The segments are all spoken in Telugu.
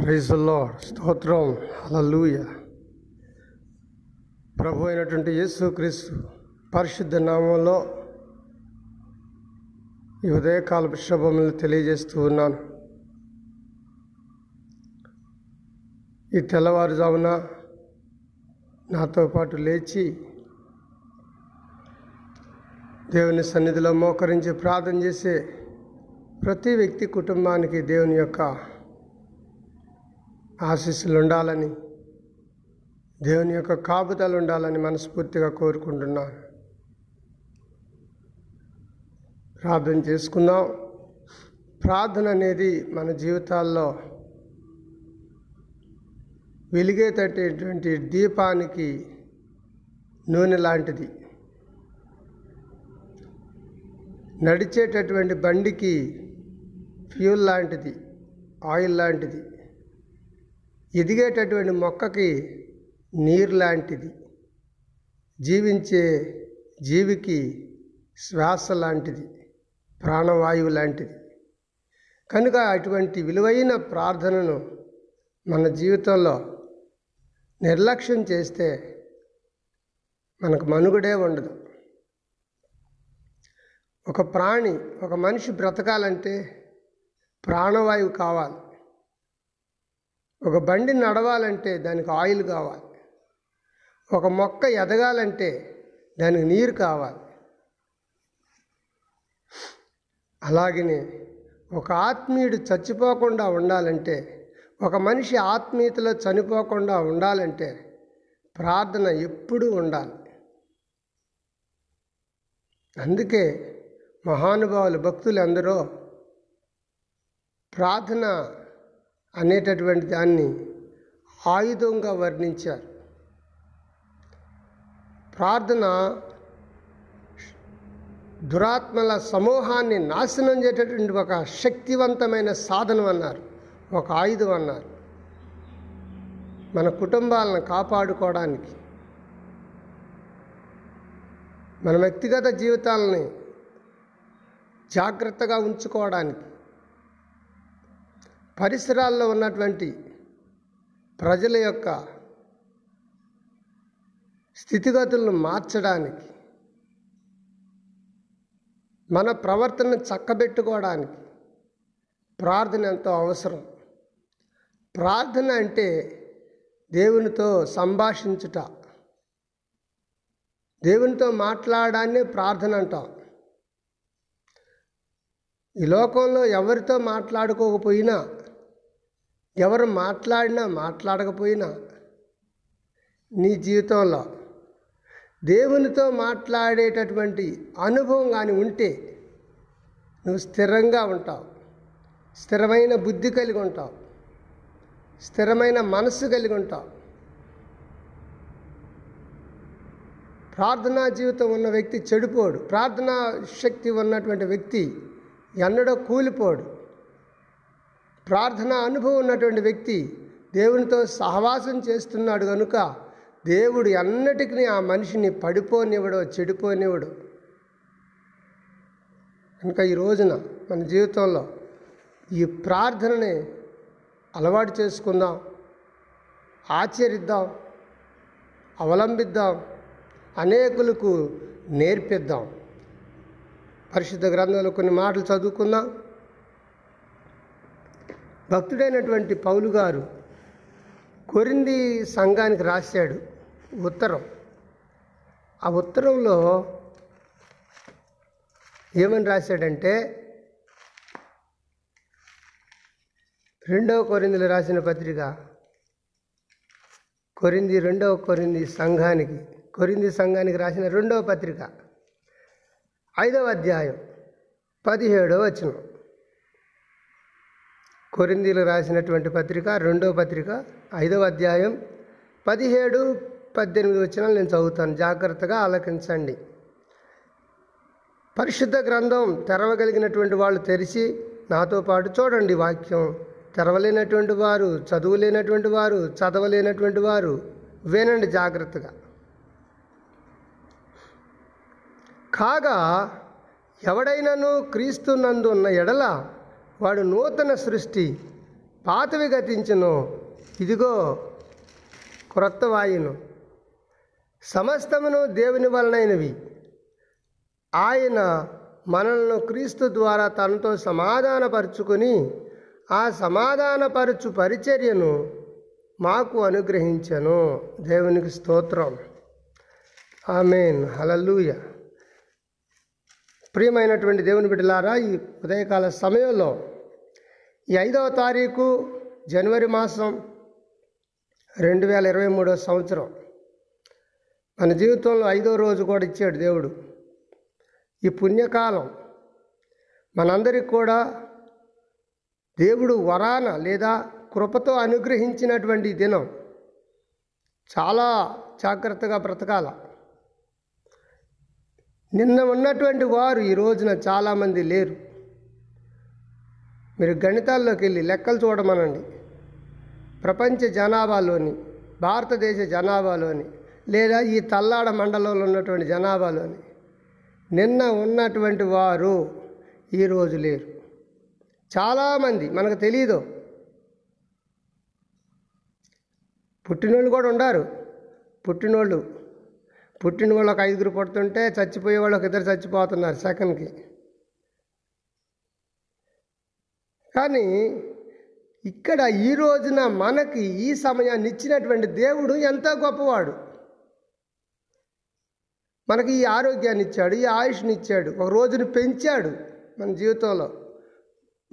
ప్రైజ్ లార్డ్ స్తోత్రం. హల్లెలూయా ప్రభు అయినటువంటి యేసు క్రీస్తు పరిశుద్ధ నామంలో ఈ ఉదయకాల శుభములు తెలియజేస్తూ ఉన్నాను. ఈ తెల్లవారుజామున నాతో పాటు లేచి దేవుని సన్నిధిలో మోకరించి ప్రార్థన చేసే ప్రతి వ్యక్తి కుటుంబానికి దేవుని యొక్క ఆశీస్సులు ఉండాలని దేవుని యొక్క కాపుదలు ఉండాలని మనస్ఫూర్తిగా కోరుకుంటున్నాను ప్రార్థన చేసుకుందాం. ప్రార్థన అనేది మన జీవితాల్లో వెలిగేటటువంటి దీపానికి నూనె లాంటిది. నడిచేటటువంటి బండికి ఫ్యూల్ లాంటిది ఆయిల్ లాంటిది. ఎదిగేటటువంటి మొక్కకి నీరు లాంటిది జీవించే జీవికి శ్వాస లాంటిది ప్రాణవాయువు లాంటిది. కనుక అటువంటి విలువైన ప్రార్థనను మన జీవితంలో నిర్లక్ష్యం చేస్తే మనకు మనుగడే ఉండదు. ఒక ప్రాణి ఒక మనిషి బ్రతకాలంటే ప్రాణవాయువు కావాలి. ఒక బండి నడవాలంటే దానికి ఆయిల్ కావాలి. ఒక మొక్క ఎదగాలంటే దానికి నీరు కావాలి. అలాగనే ఒక ఆత్మీయుడు చచ్చిపోకుండా ఉండాలంటే ఒక మనిషి ఆత్మీయతలో చనిపోకుండా ఉండాలంటే ప్రార్థన ఎప్పుడూ ఉండాలి. అందుకే మహానుభావులు భక్తులు అందరూ ప్రార్థన అనేటటువంటి దాన్ని ఆయుధంగా వర్ణించారు. ప్రార్థన దురాత్మల సమూహాన్ని నాశనం చేసేటటువంటి ఒక శక్తివంతమైన సాధనం అన్నారు. ఒక ఆయుధం అన్నారు. మన కుటుంబాలను కాపాడుకోవడానికి మన వ్యక్తిగత జీవితాలని జాగ్రత్తగా ఉంచుకోవడానికి పరిసరాల్లో ఉన్నటువంటి ప్రజల యొక్క స్థితిగతులను మార్చడానికి మన ప్రవర్తనను చక్కబెట్టుకోవడానికి ప్రార్థన ఎంతో అవసరం. ప్రార్థన అంటే దేవునితో సంభాషించుట. దేవునితో మాట్లాడాన్ని ప్రార్థన అంటాం. ఈ లోకంలో ఎవరితో మాట్లాడుకోకపోయినా ఎవరు మాట్లాడినా మాట్లాడకపోయినా నీ జీవితంలో దేవునితో మాట్లాడేటటువంటి అనుభవం కానీ ఉంటే నువ్వు స్థిరంగా ఉంటావు. స్థిరమైన బుద్ధి కలిగి ఉంటావు. స్థిరమైన మనస్సు కలిగి ఉంటావు. ప్రార్థనా జీవితం ఉన్న వ్యక్తి చెడిపోడు. ప్రార్థనా శక్తి ఉన్నటువంటి వ్యక్తి ఎన్నడో కూలిపోడు. ప్రార్థన అనుభవం ఉన్నటువంటి వ్యక్తి దేవునితో సహవాసం చేస్తున్నాడు కనుక దేవుడు ఎన్నటికీ ఆ మనిషిని పడిపోనివ్వడు చెడిపోనివ్వడు. కనుక ఈ రోజున మన జీవితంలో ఈ ప్రార్థనని అలవాటు చేసుకుందాం ఆచరిద్దాం అవలంబిద్దాం అనేకులకు నేర్పిద్దాం. పరిశుద్ధ గ్రంథంలో కొన్ని మాటలు చదువుకుందాం. భక్తుడైనటువంటి పౌలు గారు కొరింది సంఘానికి రాశాడు ఉత్తరం. ఆ ఉత్తరంలో ఏమని రాశాడంటే రెండవ కొరిందులు రాసిన పత్రిక కొరింది రెండవ కొరింది సంఘానికి కొరింది సంఘానికి రాసిన రెండవ పత్రిక ఐదవ అధ్యాయం పదిహేడవ వచనం. కొరిందీలు రాసినటువంటి పత్రిక రెండవ పత్రిక ఐదవ అధ్యాయం పదిహేడు పద్దెనిమిది వచ్చినాలు నేను చదువుతాను. జాగ్రత్తగా ఆలకించండి. పరిశుద్ధ గ్రంథం తెరవగలిగినటువంటి వాళ్ళు తెరిచి నాతో పాటు చూడండి వాక్యం. తెరవలేనటువంటి వారు చదువులేనటువంటి వారు చదవలేనటువంటి వారు వినండి జాగ్రత్తగా. కాగా ఎవడైనను క్రీస్తు నందు ఉన్న ఎడల వాడు నూతన సృష్టి పాతవి గతించును. ఇదిగో క్రొత్త వాయును. సమస్తమును దేవుని వలనైనవి. ఆయన మనల్ని క్రీస్తు ద్వారా తనతో సమాధానపరుచుకొని ఆ సమాధానపరచు పరిచర్యను మాకు అనుగ్రహించను. దేవునికి స్తోత్రం. ఆమెన్. హలలుయ ప్రియమైనటువంటి దేవుని బిడ్డలారా ఈ ఉదయకాల సమయంలో ఈ ఐదవ తారీఖు జనవరి మాసం రెండు వేల ఇరవై మూడో సంవత్సరం. మన జీవితంలో ఐదో రోజు కూడా ఇచ్చాడు దేవుడు. ఈ పుణ్యకాలం మనందరికి కూడా దేవుడు వరాన లేదా కృపతో అనుగ్రహించినటువంటి దినం. చాలా జాగ్రత్తగా బ్రతకాల. నిన్న ఉన్నటువంటి వారు ఈ రోజున చాలామంది లేరు. మీరు గణితాల్లోకి వెళ్ళి లెక్కలు చూడమనండి. ప్రపంచ జనాభాలోని భారతదేశ జనాభాలోని లేదా ఈ తల్లాడ మండలంలో ఉన్నటువంటి జనాభాలోని నిన్న ఉన్నటువంటి వారు ఈరోజు లేరు. చాలామంది మనకు తెలియదు పుట్టినోళ్ళు కూడా ఉండారు. పుట్టినోళ్ళు పుట్టిన వాళ్ళు ఒక ఐదుగురు పుడుతుంటే చచ్చిపోయే వాళ్ళు ఒక ఇద్దరు చచ్చిపోతున్నారు సెకండ్కి. కానీ ఇక్కడ ఈ రోజున మనకి ఈ సమయాన్ని ఇచ్చినటువంటి దేవుడు ఎంతో గొప్పవాడు. మనకి ఈ ఆరోగ్యాన్ని ఇచ్చాడు ఈ ఆయుష్ని ఇచ్చాడు ఒక రోజుని పెంచాడు మన జీవితంలో.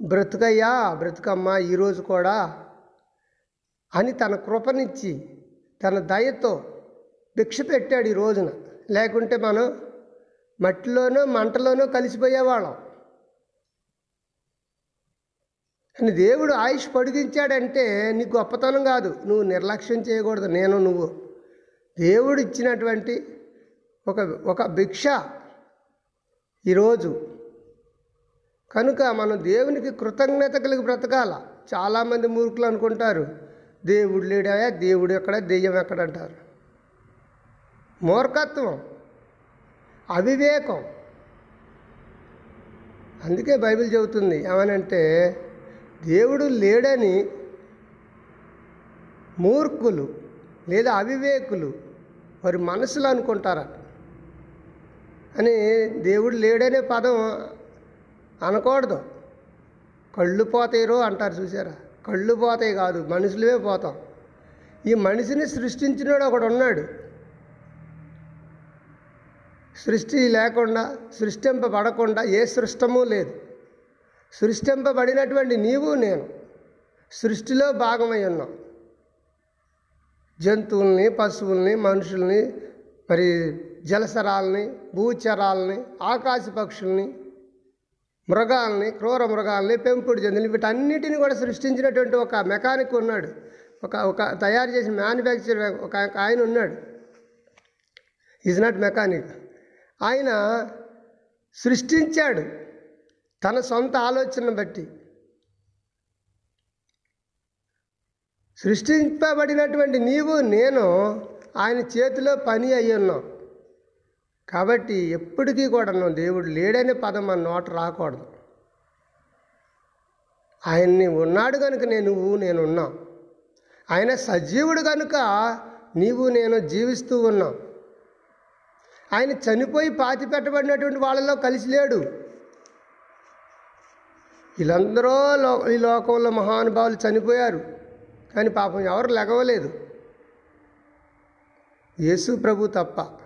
బ్రతుకయ్యా బ్రతుకమ్మ ఈరోజు కూడా అని తన కృపనిచ్చి తన దయతో భిక్ష పెట్టాడు ఈ రోజున. లేకుంటే మనం మట్టిలోనో మంటలోనో కలిసిపోయేవాళ్ళం. అని దేవుడు ఆయుష్ పొడిగించాడంటే నీ గొప్పతనం కాదు. నువ్వు నిర్లక్ష్యం చేయకూడదు. నేను నువ్వు. దేవుడు ఇచ్చినటువంటి ఒక ఒక భిక్ష ఈరోజు కనుక మనం దేవునికి కృతజ్ఞత కలిగి బ్రతకాల. చాలామంది మూర్ఖులు అనుకుంటారు దేవుడు లేడా? దేవుడు ఎక్కడ? దెయ్యం ఎక్కడ అంటారు మూర్ఖత్వం అవివేకం. అందుకే బైబిల్ చెబుతుంది ఏమనంటే దేవుడు లేడని మూర్ఖులు లేదా అవివేకులు వారి మనసులు అనుకుంటారట. అని దేవుడు లేడనే పదం అనకూడదు. కళ్ళు పోతాయిరో అంటారు చూసారా? కళ్ళు పోతాయి కాదు మనుషులమే పోతాం. ఈ మనిషిని సృష్టించినోడు ఒకడు ఉన్నాడు సృష్టి లేకుండా సృష్టింపబడకుండా ఏ సృష్టము లేదు. సృష్టింపబడినటువంటి నీవు నేను. సృష్టిలో భాగమై ఉన్నాం జంతువుల్ని పశువుల్ని మనుషుల్ని మరి జలసరాలని భూచరాలని ఆకాశ పక్షుల్ని మృగాల్ని క్రూర మృగాల్ని పెంపుడు జంతువులు వీటన్నిటిని కూడా సృష్టించినటువంటి ఒక మెకానిక్ ఉన్నాడు. ఒక ఒక తయారు చేసిన మ్యానుఫ్యాక్చర్ ఒక ఆయన ఉన్నాడు. ఈజ్ నాట్ మెకానిక్ ఆయన సృష్టించాడు తన సొంత ఆలోచనను బట్టి. సృష్టింపబడినటువంటి నీవు నేను ఆయన చేతిలో పని అయి ఉన్నాం. కాబట్టి ఎప్పటికీ కూడా దేవుడు లేడనే పదం మన నోట రాకూడదు. ఆయన్ని ఉన్నాడు కనుక నేను నువ్వు నేనున్నాం ఆయన సజీవుడు కనుక నీవు నేను జీవిస్తూ ఉన్నాం. ఆయన చనిపోయి పాతి పెట్టబడినటువంటి వాళ్ళలో కలిసి లేడు. వీళ్ళందరూ లో ఈ లోకంలో మహానుభావులు చనిపోయారు. కానీ పాపం ఎవరు లెగవలేదు. యేసు ప్రభు తప్ప.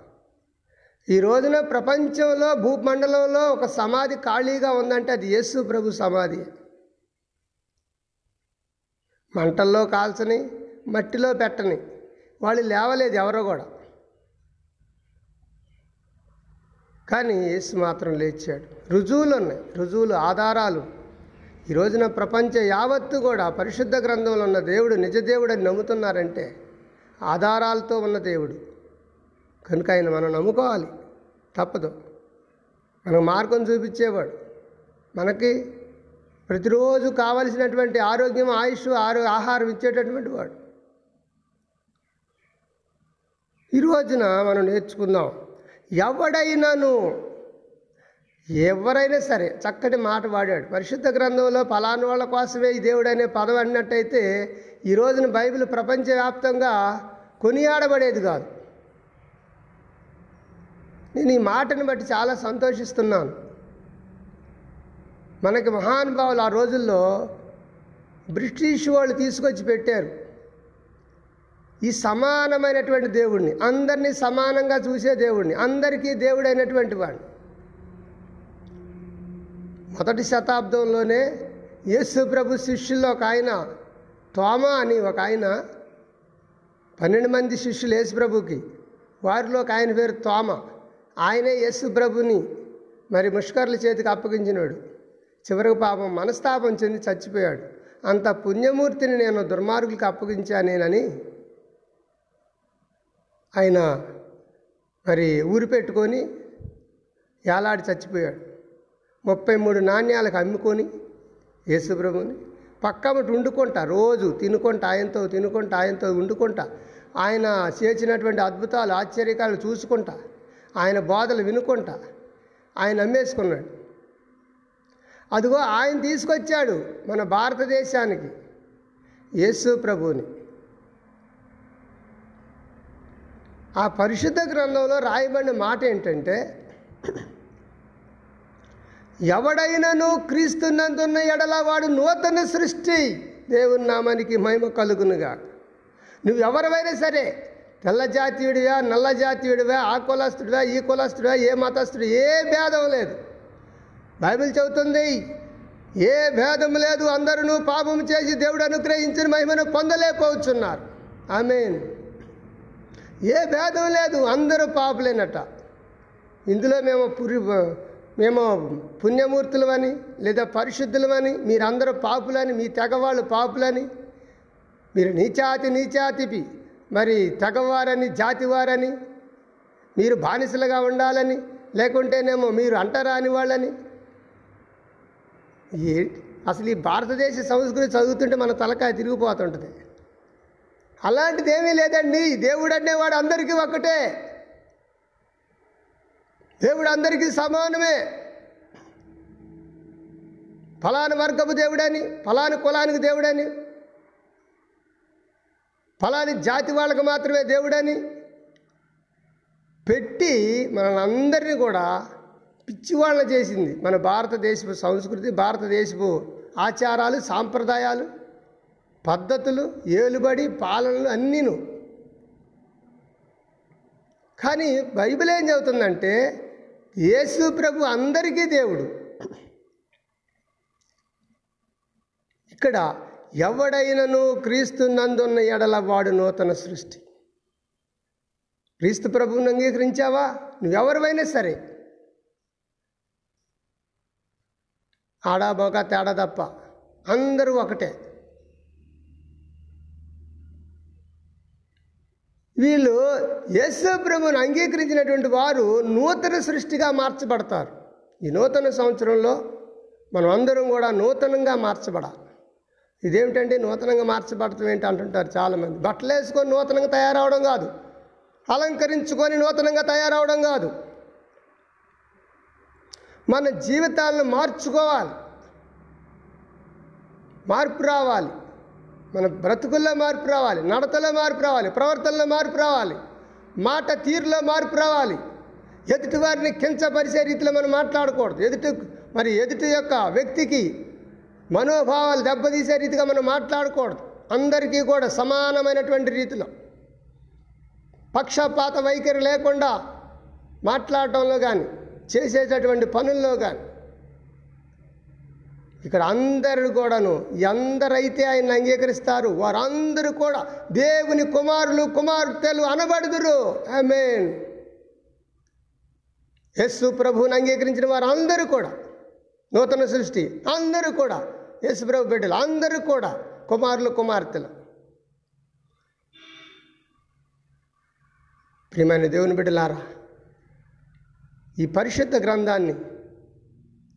ఈ రోజున ప్రపంచంలో భూమండలంలో ఒక సమాధి ఖాళీగా ఉందంటే అది యేసు ప్రభు సమాధి. మంటల్లో కాల్చని మట్టిలో పెట్టని వాళ్ళు లేవలేదు ఎవరో కూడా. కానీ యేసు మాత్రం లేచాడు. రుజువులు ఉన్నాయి. రుజువులు ఆధారాలు. ఈ రోజున ప్రపంచ యావత్తు కూడా పరిశుద్ధ గ్రంథంలో ఉన్న దేవుడు నిజ దేవుడు అని నమ్ముతున్నారంటే ఆధారాలతో ఉన్న దేవుడు. కనుక ఆయన మనం నమ్ముకోవాలి. తప్పదు. మనకు మార్గం చూపించేవాడు. మనకి ప్రతిరోజు కావలసినటువంటి ఆరోగ్యం ఆయుష్ ఆరో ఆహారం ఇచ్చేటటువంటి వాడు. ఈ రోజున మనం నేర్చుకుందాం. ఎవడైనాను? ఎవరైనా సరే చక్కటి మాట వాడాడు. పరిశుద్ధ గ్రంథంలో ఫలాని వాళ్ళ కోసమే ఈ దేవుడు అనే పదం అన్నట్టయితే ఈ రోజున బైబిల్ ప్రపంచవ్యాప్తంగా కొనియాడబడేది కాదు. నేను ఈ మాటను బట్టి చాలా సంతోషిస్తున్నాను. మనకి మహానుభావులు ఆ రోజుల్లో బ్రిటిష్ వాళ్ళు తీసుకొచ్చి పెట్టారు. ఈ సమానమైనటువంటి దేవుడిని అందరినీ సమానంగా చూసే దేవుడిని అందరికీ దేవుడైనటువంటి వాడిని మొదటి శతాబ్దంలోనే యేసు ప్రభు శిష్యుల్లో ఒక ఆయన తోమా అని ఒక ఆయన పన్నెండు మంది శిష్యులు యేసు ప్రభుకి. వారిలో ఒక ఆయన పేరు తోమ. ఆయనే యేసు ప్రభుని మరి ముష్కర్ల చేతికి అప్పగించినాడు. చివరికి పాపం మనస్తాపం చెంది చచ్చిపోయాడు. అంత పుణ్యమూర్తిని నేను దుర్మార్గులకు అప్పగించానేనని ఆయన మరి ఊరి పెట్టుకొని ఏలాడి చచ్చిపోయాడు. ముప్పై మూడు నాణ్యాలకు అమ్ముకొని యేసుప్రభుని పక్కమటి వండుకుంటా రోజు తినుకుంటా ఆయనతో తినుకుంటా ఆయనతో వండుకుంటా. ఆయన చేసినటువంటి అద్భుతాలు ఆశ్చర్యకాలు చూసుకుంటా. ఆయన బోధలు వినుకుంటా. ఆయన అమ్మేసుకున్నాడు అదిగో ఆయన తీసుకొచ్చాడు మన భారతదేశానికి యేసు ప్రభుని. ఆ పరిశుద్ధ గ్రంథంలో రాయబడిన మాట ఏంటంటే ఎవడైనను క్రీస్తున్నందున్న ఎడల వాడు నూతన సృష్టి దేవుని నామానికి మహిమ కలుగునుగా నువ్వు ఎవరివైనా సరే తెల్ల జాతీయుడివా నల్ల జాతీయుడివా ఆ కులస్తుడివా ఈ కులస్తుడివా ఏ మతస్థుడు ఏ భేదం లేదు. బైబిల్ చెబుతుంది ఏ భేదం లేదు అందరూ పాపం చేసి దేవుడు అనుగ్రహించిన మహిమను పొందలేకపోతున్నారు మీన్ ఏ భేదం లేదు అందరూ పాపులేనట. ఇందులో మేము పురి మేము పుణ్యమూర్తులమని లేదా పరిశుద్ధులమని మీరందరూ పాపులని మీ తెగవాళ్ళు పాపులని మీరు నీచాతి నీచాతిపి మరి తెగవారని జాతివారని మీరు బానిసలుగా ఉండాలని లేకుంటేనేమో మీరు అంటరాని వాళ్ళని. ఏ అసలు ఈ భారతదేశ సంస్కృతి చదువుతుంటే మన తలకాయ తిరిగిపోతుంటుంది. అలాంటిది ఏమీ లేదండి. దేవుడు అనేవాడు అందరికీ ఒక్కటే. దేవుడు అందరికీ సమానమే. ఫలాని వర్గపు దేవుడని ఫలాని కులానికి దేవుడని ఫలాని జాతి వాళ్ళకు మాత్రమే దేవుడని పెట్టి మనందరినీ కూడా పిచ్చివాళ్ళ చేసింది. మన భారతదేశపు సంస్కృతి భారతదేశపు ఆచారాలు సాంప్రదాయాలు పద్ధతులు ఏలుబడి పాలనలు అన్నీను. కానీ బైబిల్ ఏం చెబుతుందంటే యేసు ప్రభు అందరికీ దేవుడు. ఇక్కడ ఎవడైనను క్రీస్తు నందున్న ఎడల వాడు నూతన సృష్టి. క్రీస్తు ప్రభువుని అంగీకరించావా? నువ్వెవరివైనా సరే. ఆడా బొగ తేడా తప్ప అందరూ ఒకటే. వీళ్ళు యేసు ప్రభుని అంగీకరించినటువంటి వారు నూతన సృష్టిగా మార్చబడతారు. ఈ నూతన సంవత్సరంలో మనం అందరం కూడా నూతనంగా మార్చబడాలి. ఇదేమిటండి నూతనంగా మార్చబడటం ఏంటి అంటుంటారు చాలామంది. బట్టలు వేసుకొని నూతనంగా తయారవడం కాదు. అలంకరించుకొని నూతనంగా తయారవడం కాదు. మన జీవితాలను మార్చుకోవాలి. మార్పు రావాలి. మన బ్రతుకుల్లో మార్పు రావాలి నడతలో మార్పు రావాలి ప్రవర్తనలో మార్పు రావాలి మాట తీరులో మార్పు రావాలి. ఎదుటి వారిని కించపరిచే రీతిలో మనం మాట్లాడకూడదు. ఎదుటి మరి ఎదుటి యొక్క వ్యక్తికి మనోభావాలు దెబ్బతీసే రీతిగా మనం మాట్లాడకూడదు. అందరికీ కూడా సమానమైనటువంటి రీతిలో. పక్షపాత వైఖరి లేకుండా మాట్లాడటంలో కానీ చేసేటటువంటి పనుల్లో కానీ ఇక్కడ అందరు కూడాను ఎందరైతే ఆయన అంగీకరిస్తారు వారందరూ కూడా దేవుని కుమారులు కుమార్తెలు అనబడుదురు. ఆమెన్. యస్సు ప్రభువుని అంగీకరించిన వారు అందరూ కూడా నూతన సృష్టి అందరూ కూడా యేసు ప్రభు బిడ్డలు అందరూ కూడా కుమారులు కుమార్తెలు. ప్రియమైన దేవుని బిడ్డలారా ఈ పరిశుద్ధ గ్రంథాన్ని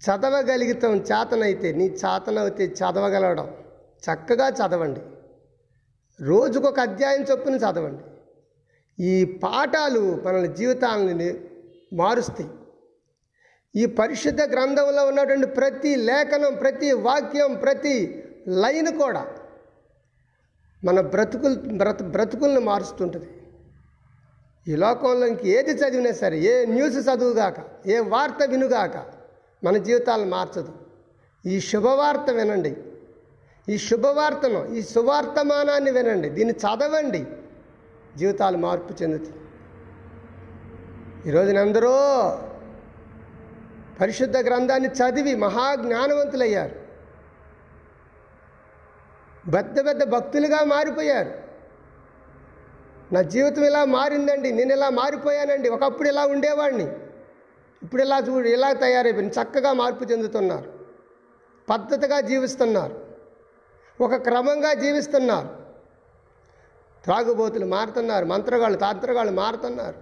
చదవగలుగుతాం చేతనైతే నీ చేతనైతే చదవగలవడం. చక్కగా చదవండి. రోజుకొక అధ్యాయం చొప్పున చదవండి. ఈ పాఠాలు మన జీవితాలని మారుస్తాయి. ఈ పరిశుద్ధ గ్రంథంలో ఉన్నటువంటి ప్రతి లేఖనం ప్రతి వాక్యం ప్రతి లైన్ కూడా మన బ్రతుకులు బ్రత బ్రతుకులను మారుస్తుంటుంది. ఈ లోకంలో ఇంక ఏది చదివినా సరే ఏ న్యూస్ చదువుగాక ఏ వార్త వినుగాక మన జీవితాలను మార్చదు. ఈ శుభవార్త వినండి. ఈ శుభవార్తను ఈ సువార్తమానాన్ని వినండి. దీన్ని చదవండి. జీవితాలు మార్పు చెందుతాయి. ఈరోజున అందరూ పరిశుద్ధ గ్రంథాన్ని చదివి మహాజ్ఞానవంతులయ్యారు. పెద్ద పెద్ద భక్తులుగా మారిపోయారు. నా జీవితం ఇలా మారిందండి నేను ఇలా మారిపోయానండి. ఒకప్పుడు ఇలా ఉండేవాడిని. ఇప్పుడు ఇలా చూడు ఇలా తయారైపోయింది? చక్కగా మార్పు చెందుతున్నారు. పద్ధతిగా జీవిస్తున్నారు. ఒక క్రమంగా జీవిస్తున్నారు. త్రాగుబోతులు మారుతున్నారు మంత్రగాళ్ళు తాంత్రగాళ్ళు మారుతున్నారు.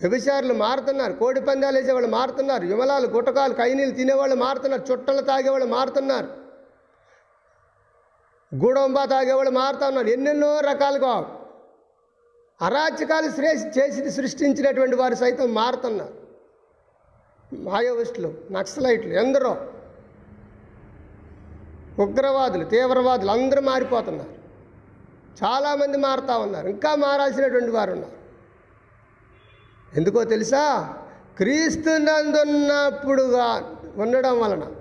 వ్యభిచారులు మారుతున్నారు కోడి పందాలు వేసేవాళ్ళు మారుతున్నారు విమలాలు గుటకాలు కైనీలు తినేవాళ్ళు మారుతున్నారు చుట్టలు తాగేవాళ్ళు మారుతున్నారు. గూడొంబ తాగేవాళ్ళు మారుతున్నారు ఎన్నెన్నో రకాలుగా అరాచకాలు శ్రేష్ చేసి సృష్టించినటువంటి వారు సైతం మారుతున్నారు. మాయోవిస్టులు నక్సలైట్లు ఎందరో ఉగ్రవాదులు తీవ్రవాదులు అందరూ మారిపోతున్నారు. చాలామంది మారుతూ ఉన్నారు. ఇంకా మారాల్సినటువంటి వారు ఉన్నారు. ఎందుకో తెలుసా? క్రీస్తు నందున్నప్పుడుగా ఉండడం వలన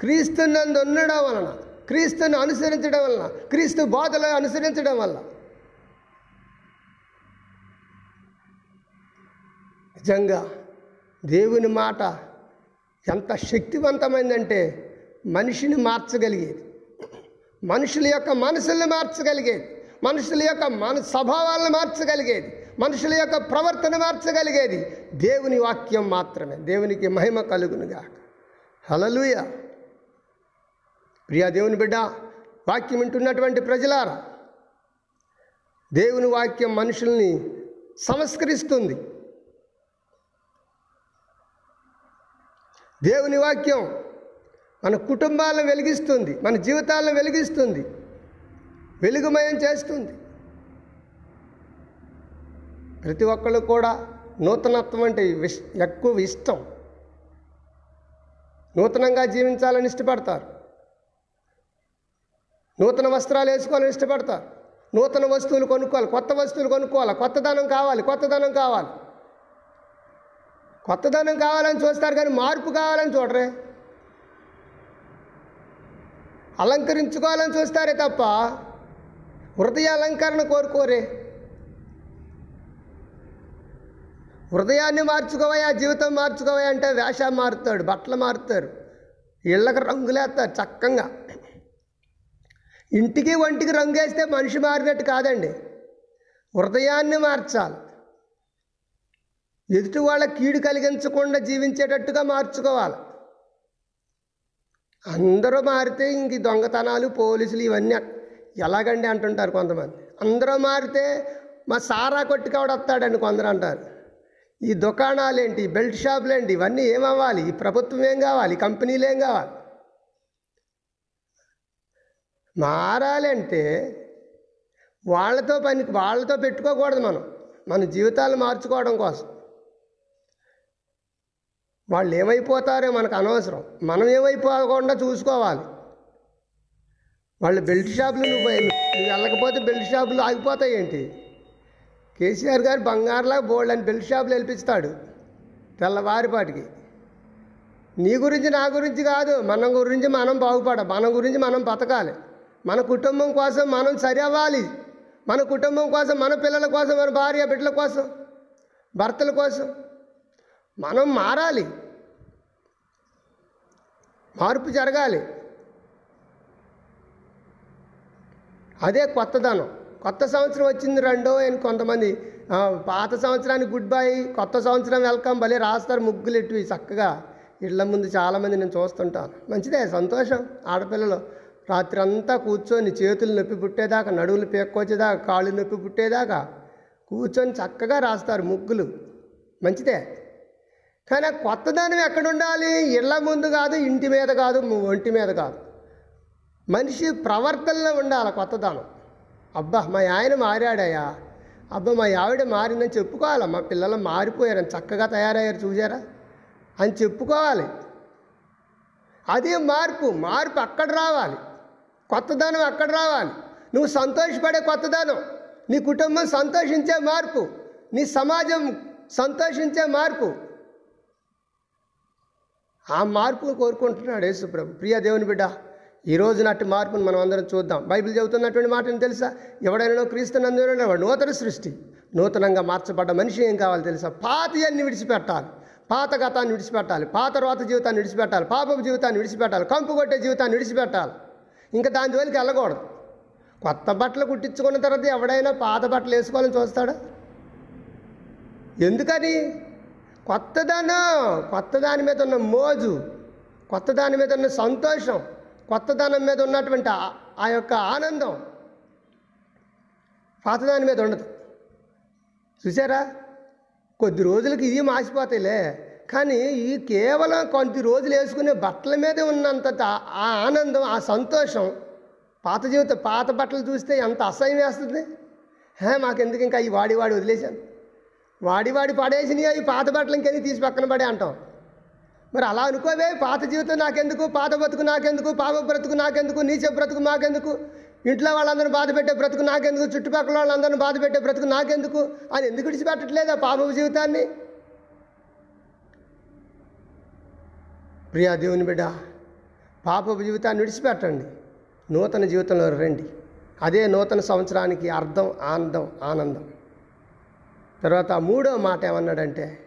క్రీస్తు నందు ఉండడం వలన క్రీస్తుని అనుసరించడం వలన క్రీస్తు బోధలు అనుసరించడం వల్ల నిజంగా దేవుని మాట ఎంత శక్తివంతమైందంటే మనిషిని మార్చగలిగేది. మనుషుల యొక్క మనసుల్ని మార్చగలిగేది. మనుషుల యొక్క మన స్వభావాలను మార్చగలిగేది. మనుషుల యొక్క ప్రవర్తన మార్చగలిగేది. దేవుని వాక్యం మాత్రమే. దేవునికి మహిమ కలుగునుగా హలలుయ ప్రియా దేవుని బిడ్డ వాక్యం వింటున్నటువంటి ప్రజలారా దేవుని వాక్యం మనుషుల్ని సంస్కరిస్తుంది. దేవుని వాక్యం మన కుటుంబాలను వెలిగిస్తుంది మన జీవితాలను వెలిగిస్తుంది వెలుగుమయం చేస్తుంది. ప్రతి ఒక్కళ్ళు కూడా నూతనత్వం అంటే విష్ ఎక్కువ ఇష్టం. నూతనంగా జీవించాలని ఇష్టపడతారు. నూతన వస్త్రాలు వేసుకోవాలని ఇష్టపడతారు. నూతన వస్తువులు కొనుక్కోవాలి కొత్త వస్తువులు కొనుక్కోవాలి కొత్తదనం కావాలి కొత్తదనం కావాలి. కొత్తదనం కావాలని చూస్తారు కానీ మార్పు కావాలని చూడరే. అలంకరించుకోవాలని చూస్తారే తప్ప హృదయ అలంకరణ కోరుకోరే. హృదయాన్ని మార్చుకోవయా జీవితం మార్చుకోవయా అంటే వేషం మారుతాడు బట్టలు మారుతారు ఇళ్ళకి రంగులేస్తారు చక్కగా. ఇంటికి ఒంటికి రంగు వేస్తే మనిషి మారినట్టు కాదండి. హృదయాన్ని మార్చాలి. ఎదుటి వాళ్ళ కీడు కలిగించకుండా జీవించేటట్టుగా మార్చుకోవాలి. అందరూ మారితే ఇంక దొంగతనాలు పోలీసులు ఇవన్నీ ఎలాగండి అంటుంటారు కొంతమంది. అందరూ మారితే మా సారా కొట్టుకావిడ వస్తాడండి కొందరు అంటారు. ఈ దుకాణాలు ఏంటి బెల్ట్ షాపులు ఏంటి ఇవన్నీ ఏమవ్వాలి? ఈ ప్రభుత్వం ఏం కావాలి? కంపెనీలు ఏం కావాలి? మారాలంటే వాళ్ళతో పని వాళ్ళతో పెట్టుకోకూడదు మనం. మన జీవితాలు మార్చుకోవడం కోసం. వాళ్ళు ఏమైపోతారో మనకు అనవసరం. మనం ఏమైపోకుండా చూసుకోవాలి. వాళ్ళు బెల్ట్ షాపులు నువ్వు నువ్వు వెళ్ళకపోతే బెల్ట్ షాపులు ఆగిపోతాయి ఏంటి? కేసీఆర్ గారు బంగారులా బోల్డ్ అని బెల్ట్ షాపులు వెళ్ళిపిస్తాడు తెల్లవారిపాటికి. నీ గురించి నా గురించి కాదు మన గురించి మనం బాగుపడ మన గురించి మనం బతకాలి. మన కుటుంబం కోసం మనం సరి అవ్వాలి మన కుటుంబం కోసం మన పిల్లల కోసం మన భార్య బిడ్డల కోసం భర్తల కోసం. మనం మారాలి. మార్పు జరగాలి. అదే కొత్తదనం. కొత్త సంవత్సరం వచ్చింది రెండో అని కొంతమంది పాత సంవత్సరానికి గుడ్ బై కొత్త సంవత్సరం వెల్కమ్ భలే రాస్తారు ముగ్గులు ఎట్వి చక్కగా. ఇళ్ళ ముందు చాలామంది నేను చూస్తుంటాను. మంచిదే సంతోషం. ఆడపిల్లలు రాత్రి అంతా కూర్చొని చేతులు నొప్పి పుట్టేదాకా నడువులు పేక్కొచ్చేదాకా కాళ్ళు నొప్పి పుట్టేదాకా కూర్చొని చక్కగా రాస్తారు ముగ్గులు. మంచిదే. కానీ ఆ కొత్తదనం ఎక్కడ ఉండాలి ఇళ్ళ ముందు కాదు ఇంటి మీద కాదు ఒంటి మీద కాదు. మనిషి ప్రవర్తనలో ఉండాలి కొత్తదనం. అబ్బా మా ఆయన మారాడయ్యా. అబ్బా మా ఆవిడ మారిందని చెప్పుకోవాలి మా పిల్లలు మారిపోయారని చక్కగా తయారయ్యారు చూసారా అని చెప్పుకోవాలి. అదే మార్పు. మార్పు అక్కడ రావాలి. కొత్తదనం అక్కడ రావాలి. నువ్వు సంతోషపడే కొత్తదనం. నీ కుటుంబం సంతోషించే మార్పు. నీ సమాజం సంతోషించే మార్పు. ఆ మార్పును కోరుకుంటున్నాడు యేసుప్రభు ప్రియ దేవుని బిడ్డ ఈ రోజు నాటి మార్పును మనం అందరం చూద్దాం. బైబిల్ చెబుతున్నటువంటి మాటను తెలుసా? ఎవడైనా క్రీస్తునందు వాడు నూతన సృష్టి. నూతనంగా మార్చబడ్డ మనిషి ఏం కావాలి తెలుసా? పాతయన్ని విడిచిపెట్టాలి. పాత గతాన్ని విడిచిపెట్టాలి. పాత రోత జీవితాన్ని విడిచిపెట్టాలి. పాపపు జీవితాన్ని విడిచిపెట్టాలి. కంపు కొట్టే జీవితాన్ని విడిచిపెట్టాలి. ఇంకా దాని జోలికి వెళ్ళకూడదు. కొత్త బట్టలు కుట్టించుకున్న తర్వాత ఎవడైనా పాత బట్టలు వేసుకోవాలని చూస్తాడా? ఎందుకని? కొత్తదనం కొత్త దాని మీద ఉన్న మోజు కొత్త దాని మీద ఉన్న సంతోషం కొత్తదనం మీద ఉన్నటువంటి ఆ- యొక్క ఆనందం పాతదాని మీద ఉండదు. చూసారా కొద్ది రోజులకి ఇది మాసిపోతాయిలే. కానీ ఈ కేవలం కొద్ది రోజులు వేసుకునే బట్టల మీదే ఉన్నంత ఆ ఆనందం ఆ సంతోషం పాత జీవితం పాత బట్టలు చూస్తే ఎంత అసహ్యం వేస్తుంది? హే మాకెందుకు ఇంకా ఈ వాడి వాడి వదిలేశాను? వాడి వాడి పడేసినవి అవి పాత బట్టలు ఇంకెందుకు తీసి పక్కన పడే అంటాం. మరి అలా అనుకోవే పాత జీవితం నాకెందుకు పాత బ్రతుకు నాకెందుకు పాప బ్రతుకు నాకెందుకు నీచ బ్రతుకు మాకెందుకు ఇంట్లో వాళ్ళందరూ బాధ పెట్టే బ్రతుకు నాకెందుకు చుట్టుపక్కల వాళ్ళందరూ బాధ పెట్టే బ్రతుకు నాకెందుకు అని ఎందుకు విడిచిపెట్టట్లేదు ఆ పాప జీవితాన్ని? ప్రియా దేవుని బిడ్డ పాప జీవితాన్ని విడిచిపెట్టండి. నూతన జీవితంలో రండి. అదే నూతన సంవత్సరానికి అర్థం ఆనందం ఆనందం. తర్వాత మూడో మాట ఏమన్నాడంటే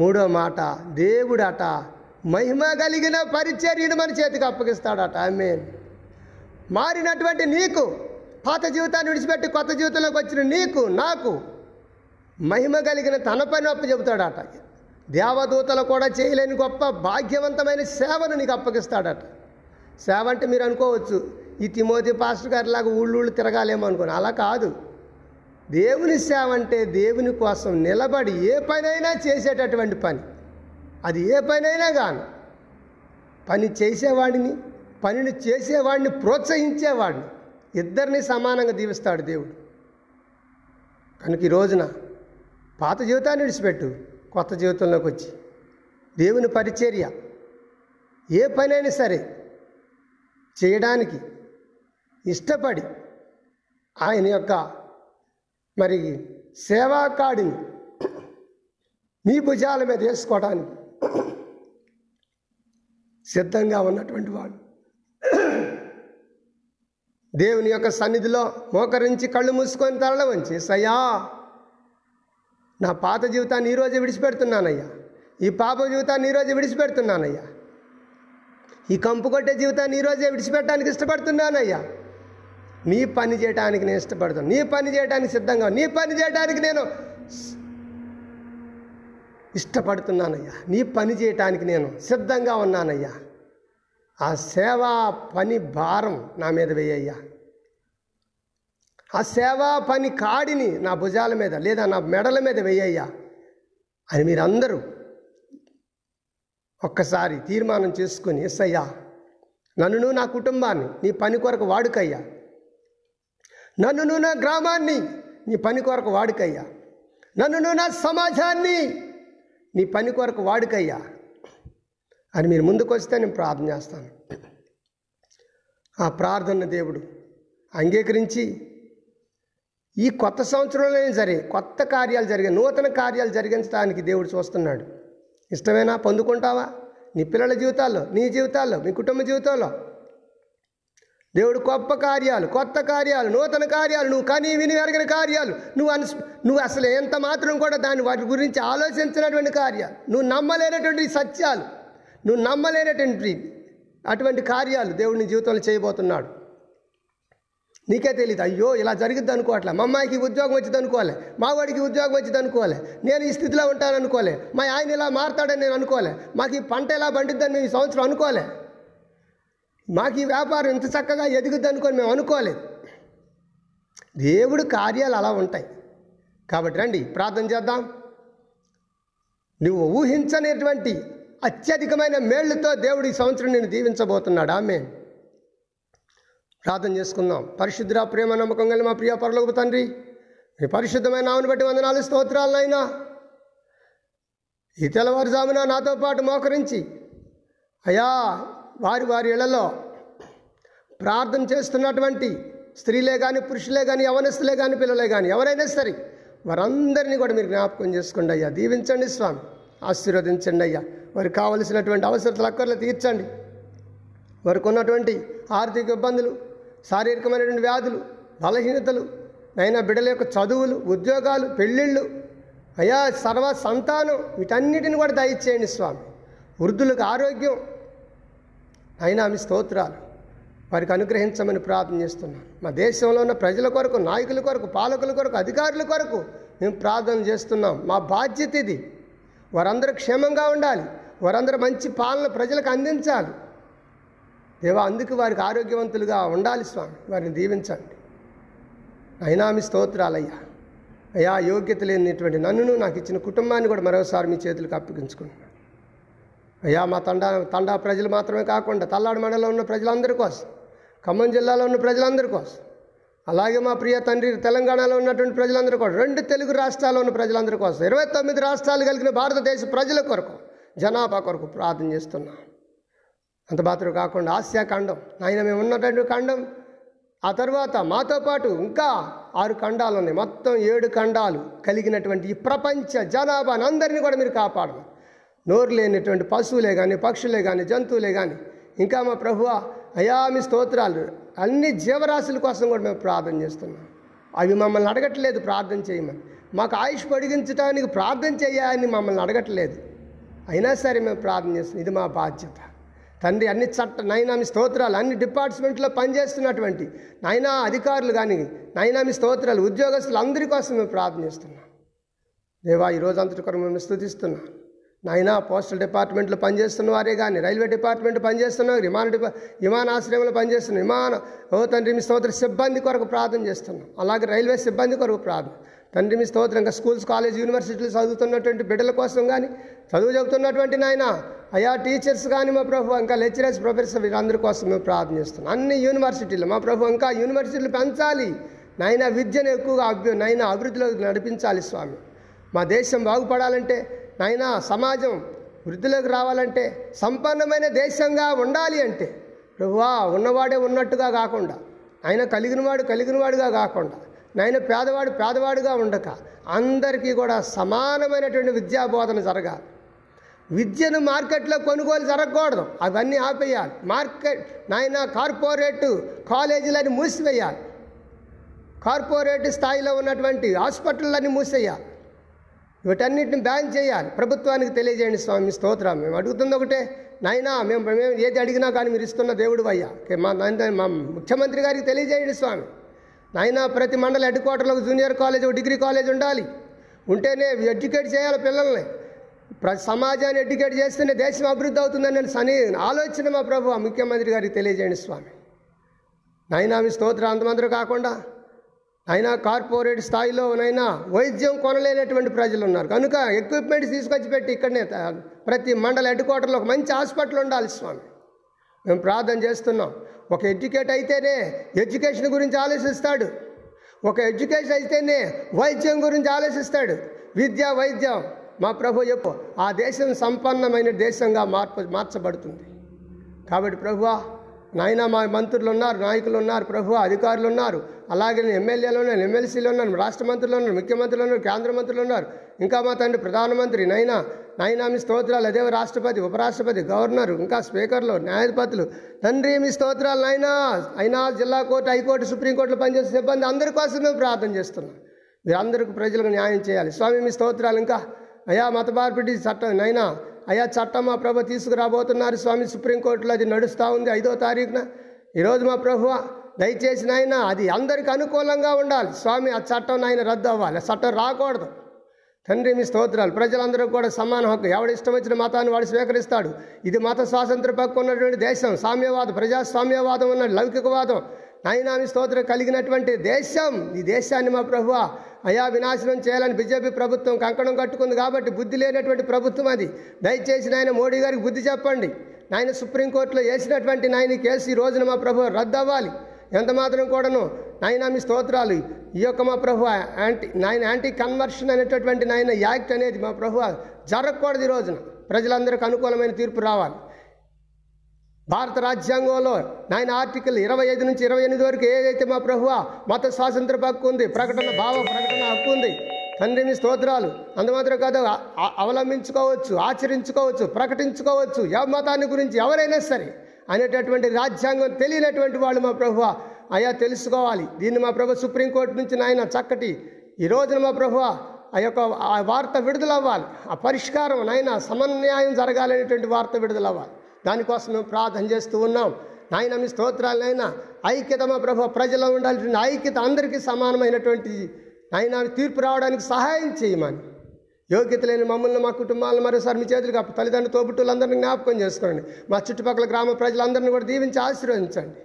మూడో మాట దేవుడట మహిమ కలిగిన పరిచర్యను మన చేతికి అప్పగిస్తాడట. ఆమె మారినటువంటి నీకు పాత జీవితాన్ని విడిచిపెట్టి కొత్త జీవితంలోకి వచ్చిన నీకు నాకు మహిమ కలిగిన తన పని అప్పచెబుతాడట. దేవదూతలు కూడా చేయలేని గొప్ప భాగ్యవంతమైన సేవను నీకు అప్పగిస్తాడట. సేవ అంటే మీరు అనుకోవచ్చు ఈ తిమోతి పాస్టర్ గారిలాగా ఊళ్ళు తిరగాలేమో అనుకోని అలా కాదు. దేవుని సేవ అంటే దేవుని కోసం నిలబడి ఏ పనైనా చేసేటటువంటి పని. అది ఏ పనైనా కాను పని చేసేవాడిని పనిని చేసేవాడిని ప్రోత్సహించేవాడిని. ఇద్దరిని సమానంగా దీవిస్తాడు దేవుడు. కనుక ఈ రోజున పాత జీవితాన్ని విడిచిపెట్టు కొత్త జీవితంలోకి వచ్చి. దేవుని పరిచర్య ఏ పనైనా సరే చేయడానికి ఇష్టపడి ఆయన యొక్క మరి సేవాకాడిని మీ భుజాల మీద వేసుకోవడానికి సిద్ధంగా ఉన్నటువంటి వాడు. దేవుని యొక్క సన్నిధిలో మోకరించి కళ్ళు మూసుకొని తరల వంచి సయ్యా నా పాత జీవితాన్ని ఈరోజు విడిచిపెడుతున్నానయ్యా. ఈ పాప జీవితాన్ని ఈరోజు విడిచిపెడుతున్నానయ్యా. ఈ కంపు కొట్టే జీవితాన్ని ఈరోజే విడిచిపెట్టడానికి ఇష్టపడుతున్నానయ్యా. నీ పని చేయడానికి నేను ఇష్టపడుతాను. నీ పని చేయడానికి సిద్ధంగా నీ పని చేయడానికి నేను ఇష్టపడుతున్నానయ్యా. నీ పని చేయటానికి నేను సిద్ధంగా ఉన్నానయ్యా. ఆ సేవా పని భారం నా మీద వేయ్యా ఆ సేవా పని కాడిని నా భుజాల మీద లేదా నా మెడల మీద వేయ్యా అని మీరందరూ ఒక్కసారి తీర్మానం చేసుకుని ఎస్ అయ్యా నన్నును నా కుటుంబాన్ని నీ పని కొరకు వాడుకయ్యా. నన్నును నా గ్రామాన్ని నీ పని కొరకు వాడుకయ్యా. నువ్వు నా సమాజాన్ని నీ పని కొరకు వాడుకయ్యా. అని మీరు ముందుకొస్తే నేను ప్రార్థన చేస్తాను. ఆ ప్రార్థన దేవుడు అంగీకరించి ఈ కొత్త సంవత్సరంలో సరే కొత్త కార్యాలు జరిగే నూతన కార్యాలు జరిగించడానికి దేవుడు చూస్తున్నాడు. ఇష్టమేనా? పొందుకుంటావా? నీ పిల్లల జీవితాల్లో నీ జీవితాల్లో మీ కుటుంబ జీవితాల్లో? దేవుడు గొప్ప కార్యాలు కొత్త కార్యాలు నూతన కార్యాలు నువ్వు కని విని ఎరగని కార్యాలు. నువ్వు అను నువ్వు అసలు ఎంత మాత్రం కూడా దాని వాటి గురించి ఆలోచించినటువంటి కార్యాలు. నువ్వు నమ్మలేనటువంటి సత్యాలు నువ్వు నమ్మలేనటువంటి అటువంటి కార్యాలు దేవుడు నీ జీవితంలో చేయబోతున్నాడు. నీకే తెలియదు అయ్యో ఇలా జరిగిద్ది అనుకోవట్లే. మా అమ్మాయికి ఉద్యోగం వచ్చింది అనుకోలే మా వాడికి ఉద్యోగం వచ్చింది అనుకోలే నేను ఈ స్థితిలో ఉంటాను అనుకోలే మా ఆయన ఇలా మారుతాడని నేను అనుకోలే మాకు ఈ పంట ఎలా పండిద్దని మేము ఈ సంవత్సరం అనుకోలే మాకు ఈ వ్యాపారం ఇంత చక్కగా ఎదుగుద్ది అనుకొని మేము అనుకోలేదు. దేవుడు కార్యాలు అలా ఉంటాయి. కాబట్టి రండి ప్రార్థన చేద్దాం. నువ్వు ఊహించనటువంటి అత్యధికమైన మేళ్ళతో దేవుడు ఈ సంవత్సరం నేను దీవించబోతున్నాడు. ఆమె ప్రార్థన చేసుకుందాం. పరిశుద్ధ ప్రేమ నమ్మకం కలిగి మా ప్రియ పరలోకి తండ్రి మీ పరిశుద్ధమైన నామను బట్టి వందనాలు స్తోత్రాలనైనా ఈ తెల్లవారుజామున నాతో పాటు మోకరించి అయా వారి వారి ఇళ్ళలో ప్రార్థన చేస్తున్నటువంటి స్త్రీలే కానీ పురుషులే కానీ యవనస్తులే కానీ పిల్లలే కానీ ఎవరైనా సరే వారందరినీ కూడా మీరు జ్ఞాపకం చేసుకోండి అయ్యా. దీవించండి స్వామి. ఆశీర్వదించండి అయ్యా. వారికి కావలసినటువంటి అవసరతలు అక్కర్లు తీర్చండి. వారికి ఉన్నటువంటి ఆర్థిక ఇబ్బందులు శారీరకమైనటువంటి వ్యాధులు బలహీనతలు అయినా బిడ్డల యొక్క చదువులు ఉద్యోగాలు పెళ్ళిళ్ళు అయా సర్వ సంతానం వీటన్నిటిని కూడా దయచేయండి స్వామి. వృద్ధులకు ఆరోగ్యం అయినా మీ స్తోత్రాలు వారికి అనుగ్రహించమని ప్రార్థన చేస్తున్నాను. మా దేశంలో ఉన్న ప్రజల కొరకు నాయకుల కొరకు పాలకుల కొరకు అధికారుల కొరకు మేము ప్రార్థన చేస్తున్నాం. మా బాధ్యత ఇది. వారందరూ క్షేమంగా ఉండాలి. వారందరూ మంచి పాలన ప్రజలకు అందించాలి. దేవా అందుకు వారికి ఆరోగ్యవంతులుగా ఉండాలి స్వామి. వారిని దీవించండి. అయినా మీ స్తోత్రాలయ్యా. అయ్యా యోగ్యత లేనిటువంటి నన్నును నాకు ఇచ్చిన కుటుంబాన్ని కూడా మరోసారి మీ చేతులకు అప్పగించుకుంటున్నాను. అయ్యా మా తండా తండా ప్రజలు మాత్రమే కాకుండా తల్లాడు మండలంలో ఉన్న ప్రజలందరి కోసం ఖమ్మం జిల్లాలో ఉన్న ప్రజలందరి కోసం అలాగే మా ప్రియ తండ్రి తెలంగాణలో ఉన్నటువంటి ప్రజలందరి కోసం రెండు తెలుగు రాష్ట్రాల్లో ఉన్న ప్రజలందరి కోసం ఇరవై తొమ్మిది రాష్ట్రాలు కలిగిన భారతదేశ ప్రజల కొరకు జనాభా కొరకు ప్రార్థన చేస్తున్నాం. అంత మాత్రం కాకుండా ఆసియా ఖండం ఆయన మేము ఉన్నటువంటి ఖండం ఆ తర్వాత మాతో పాటు ఇంకా ఆరు ఖండాలు ఉన్నాయి. మొత్తం ఏడు ఖండాలు కలిగినటువంటి ఈ ప్రపంచ జనాభాని అందరినీ కూడా మీరు కాపాడమని నోరు లేనటువంటి పశువులే కానీ పక్షులే కానీ జంతువులే కానీ ఇంకా మా ప్రభువ అయా మీ స్తోత్రాలు. అన్ని జీవరాశుల కోసం కూడా మేము ప్రార్థన చేస్తున్నాం. అవి మమ్మల్ని అడగట్లేదు ప్రార్థన చేయమని. మాకు ఆయుష్ పొడిగించడానికి ప్రార్థన చేయాలని మమ్మల్ని అడగట్లేదు. అయినా సరే మేము ప్రార్థన చేస్తున్నాం. ఇది మా బాధ్యత. తండ్రి అన్ని చట్ట నైనా మీ స్తోత్రాలు అన్ని డిపార్ట్మెంట్లో పనిచేస్తున్నటువంటి నైనా అధికారులు కానీ నైనా మీ స్తోత్రాలు ఉద్యోగస్తులు అందరి కోసం మేము ప్రార్థన చేస్తున్నాం. దేవా ఈ రోజు అంతటి కొరకు మేము స్థుతిస్తున్నాం. నైనా పోస్టల్ డిపార్ట్మెంట్లో పనిచేస్తున్న వారే కానీ రైల్వే డిపార్ట్మెంట్ పనిచేస్తున్న విమాన డిపా విమానాశ్రయంలో పనిచేస్తున్న విమాన ఓ తండ్రి మీ స్తోత్ర సిబ్బంది కొరకు ప్రార్థన చేస్తున్నాం. అలాగే రైల్వే సిబ్బంది కొరకు ప్రార్థన. తండ్రి మీ స్తోత్రం ఇంకా స్కూల్స్ కాలేజ్ యూనివర్సిటీలు చదువుతున్నటువంటి బిడ్డల కోసం కానీ చదువు చెబుతున్నటువంటి నాయన అయా టీచర్స్ కానీ మా ప్రభు ఇంకా లెక్చరర్స్ ప్రొఫెసర్ వీరందరి కోసం మేము ప్రార్థన చేస్తున్నాం. అన్ని యూనివర్సిటీలు మా ప్రభు ఇంకా యూనివర్సిటీలు పెంచాలి. నాయన విద్యను ఎక్కువగా అభ్యు నైనా అభివృద్ధిలో నడిపించాలి స్వామి. మా దేశం బాగుపడాలంటే నాయన సమాజం వృద్ధిలోకి రావాలంటే సంపన్నమైన దేశంగా ఉండాలి అంటే ప్రభువా ఉన్నవాడే ఉన్నట్టుగా కాకుండా ఆయన కలిగినవాడు కలిగినవాడుగా కాకుండా నాయన పేదవాడు పేదవాడుగా ఉండక అందరికీ కూడా సమానమైనటువంటి విద్యా బోధన జరగాలి. విద్యను మార్కెట్లో కొనుగోలు జరగకూడదు. అవన్నీ ఆపేయాలి. మార్కెట్ నాయన కార్పొరేట్ కాలేజీలని మూసివేయాలి. కార్పొరేట్ స్థాయిలో ఉన్నటువంటి హాస్పిటళ్ళని మూసేయాలి. వీటన్నిటిని బ్యాన్ చేయాలి. ప్రభుత్వానికి తెలియజేయండి స్వామి స్తోత్రం. మేము అడుగుతుంది ఒకటే నాయనా మేము మేము ఏది అడిగినా కానీ మీరు ఇస్తున్న దేవుడు అయ్యా. మా మా ముఖ్యమంత్రి గారికి తెలియజేయండి స్వామి. నాయనా ప్రతి మండల హెడ్ క్వార్టర్లో జూనియర్ కాలేజ్ డిగ్రీ కాలేజ్ ఉండాలి. ఉంటేనే ఎడ్యుకేట్ చేయాలి పిల్లల్ని. ప్ర సమాజాన్ని ఎడ్యుకేట్ చేస్తేనే దేశం అభివృద్ధి అవుతుందని నేను సని ఆలోచన మా ప్రభు. ఆ ముఖ్యమంత్రి గారికి తెలియజేయండి స్వామి. నాయనా మీ స్తోత్రం అంతమందరూ కాకుండా అయినా కార్పొరేట్ స్థాయిలోనైనా వైద్యం కొనలేనటువంటి ప్రజలు ఉన్నారు. కనుక ఎక్విప్మెంట్ తీసుకొచ్చి పెట్టి ఇక్కడనే ప్రతి మండల హెడ్ క్వార్టర్లో ఒక మంచి హాస్పిటల్ ఉండాలి స్వామి. మేము ప్రార్థన చేస్తున్నాం. ఒక ఎడ్యుకేట్ అయితేనే ఎడ్యుకేషన్ గురించి ఆలోచిస్తాడు. ఒక ఎడ్యుకేషన్ అయితేనే వైద్యం గురించి ఆలోచిస్తాడు. విద్య వైద్యం మా ప్రభు చెప్పు ఆ దేశం సంపన్నమైన దేశంగా మార్పు మార్చబడుతుంది. కాబట్టి ప్రభువా నాయన మా మంత్రులు ఉన్నారు నాయకులు ఉన్నారు ప్రభు అధికారులు ఉన్నారు అలాగే ఎమ్మెల్యేలు ఉన్నారు ఎమ్మెల్సీలు ఉన్నారు రాష్ట్ర మంత్రులు ఉన్నారు ముఖ్యమంత్రులు ఉన్నారు కేంద్ర మంత్రులు ఉన్నారు. ఇంకా మా తండ్రి ప్రధానమంత్రి నైనా నైనా మీ స్తోత్రాలు అదే రాష్ట్రపతి ఉపరాష్ట్రపతి గవర్నర్ ఇంకా స్పీకర్లు న్యాయపతులు తండ్రి మీ స్తోత్రాలు నైనా అయినా జిల్లా కోర్టు హైకోర్టు సుప్రీంకోర్టులో పనిచేసే సిబ్బంది అందరి కోసం మేము ప్రార్థన చేస్తున్నాం. మీరందరికీ ప్రజలకు న్యాయం చేయాలి. స్వామి మీ స్తోత్రాలు ఇంకా అయా మత మార్పిడి చట్టం నైనా అయా చట్టం మా ప్రభు తీసుకురాబోతున్నారు. స్వామి సుప్రీంకోర్టులో అది నడుస్తూ ఉంది ఐదో తారీఖున. ఈరోజు మా ప్రభు దయచేసి నాయన అది అందరికి అనుకూలంగా ఉండాలి. స్వామి ఆ చట్టం నాయన రద్దు అవ్వాలి. ఆ చట్టం రాకూడదు. తండ్రి మీ స్తోత్రాలు. ప్రజలందరూ కూడా సమాన హక్కు. ఎవడు ఇష్టం వచ్చిన మతాన్ని వాడు స్వీకరిస్తాడు. ఇది మత స్వాతంత్ర పక్కు ఉన్నటువంటి దేశం. సామ్యవాదం ప్రజాస్వామ్యవాదం ఉన్న లౌకికవాదం. నాయనామి స్తోత్రం కలిగినటువంటి దేశం. ఈ దేశాన్ని మా ప్రభువ అయా వినాశనం చేయాలని బీజేపీ ప్రభుత్వం కంకణం కట్టుకుంది కాబట్టి బుద్ధి లేనటువంటి ప్రభుత్వం అది. దయచేసి నాయన మోడీ గారికి బుద్ధి చెప్పండి. నాయన సుప్రీంకోర్టులో వేసినటువంటి నాయన కేసు ఈ రోజున మా ప్రభు రద్దు అవ్వాలి ఎంత మాత్రం కూడాను నాయన మీ స్తోత్రాలు. ఈ యొక్క మా ప్రభు యాంటీ నాయన యాంటీ కన్వర్షన్ అనేటటువంటి నాయన యాక్ట్ అనేది మా ప్రభు జరగకూడదు ఈ రోజున. ప్రజలందరికీ అనుకూలమైన తీర్పు రావాలి. భారత రాజ్యాంగంలో నాయన ఆర్టికల్ ఇరవై ఐదు నుంచి ఇరవై ఎనిమిది వరకు ఏదైతే మా ప్రభువ మత స్వాతంత్ర హక్కు ఉంది ప్రకటన భావ ప్రకటన హక్కు ఉంది తండ్రి మీ స్తోత్రాలు అందుమాత్రం కాదు అవలంబించుకోవచ్చు ఆచరించుకోవచ్చు ప్రకటించుకోవచ్చు ఎవ మతాన్ని గురించి ఎవరైనా సరే అనేటటువంటి రాజ్యాంగం తెలియనటువంటి వాళ్ళు మా ప్రభువ. అయ్యా తెలుసుకోవాలి. దీన్ని మా ప్రభు సుప్రీంకోర్టు నుంచి నాయన చక్కటి ఈ రోజున మా ప్రభువ ఆ యొక్క ఆ వార్త విడుదల అవ్వాలి ఆ పరిష్కారం నాయన సమన్యాయం జరగాలనేటువంటి వార్త విడుదల అవ్వాలి దానికోసం మేము ప్రార్థన చేస్తూ ఉన్నాం. నాయన మీ స్తోత్రాలైనా ఐక్యత మా ప్రభు ప్రజలు ఉండాల్సిన ఐక్యత అందరికీ సమానమైనటువంటి నాయన తీర్పు రావడానికి సహాయం చేయమని. యోగ్యత లేని మమ్మల్ని మా కుటుంబాలను మరోసారి మీ చేతులు కాపు తల్లిదండ్రులు తోబుట్టులందరినీ జ్ఞాపకం చేసుకోండి. మా చుట్టుపక్కల గ్రామ ప్రజలందరినీ కూడా దీవించి ఆశీర్వదించండి.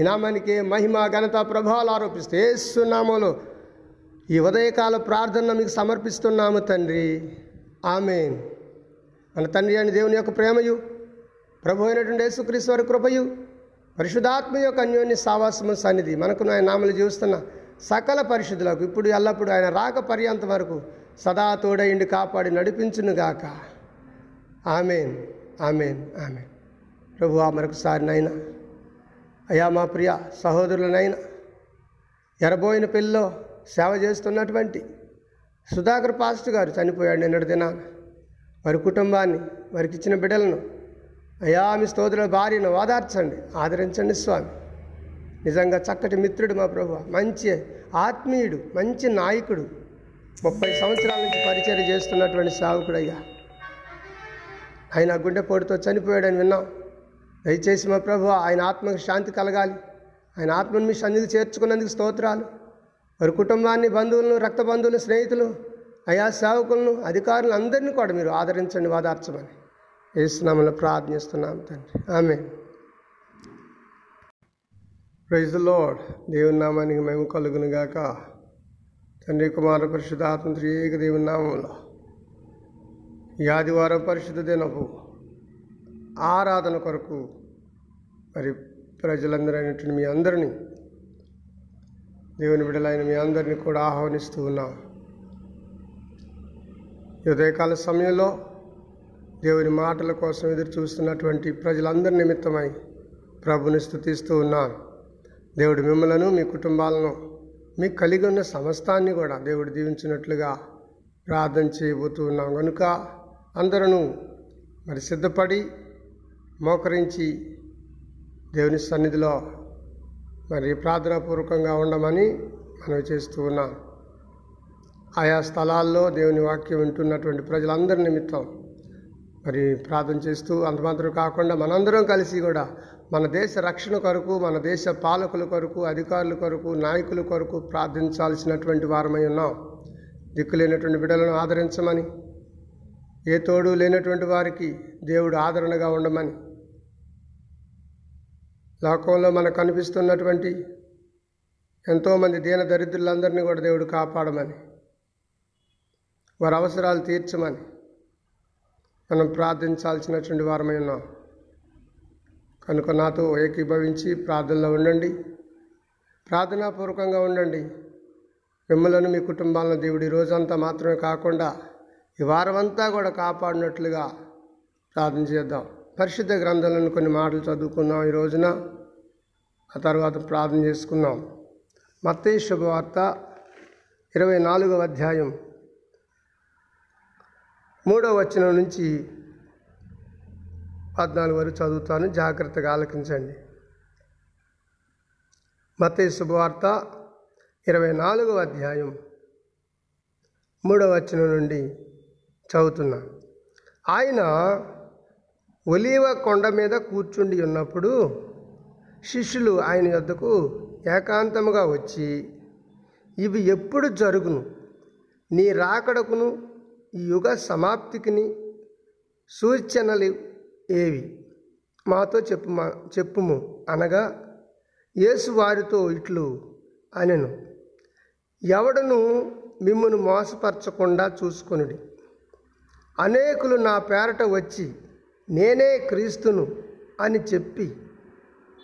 ఈ నామానికి మహిమ ఘనత ప్రభావాలు ఆరోపిస్తూ ఏసునామలో ఈ ఉదయకాల ప్రార్థన మీకు సమర్పిస్తున్నాము తండ్రి. ఆమె మన తండ్రి అని దేవుని యొక్క ప్రేమయు ప్రభు అయినటువంటి యేసుక్రీస్తు వారి కృపయు పరిశుధాత్మ యొక్క అన్యోన్య సావాసము సన్నిధి. మనకు ఆయన నామలు జీవిస్తున్న సకల పరిశుద్ధులకు ఇప్పుడు ఎల్లప్పుడూ ఆయన రాక పర్యంత వరకు సదా తోడయిండి కాపాడి నడిపించునుగాక. ఆమెన్. ఆమెన్. ఆమెన్. ప్రభు మరొకసారి నైనా అయా మా ప్రియ సహోదరులనైనా ఎరబోయిన పెళ్ళిలో సేవ చేస్తున్నటువంటి సుధాకర్ పాస్టర్ గారు చనిపోయాడు నిన్నటి దినాన. వారి కుటుంబాన్ని వారికి ఇచ్చిన బిడ్డలను అయా మీ స్తోత్రుల భార్యను ఓదార్చండి ఆదరించండి స్వామి. నిజంగా చక్కటి మిత్రుడు మా ప్రభు. మంచి ఆత్మీయుడు మంచి నాయకుడు. ముప్పై సంవత్సరాల నుంచి పరిచయం చేస్తున్నటువంటి సావుకుడు అయ్యా. ఆయన గుండెపోటుతో చనిపోయాడని విన్నాం. దయచేసి మా ప్రభు ఆయన ఆత్మకు శాంతి కలగాలి. ఆయన ఆత్మను మీ సన్నిధి చేర్చుకున్నందుకు స్తోత్రాలు. వారి కుటుంబాన్ని బంధువులను రక్త బంధువులు స్నేహితులు అయా సేవకులను అధికారులు అందరినీ కూడా మీరు ఆదరించండి వాదార్చమని. ఏసునామలో ప్రార్థిస్తున్నాం తండ్రి. ఆమె ప్రైజ్ లోడ్ దేవుని నామానికి మేము కలుగునుగాక. తండ్రి కుమార పరిశుధాత్మ త్రియేక దేవుని నామంలో. ఈ ఆదివారం పరిశుద్ధ దినపు ఆరాధన కొరకు మరి ప్రజలందరూ అయినటువంటి మీ అందరినీ దేవుని బిడ్డలైన మీ అందరినీ కూడా ఆహ్వానిస్తూ ఉన్నాం. యుదయకాల ఉదయకాల సమయంలో దేవుని మాటల కోసం ఎదురు చూస్తున్నటువంటి ప్రజలందరి నిమిత్తమై ప్రభుని స్థుతిస్తూ ఉన్నాను దేవుడు మిమ్మలను మీ కుటుంబాలను మీకు కలిగి ఉన్న సమస్తాన్ని కూడా దేవుడు దీవించినట్లుగా ప్రార్థన చేయబోతూ ఉన్నాం. కనుక అందరూ మరి సిద్ధపడి మోకరించి దేవుని సన్నిధిలో మరి ప్రార్థనాపూర్వకంగా ఉండమని మనవి చేస్తూ ఉన్నాం. ఆయా స్థలాల్లో దేవుని వాక్యం వింటున్నటువంటి ప్రజలందరి నిమిత్తం మరి ప్రార్థన చేస్తూ అంతమాత్రం కాకుండా మనందరం కలిసి కూడా మన దేశ రక్షణ కొరకు మన దేశ పాలకుల కొరకు అధికారుల కొరకు నాయకుల కొరకు ప్రార్థించాల్సినటువంటి వారమై ఉన్నాం. దిక్కులేనటువంటి బిడ్డలను ఆదరించమని ఏ తోడు లేనటువంటి వారికి దేవుడు ఆదరణగా ఉండమని లోకంలో మనకు కనిపిస్తున్నటువంటి ఎంతోమంది దీన దరిద్రులందరినీ కూడా దేవుడు కాపాడమని వారి అవసరాలు తీర్చమని మనం ప్రార్థించాల్సినటువంటి వారమై ఉన్నాం. కనుక నాతో ఏకీభవించి ప్రార్థనలో ఉండండి. ప్రార్థనాపూర్వకంగా ఉండండి. మిమ్మలను మీ కుటుంబాలను దేవుడు రోజంతా మాత్రమే కాకుండా ఈ వారమంతా కూడా కాపాడినట్లుగా ప్రార్థన చేద్దాం. పరిశుద్ధ గ్రంథాలను కొన్ని మాటలు చదువుకుందాం ఈ రోజున. ఆ తర్వాత ప్రార్థన చేసుకుందాం. మత్తయి శుభవార్త ఇరవై నాలుగవ అధ్యాయం. మూడో వచనం నుంచి పద్నాలుగు వరకు చదువుతాను. జాగ్రత్తగా ఆలకించండి. మత శుభవార్త ఇరవై నాలుగవ అధ్యాయం మూడవ వచనం నుండి చదువుతున్నా. ఆయన ఒలీవ కొండ మీద కూర్చుండి ఉన్నప్పుడు శిష్యులు ఆయన యొద్దకు ఏకాంతముగా వచ్చి ఇవి ఎప్పుడు జరుగును? నీ రాకడకును యుగ సమాప్తికిని సూచనలు ఏవి? మాతో చెప్పుమా చెప్పుము. అనగా యేసు వారితో ఇట్లు అనెను. ఎవడను మిమ్మను మోసపరచకుండా చూసుకొనుడి. అనేకులు నా పేరట వచ్చి నేనే క్రీస్తును అని చెప్పి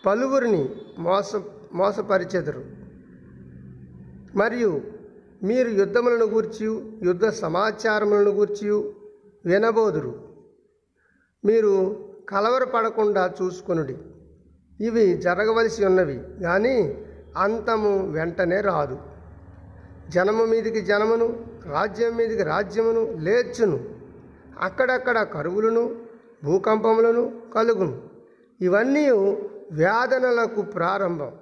పలువురిని మోస మోసపరిచెదరు. మరియు మీరు యుద్ధములను గూర్చి యుద్ధ సమాచారములను గూర్చి వినబోదురు. మీరు కలవరపడకుండా చూసుకొనుడి. ఇవి జరగవలసి ఉన్నవి కానీ అంతము వెంటనే రాదు. జనము మీదికి జనమును రాజ్యం మీదికి రాజ్యమును లేచును అక్కడక్కడ కరువులను భూకంపములను కలుగును. ఇవన్నీ వేదనలకు ప్రారంభం.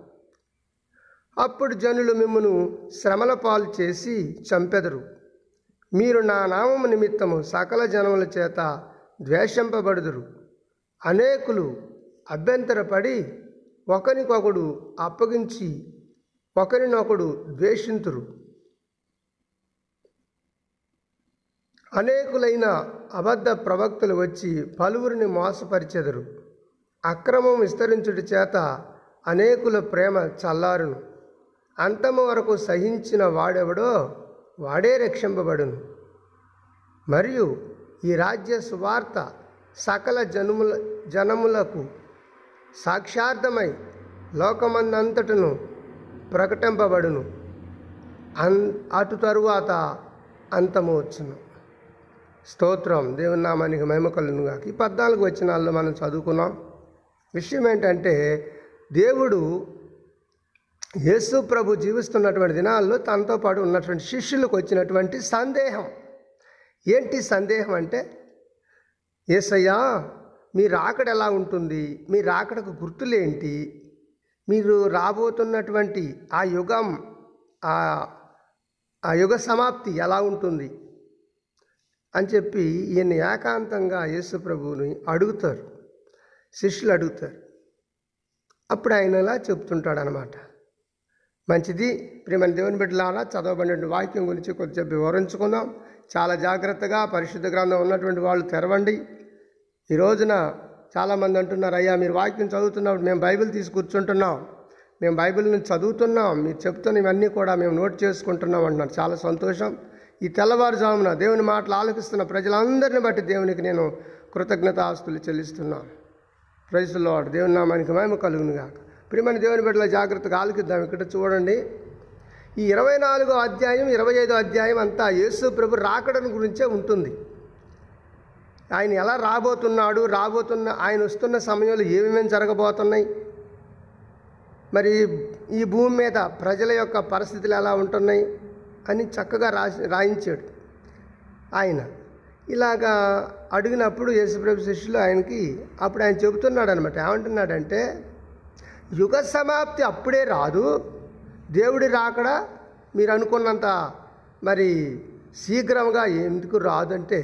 అప్పుడు జనులు మిమ్మను శ్రమల పాలు చేసి చంపెదరు. మీరు నా నామము నిమిత్తము సకల జనముల చేత ద్వేషింపబడుదురు. అనేకులు అభ్యంతరపడి ఒకరికొకడు అప్పగించి ఒకరినొకడు ద్వేషింతురు. అనేకులైన అబద్ధ ప్రవక్తలు వచ్చి పలువురిని మోసపరిచెదరు. అక్రమం విస్తరించుట చేత అనేకుల ప్రేమ చల్లారును. అంతము వరకు సహించిన వాడెవడో వాడే రక్షింపబడును. మరియు ఈ రాజ్య సువార్త సకల జనుముల జనములకు సాక్షార్థమై లోకమందంతటను ప్రకటింపబడును. అన్ అటు తరువాత అంతము వచ్చును. స్తోత్రం. దేవుని నామానికి మహిమ ఈ పద్నాలుగు వచ్చినాల్లో మనం చదువుకున్నాం. విషయం ఏంటంటే దేవుడు యేసు ప్రభు జీవిస్తున్నటువంటి దినాల్లో తనతో పాటు ఉన్నటువంటి శిష్యులకు వచ్చినటువంటి సందేహం. ఏంటి సందేహం అంటే ఏసయ్యా మీ రాకడ ఎలా ఉంటుంది? మీ రాకడకు గుర్తులేంటి? మీరు రాబోతున్నటువంటి ఆ యుగం ఆ ఆ యుగ సమాప్తి ఎలా ఉంటుంది? అని చెప్పి ఈయన ఏకాంతంగా యేసు ప్రభువుని అడుగుతారు. శిష్యులు అడుగుతారు. అప్పుడు ఆయన ఇలా చెప్తుంటాడనమాట. మంచిది. ప్రియమైన దేవుని బిడ్డలారా చదవబడిన వాక్యం గురించి కొద్దిసేపు వివరించుకుందాం. చాలా జాగ్రత్తగా పరిశుద్ధ గ్రంథం ఉన్నటువంటి వాళ్ళు తెరవండి. ఈ రోజున చాలామంది అంటున్నారు అయ్యా మీరు వాక్యం చదువుతున్నప్పుడు మేము బైబిల్ తీసి కూర్చుంటున్నాం. మేము బైబిల్ని చదువుతున్నాం. మీరు చెప్తున్న ఇవన్నీ కూడా మేము నోట్ చేసుకుంటున్నాం అంటున్నారు. చాలా సంతోషం. ఈ తెల్లవారుజామున దేవుని మాటలు ఆలకిస్తున్న ప్రజలందరిని బట్టి దేవునికి నేను కృతజ్ఞత ఆస్తులు చెల్లిస్తున్నాను ప్రైజులో దేవుని నామానికి మేము కలుగునుగాక. ప్రియమైన దేవుని బిడ్డల జాగ్రత్తగా ఆలకిద్దాం. ఇక్కడ చూడండి. ఈ ఇరవై నాలుగో అధ్యాయం ఇరవై ఐదో అధ్యాయం అంతా యేసు ప్రభు రాకడను గురించే ఉంటుంది. ఆయన ఎలా రాబోతున్నాడు రాబోతున్న ఆయన వస్తున్న సమయంలో ఏమేమి జరగబోతున్నాయి? మరి ఈ భూమి మీద ప్రజల యొక్క పరిస్థితులు ఎలా ఉంటున్నాయి అని చక్కగా రాసి రాయించాడు ఆయన. ఇలాగా అడిగినప్పుడు యేసుప్రభు శిష్యులు ఆయనకి అప్పుడు ఆయన చెబుతున్నాడు అనమాట ఏమంటున్నాడంటే యుగ సమాప్తి అప్పుడే రాదు. దేవుడి రాకడా మీరు అనుకున్నంత మరి శీఘ్రంగా ఎందుకు రాదంటే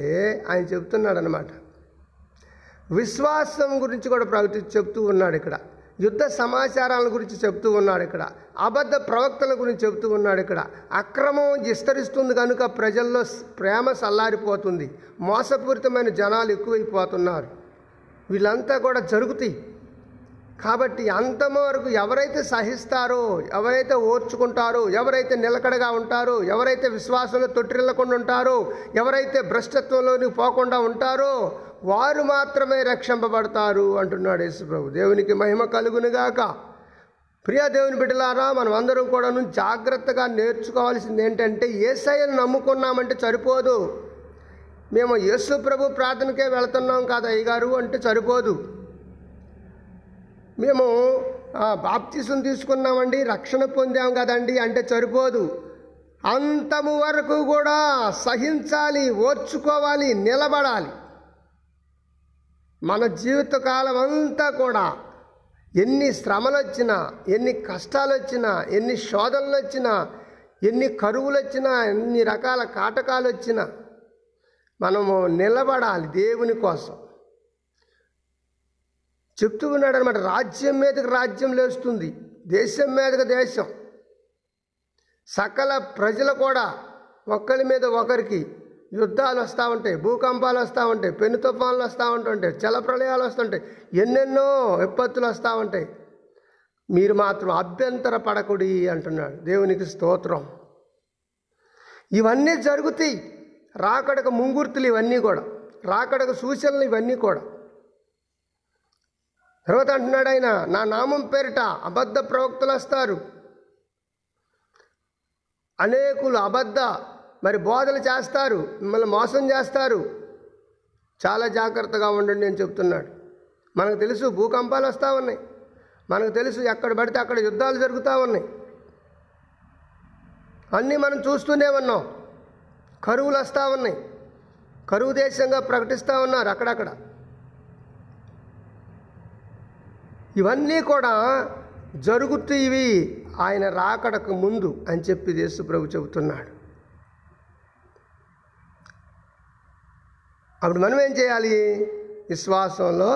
ఆయన చెప్తున్నాడు అనమాట విశ్వాసం గురించి కూడా ప్రకటి చెప్తూ ఉన్నాడు ఇక్కడ. యుద్ధ సమాచారాల గురించి చెప్తూ ఉన్నాడు ఇక్కడ. అబద్ధ ప్రవక్తల గురించి చెప్తూ ఉన్నాడు ఇక్కడ. అక్రమం విస్తరిస్తుంది కనుక ప్రజల్లో ప్రేమ సల్లారిపోతుంది. మోసపూరితమైన జనాలు ఎక్కువైపోతున్నారు. వీళ్ళంతా కూడా జరుగుతాయి. కాబట్టి అంతము వరకు ఎవరైతే సహిస్తారో ఎవరైతే ఓర్చుకుంటారో ఎవరైతే నిలకడగా ఉంటారో ఎవరైతే విశ్వాసంలో తొట్టిల్లకుండా ఉంటారో ఎవరైతే భ్రష్టత్వంలోని పోకుండా ఉంటారో వారు మాత్రమే రక్షింపబడతారు అంటున్నాడు యేసుప్రభు. దేవునికి మహిమ కలుగునుగాక ప్రియ దేవుని బిడ్డలారా మనం అందరం కూడాను జాగ్రత్తగా నేర్చుకోవాల్సింది ఏంటంటే ఏసయ్యను నమ్ముకున్నామంటే సరిపోదు. మేము యేసు ప్రభు ప్రార్థనకే వెళుతున్నాం కాదు అయ్యగారు అంటే సరిపోదు. మేము బాప్తిసం తీసుకున్నామండి రక్షణ పొందాం కదండి అంటే సరిపోదు. అంతము వరకు కూడా సహించాలి ఓర్చుకోవాలి నిలబడాలి. మన జీవితకాలం అంతా కూడా ఎన్ని శ్రమలు వచ్చినా ఎన్ని కష్టాలు వచ్చినా ఎన్ని శోధనలు వచ్చినా ఎన్ని కరువులు వచ్చినా ఎన్ని రకాల కాటకాలు వచ్చినా మనము నిలబడాలి దేవుని కోసం. చెప్తూ ఉన్నాడు అనమాట రాజ్యం మీదకి రాజ్యం లేస్తుంది దేశం మీదకి దేశం. సకల ప్రజలు కూడా ఒకరి మీద ఒకరికి యుద్ధాలు వస్తూ ఉంటాయి భూకంపాలు వస్తూ ఉంటాయి పెను తుఫాన్లు వస్తూ ఉంటుంటాయి చల ప్రళయాలు వస్తుంటాయి ఎన్నెన్నో విపత్తులు వస్తూ ఉంటాయి. మీరు మాత్రం అభ్యంతర పడకుడి అంటున్నాడు దేవునికి స్తోత్రం. ఇవన్నీ జరుగుతాయి రాకడకు ముంగుర్తులు ఇవన్నీ కూడా రాకడకు సూచనలు ఇవన్నీ కూడా. తర్వాత అంటున్నాడు ఆయన నా నామం పేరిట అబద్ధ ప్రవక్తలు వస్తారు. అనేకులు అబద్ధ మరి బోధలు చేస్తారు మిమ్మల్ని మోసం చేస్తారు. చాలా జాగ్రత్తగా ఉండండి అని చెప్తున్నాడు. మనకు తెలుసు భూకంపాలు వస్తూ ఉన్నాయి. మనకు తెలుసు ఎక్కడ పడితే అక్కడ యుద్ధాలు జరుగుతూ ఉన్నాయి. అన్నీ మనం చూస్తూనే ఉన్నాం. కరువులు వస్తూ ఉన్నాయి. కరువు దేశంగా ప్రకటిస్తూ ఉన్నారు అక్కడక్కడ. ఇవన్నీ కూడా జరుగుతీవి ఆయన రాకడకు ముందు అని చెప్పి యేసు ప్రభు చెబుతున్నాడు. అప్పుడు మనం ఏం చేయాలి? విశ్వాసంలో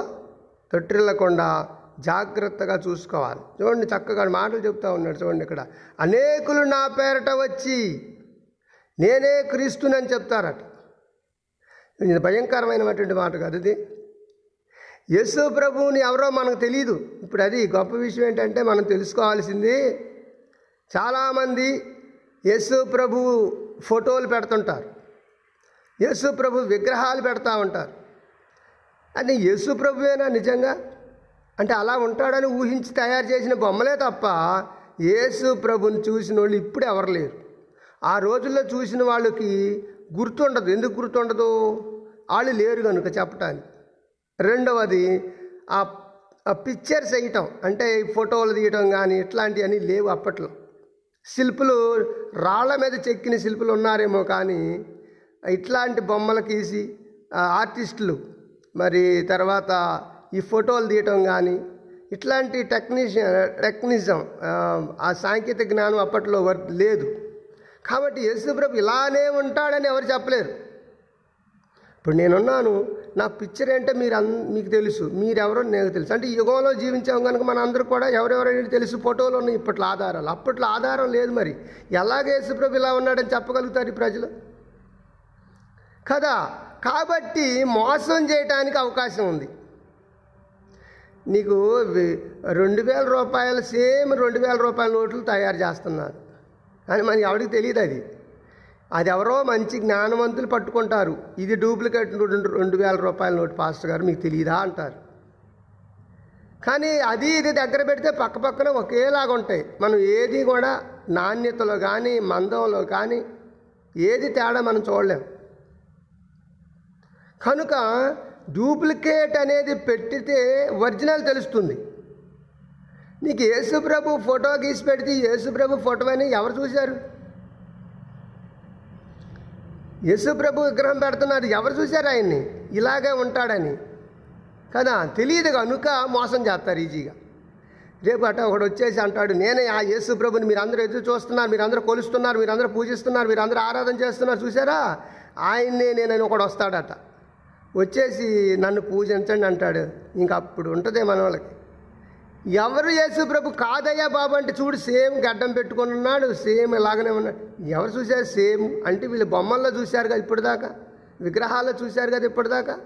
తొట్టిల్లకుండా జాగ్రత్తగా చూసుకోవాలి. చూడండి చక్కగా మాటలు చెప్తా ఉన్నాడు చూడండి ఇక్కడ. అనేకులు నా పేరట వచ్చి నేనే క్రీస్తునని చెప్తారట. ఇది భయంకరమైనటువంటి మాట కాదు ఇది. యేసు ప్రభువుని ఎవరో మనకు తెలియదు ఇప్పుడు అది గొప్ప విషయం ఏంటంటే మనం తెలుసుకోవాల్సింది చాలామంది యేసు ప్రభు ఫోటోలు పెడుతుంటారు. యేసు ప్రభు విగ్రహాలు పెడతా ఉంటారు. అది యేసు ప్రభువేనా నిజంగా? అంటే అలా ఉంటాడని ఊహించి తయారు చేసిన బొమ్మలే తప్ప యేసు ప్రభుని చూసిన వాళ్ళు ఇప్పుడు ఎవరు లేరు. ఆ రోజుల్లో చూసిన వాళ్ళకి గుర్తుండదు. ఎందుకు గుర్తుండదు? వాళ్ళు లేరు కనుక చెప్పటానికి. రెండవది ఆ పిక్చర్స్ వేయటం అంటే ఈ ఫోటోలు తీయటం కానీ ఇట్లాంటివన్నీ లేవు అప్పట్లో. శిల్పులు రాళ్ళ మీద చెక్కిన శిల్పులు ఉన్నారేమో కానీ ఇట్లాంటి బొమ్మలు గీసి ఆర్టిస్టులు మరి తర్వాత ఈ ఫోటోలు తీయటం కానీ ఇట్లాంటి టెక్నీషియన్ టెక్నిజం ఆ, సాంకేతిక జ్ఞానం అప్పట్లో లేదు. కాబట్టి యేసుప్రభు ఇలానే ఉంటాడని ఎవరు చెప్పలేరు. ఇప్పుడు నేనున్నాను నా పిక్చర్ ఏంటో మీరు అన్ మీకు తెలుసు. మీరెవరో నాకు తెలుసు. అంటే యుగంలో జీవించాం కనుక మన అందరూ కూడా ఎవరెవరైనా తెలుసు ఫోటోలు ఉన్నాయి. ఇప్పట్లో ఆధారాలు. అప్పట్లో ఆధారం లేదు మరి. ఎలాగ యేసుప్రభు ఇలా ఉన్నాడని చెప్పగలుగుతారు ఈ ప్రజలు? కదా. కాబట్టి మోసం చేయటానికి అవకాశం ఉంది. నీకు రెండు వేల రూపాయలు సేమ్ రెండు వేల రూపాయల నోట్లు తయారు చేస్తున్నారు. అని మనకి ఎవరికి తెలియదు అది. అది ఎవరో మంచి జ్ఞానవంతులు పట్టుకుంటారు. ఇది డూప్లికేట్ రెండు రెండు వేల రూపాయల నోటు పాస్టర్ గారు మీకు తెలియదా అంటారు. కానీ అది ఇది దగ్గర పెడితే పక్క పక్కన ఒకేలాగా ఉంటాయి. మనం ఏది కూడా నాణ్యతలో కానీ మందంలో కానీ ఏది తేడా మనం చూడలేం. కనుక డూప్లికేట్ అనేది పెట్టితే ఒరిజినల్ తెలుస్తుంది. నీకు యేసుప్రభు ఫోటో గీసి పెడితే యేసుప్రభు ఫోటో అని ఎవరు చూశారు? యేసుప్రభు విగ్రహం పెడుతున్నారు ఎవరు చూశారు ఆయన్ని? ఇలాగే ఉంటాడని. కదా? తెలియదు కనుక మోసం చేస్తారు ఈజీగా. రేపు అట ఒకడు వచ్చేసి అంటాడు నేనే ఆ యేసు ప్రభుని మీరందరూ ఎదురు చూస్తున్నారు. మీరందరూ కొలుస్తున్నారు. మీరందరూ పూజిస్తున్నారు. మీరందరూ ఆరాధన చేస్తున్నారు. చూసారా ఆయన్నే నేనని ఒకడు వస్తాడట. వచ్చేసి నన్ను పూజించండి అంటాడు. ఇంక అప్పుడు ఉంటుంది మన వాళ్ళకి ఎవరు యేసు ప్రభు కాదయ్యా బాబు అంటే చూడు సేమ్ గడ్డం పెట్టుకొని ఉన్నాడు సేమ్ ఇలాగనే ఉన్నాడు. ఎవరు చూశారు? సేమ్. అంటే వీళ్ళు బొమ్మల్లో చూశారు కదా ఇప్పటిదాకా? విగ్రహాల్లో చూశారు కదా ఇప్పటిదాకా?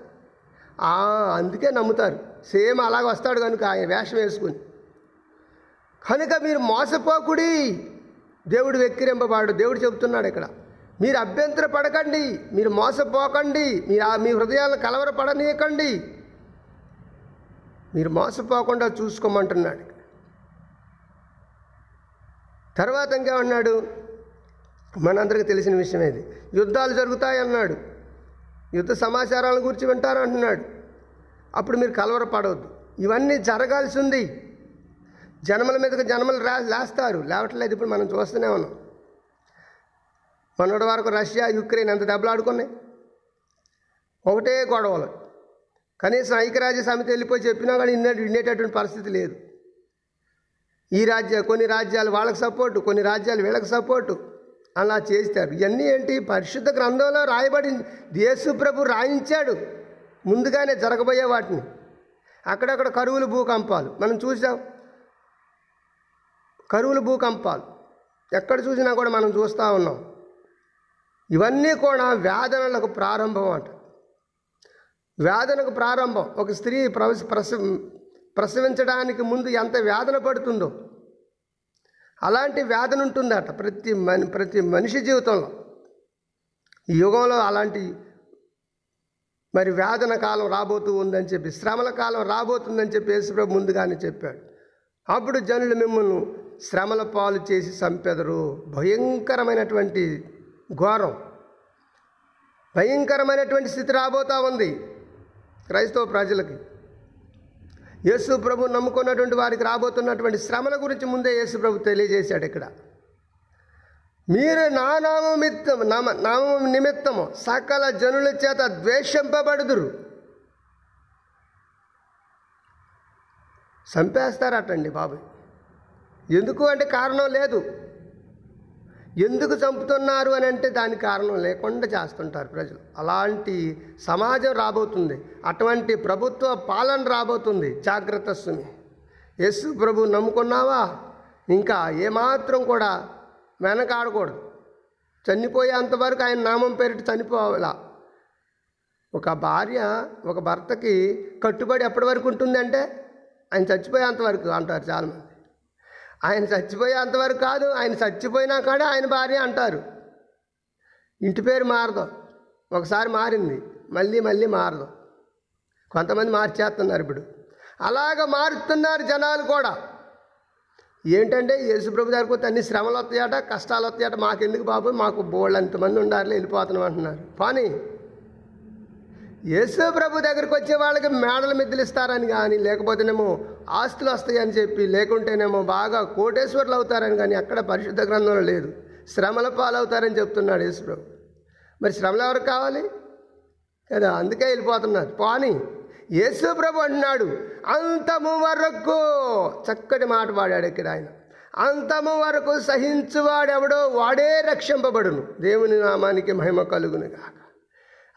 అందుకే నమ్ముతారు. సేమ్ అలాగ వస్తాడు కనుక ఆయన వేషం వేసుకుని. కనుక మీరు మోసపోకుడి దేవుడు వెక్కిరింపబాడు. దేవుడు చెబుతున్నాడు ఇక్కడ. మీరు అభ్యంతర పడకండి మీరు మోసపోకండి మీరు ఆ- మీ హృదయాలను కలవరపడనీయకండి. మీరు మోసపోకుండా చూసుకోమంటున్నాడు. తర్వాత ఇంకేమన్నాడు? మనందరికీ తెలిసిన విషయం ఇది. యుద్ధాలు జరుగుతాయి అన్నాడు. యుద్ధ సమాచారాల గురించి వింటారు అంటున్నాడు. అప్పుడు మీరు కలవరపడవద్దు. ఇవన్నీ జరగాల్సి ఉంది జనముల మీదకి జనములు రా లేస్తారు. లేవట్లేదు ఇప్పుడు మనం చూస్తూనే ఉన్నాం. మొన్నటి వరకు రష్యా యుక్రెయిన్ ఎంత దెబ్బలాడుకున్నాయి? ఒకటే గొడవలు. కనీసం ఐక్యరాజ్య సమితి వెళ్ళిపోయి చెప్పినా కానీ ఇన్న వినేటటువంటి పరిస్థితి లేదు. ఈ రాజ్య కొన్ని రాజ్యాలు వాళ్ళకి సపోర్టు కొన్ని రాజ్యాలు వీళ్ళకి సపోర్టు అలా చేస్తారు. ఇవన్నీ ఏంటి? పరిశుద్ధ గ్రంథంలో రాయబడింది యేసు ప్రభు రాయించాడు. ముందుగానే జరగబోయే వాటిని. అక్కడక్కడ కరువులు భూకంపాలు. మనం చూసాం. కరువులు భూకంపాలు. ఎక్కడ చూసినా కూడా మనం చూస్తూ ఉన్నాం. ఇవన్నీ కూడా వేదనలకు ప్రారంభం అంట. వేదనకు ప్రారంభం. ఒక స్త్రీ ప్రవస ప్రసవ ప్రసవించడానికి ముందు ఎంత వేదన పడుతుందో. అలాంటి వేదన ఉంటుందట ప్రతి మని ప్రతి మనిషి జీవితంలో. ఈ యుగంలో అలాంటి మరి వేదన కాలం రాబోతూ ఉందని చెప్పి శ్రమల కాలం రాబోతుందని చెప్పి యేసుప్రభు ముందుగానే చెప్పాడు. అప్పుడు జనులు మిమ్మల్ని శ్రమల పాలు చేసి చంపెదరు. భయంకరమైనటువంటి ఘోరం. భయంకరమైనటువంటి స్థితి రాబోతా ఉంది. క్రైస్తవ ప్రజలకి. యేసు ప్రభు నమ్ముకున్నటువంటి వారికి రాబోతున్నటువంటి శ్రమల గురించి ముందే యేసు ప్రభు తెలియజేశాడు ఇక్కడ. మీరు నా నామమిత్తం నామ నామం నిమిత్తము సకల జనుల చేత ద్వేషింపబడుదురు. చంపేస్తారటండి బాబు. ఎందుకు అంటే కారణం లేదు. ఎందుకు చంపుతున్నారు అని అంటే దానికి కారణం లేకుండా చేస్తుంటారు ప్రజలు. అలాంటి సమాజం రాబోతుంది. అటువంటి ప్రభుత్వ పాలన రాబోతుంది. జాగ్రత్త సుమి. ప్రభు నమ్ముకున్నావా? ఇంకా ఏమాత్రం కూడా వెనకాడకూడదు. చనిపోయేంతవరకు ఆయన నామం పేరిట చనిపోవాలా? ఒక భార్య ఒక భర్తకి కట్టుబడి ఎప్పటి వరకు ఉంటుందంటే ఆయన చచ్చిపోయేంతవరకు అంటారు చాలామంది. ఆయన చచ్చిపోయేంతవరకు కాదు ఆయన చచ్చిపోయినా కాడే ఆయన భార్య అంటారు. ఇంటి పేరు మారదు. ఒకసారి మారింది మళ్ళీ మళ్ళీ మారదు. కొంతమంది మార్చేస్తున్నారు ఇప్పుడు. అలాగ మారుతున్నారు జనాలు కూడా. ఏంటంటే యేసుప్రభు గారికి వస్తే అన్ని శ్రమలు వస్తాయట కష్టాలు వస్తాయట మాకెందుకు బాబు? మాకు బోళ్ళు అంతమంది ఉండాలి వెళ్ళిపోతున్నాం అంటున్నారు. కానీ యేసు ప్రభు దగ్గరికి వచ్చే వాళ్ళకి మేడల మిద్దెలు ఇస్తారని కానీ లేకపోతేనేమో ఆస్తులు వస్తాయని చెప్పి లేకుంటేనేమో బాగా కోటేశ్వర్లు అవుతారని కానీ అక్కడ పరిశుద్ధ గ్రంథంలో లేదు. శ్రమల పాలవుతారని చెప్తున్నాడు యేసు ప్రభు. మరి శ్రమలు ఎవరికి కావాలి? కదా అందుకే వెళ్ళిపోతున్నారు. పాని యేసు ప్రభు అంటున్నాడు అంతము వరకు చక్కటి మాట వాడాడు ఇక్కడ ఆయన. అంతము వరకు సహించువాడెవడో వాడే రక్షింపబడును. దేవుని నామానికి మహిమ కలుగును గాక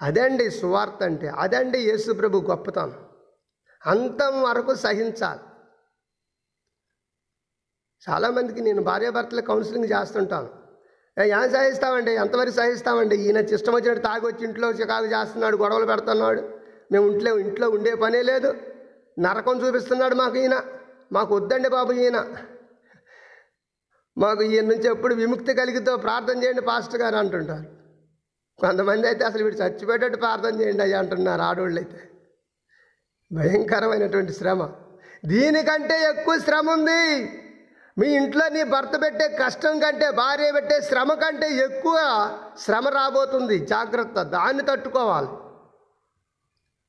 అదండి సువార్త అంటే అదండి అండి ప్రభు గొప్పతనం. అంతం వరకు సహించాలి. చాలామందికి నేను భార్యాభర్తల కౌన్సిలింగ్ చేస్తుంటాను. ఏం సహిస్తామండి ఎంతవరకు సహిస్తామండి ఈయన ఇష్టం వచ్చినట్టు తాగొచ్చి ఇంట్లో చికాకు చేస్తున్నాడు గొడవలు పెడుతున్నాడు. మేము ఇంట్లో ఇంట్లో ఉండే పనే లేదు. నరకం చూపిస్తున్నాడు మాకు ఈయన. మాకు వద్దండి బాబు ఈయన. మాకు ఈయన నుంచి ఎప్పుడు విముక్తి కలిగితో ప్రార్థన చేయండి పాస్టర్ గారు అంటుంటారు. కొంతమంది అయితే అసలు వీడు చచ్చిపోయేటట్టు ప్రార్థన చేయండి అయ్యా అంటున్నారు ఆడవాళ్ళు అయితే భయంకరమైనటువంటి శ్రమ. దీనికంటే ఎక్కువ శ్రమ ఉంది. మీ ఇంట్లో నీ భర్త పెట్టే కష్టం కంటే భార్య పెట్టే శ్రమ కంటే ఎక్కువ శ్రమ రాబోతుంది. జాగ్రత్త దాన్ని తట్టుకోవాలి.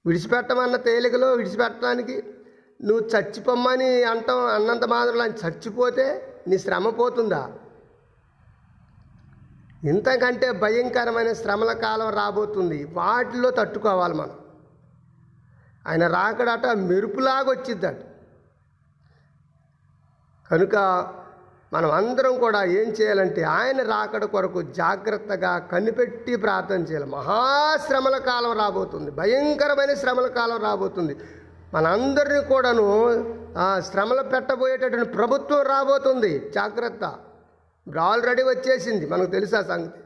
విడిచిపెట్టమన్న తేలికలో విడిచిపెట్టడానికి నువ్వు చచ్చిపోమ్మని అంటాం అన్నంత మాత్రం చచ్చిపోతే నీ శ్రమ పోతుందా? ఇంతకంటే భయంకరమైన శ్రమల కాలం రాబోతుంది. వాటిలో తట్టుకోవాలి మనం. ఆయన రాకడట మెరుపులాగా వచ్చిద్దట. కనుక మనం అందరం కూడా ఏం చేయాలంటే ఆయన రాకడ కొరకు జాగ్రత్తగా కనిపెట్టి ప్రార్థన చేయాలి. మహాశ్రమల కాలం రాబోతుంది. భయంకరమైన శ్రమల కాలం రాబోతుంది. మనందరినీ కూడాను శ్రమలు పెట్టబోయేటటువంటి ప్రభుత్వం రాబోతుంది. జాగ్రత్త. ఆల్రెడీ వచ్చేసింది మనకు తెలుసా సంగతి?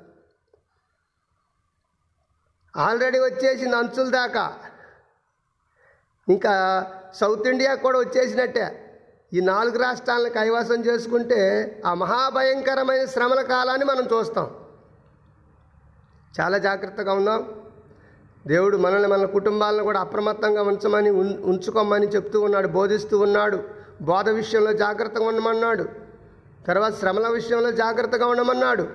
ఆల్రెడీ వచ్చేసింది అంచుల దాకా. ఇంకా సౌత్ ఇండియా కూడా వచ్చేసినట్టే. ఈ నాలుగు రాష్ట్రాలను కైవసం చేసుకుంటే ఆ మహాభయంకరమైన శ్రమల కాలాన్ని మనం చూస్తాం. చాలా జాగ్రత్తగా ఉన్నాం. దేవుడు మనల్ని మన కుటుంబాలను కూడా అప్రమత్తంగా ఉంచమని ఉంచుకోమని చెప్తూ ఉన్నాడు బోధిస్తూ ఉన్నాడు బోధ విషయంలో జాగ్రత్తగా ఉండమన్నాడు. తర్వాత శ్రమల విషయంలో జాగ్రత్తగా ఉండమన్నాడు.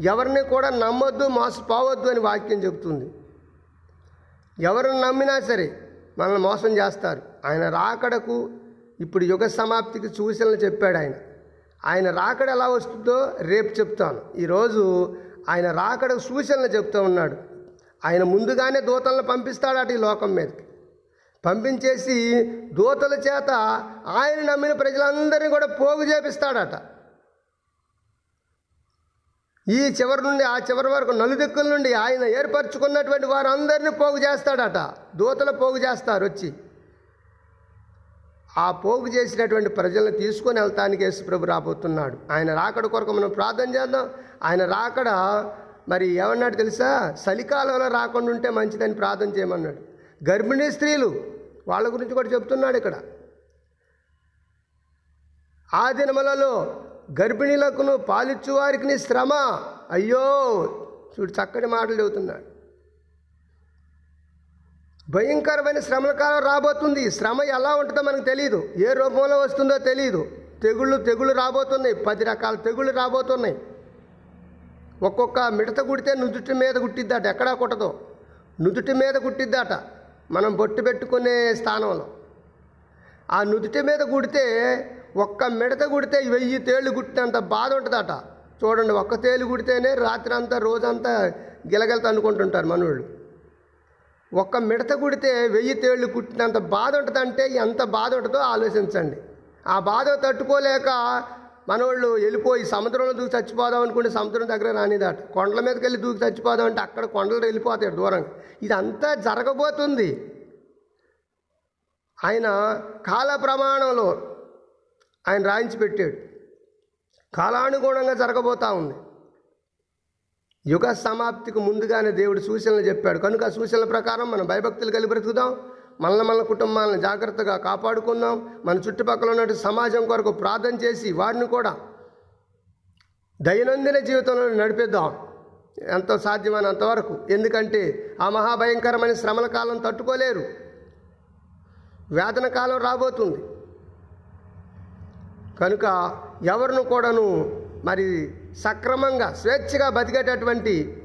ఎవరిని కూడా నమ్మొద్దు మోసపోవద్దు అని వాక్యం చెబుతుంది. ఎవరిని నమ్మినా సరే మనల్ని మోసం చేస్తారు. ఆయన రాకడకు ఇప్పుడు యుగ సమాప్తికి సూచనలు చెప్పాడు ఆయన. ఆయన రాకడ ఎలా వస్తుందో రేపు చెప్తాను. ఈరోజు ఆయన రాకడకు సూచనలు చెప్తూ ఉన్నాడు. ఆయన ముందుగానే దూతలను పంపిస్తాడట ఈ లోకం మీదకి. పంపించేసి దూతల చేత ఆయన నమ్మిన ప్రజలందరినీ కూడా పోగు చేపిస్తాడట. ఈ చివరి నుండి ఆ చివరి వరకు నలుదిక్కుల నుండి ఆయన ఏర్పరచుకున్నటువంటి వారందరినీ పోగు చేస్తాడట. దూతలు పోగు చేస్తారు వచ్చి. ఆ పోగు చేసినటువంటి ప్రజలను తీసుకొని వెళ్తానికి యేసుప్రభు రాబోతున్నాడు. ఆయన రాకడ కొరకు మనం ప్రార్థన చేద్దాం. ఆయన రాకడ మరి ఏమన్నాడు తెలుసా? చలికాలంలో రాకుండా ఉంటే మంచిదని ప్రార్థన చేయమన్నాడు. గర్భిణీ స్త్రీలు వాళ్ళ గురించి కూడా చెప్తున్నాడు ఇక్కడ. ఆ దినములలో గర్భిణీలకును పాలిచ్చు వారికి శ్రమ. అయ్యో చూడు చక్కటి మాటలు చెబుతున్నాడు. భయంకరమైన శ్రమల కాలం రాబోతుంది. శ్రమ ఎలా ఉంటుందో మనకు తెలియదు ఏ రూపంలో వస్తుందో తెలియదు తెగుళ్ళు తెగుళ్ళు రాబోతున్నాయి. పది రకాల తెగుళ్ళు రాబోతున్నాయి. ఒక్కొక్క మిడత కుడితే నుదుటి మీద కుట్టిద్దట. ఎక్కడా కుట్టదు. నుదుటి మీద కుట్టిద్దట. మనం బొట్టు పెట్టుకునే స్థానంలో ఆ నుదుటి మీద కుడితే ఒక్క మిడత కుడితే వెయ్యి తేళ్ళు గుట్టినంత బాధ ఉంటుందట. చూడండి ఒక్క తేలు కుడితేనే రాత్రి అంతా రోజంతా గిలగలత అనుకుంటుంటారు మనోళ్ళు ఒక్క మిడత కుడితే వెయ్యి తేళ్ళు కుట్టినంత బాధ ఉంటుందంటే ఎంత బాధ ఉంటుందో ఆలోచించండి. ఆ బాధ తట్టుకోలేక మనోళ్ళు వెళ్ళిపోయి సముద్రంలో దూకి చచ్చిపోదాం అనుకుంటే సముద్రం దగ్గర రానిదాట. కొండల మీదకి వెళ్ళి దూకి చచ్చిపోదాం అంటే అక్కడ కొండలు వెళ్ళిపోతాడు దూరంగా. ఇదంతా జరగబోతుంది. ఆయన కాల ప్రమాణంలో ఆయన రాయించి పెట్టాడు. కాలానుగుణంగా జరగబోతా ఉంది. యుగ సమాప్తికి ముందుగానే దేవుడు సూచనలు చెప్పాడు. కనుక సూచనల ప్రకారం మనం భయభక్తులు కలిగి బ్రతుకుదాం. మనల్ని మన కుటుంబాలను జాగ్రత్తగా కాపాడుకుందాం. మన చుట్టుపక్కల ఉన్నటువంటి సమాజం కొరకు ప్రార్థన చేసి వారిని కూడా దైనందిన జీవితంలో నడిపిద్దాం. ఎంతో సాధ్యమైన అంతవరకు ఎందుకంటే ఆ మహాభయంకరమైన శ్రమల కాలం తట్టుకోలేరు. వేదన కాలం రాబోతుంది. కనుక ఎవరిని కూడాను మరి సక్రమంగా స్వేచ్ఛగా బతికేటటువంటి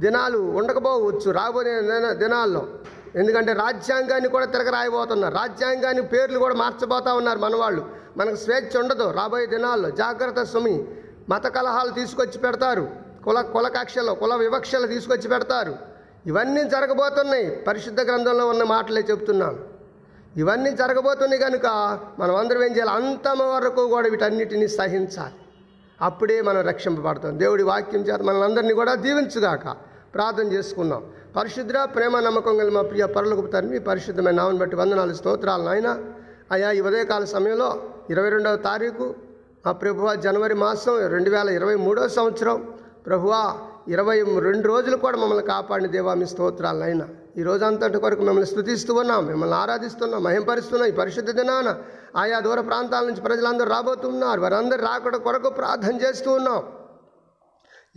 దినాలు ఉండకపోవచ్చు. రాబోయే దినాల్లో. ఎందుకంటే రాజ్యాంగాన్ని కూడా తిరగరాయబోతున్నారు రాజ్యాంగాన్ని పేర్లు కూడా మార్చబోతా ఉన్నారు మనవాళ్ళు. మనకు స్వేచ్ఛ ఉండదు. రాబోయే దినాల్లో జాగ్రత్త స్వామి మత కలహాలు తీసుకొచ్చి పెడతారు. కుల కుల కక్షలు కుల వివక్షలు తీసుకొచ్చి పెడతారు. ఇవన్నీ జరగబోతున్నాయి. పరిశుద్ధ గ్రంథంలో ఉన్న మాటలే చెప్తున్నాను ఇవన్నీ జరగబోతున్నాయి కనుక మనం అందరం ఏం చేయాలి? అంతమ వరకు కూడా వీటన్నిటిని సహించాలి. అప్పుడే మనం రక్షింపబడతాం. దేవుడి వాక్యం చేత మనందరినీ కూడా దీవించుగాక. ప్రార్థన చేసుకున్నాం. పరిశుద్ర ప్రేమ నమ్మకం గల మా ప్రియ పరులకు తరిమి పరిశుద్ధమైన నామని బట్టి వందనాలు స్తోత్రాలు నాయన. అయా ఈ ఉదయకాల సమయంలో ఇరవై రెండవ తారీఖు మా ప్రభువ జనవరి మాసం రెండు వేల ఇరవై మూడవ సంవత్సరం. ప్రభువా ఇరవై రెండు రోజులు కూడా మమ్మల్ని కాపాడిన దేవా మీ స్తోత్రాలు అయినా ఈ రోజంతటి కొరకు మిమ్మల్ని స్థుతిస్తూ ఉన్నాం మిమ్మల్ని ఆరాధిస్తున్నాం మహింపరుస్తున్నాం ఈ పరిశుద్ధ దినాన. ఆయా దూర ప్రాంతాల నుంచి ప్రజలందరూ రాబోతున్నారు వారందరూ రాకడ కొరకు ప్రార్థన చేస్తూ ఉన్నాం.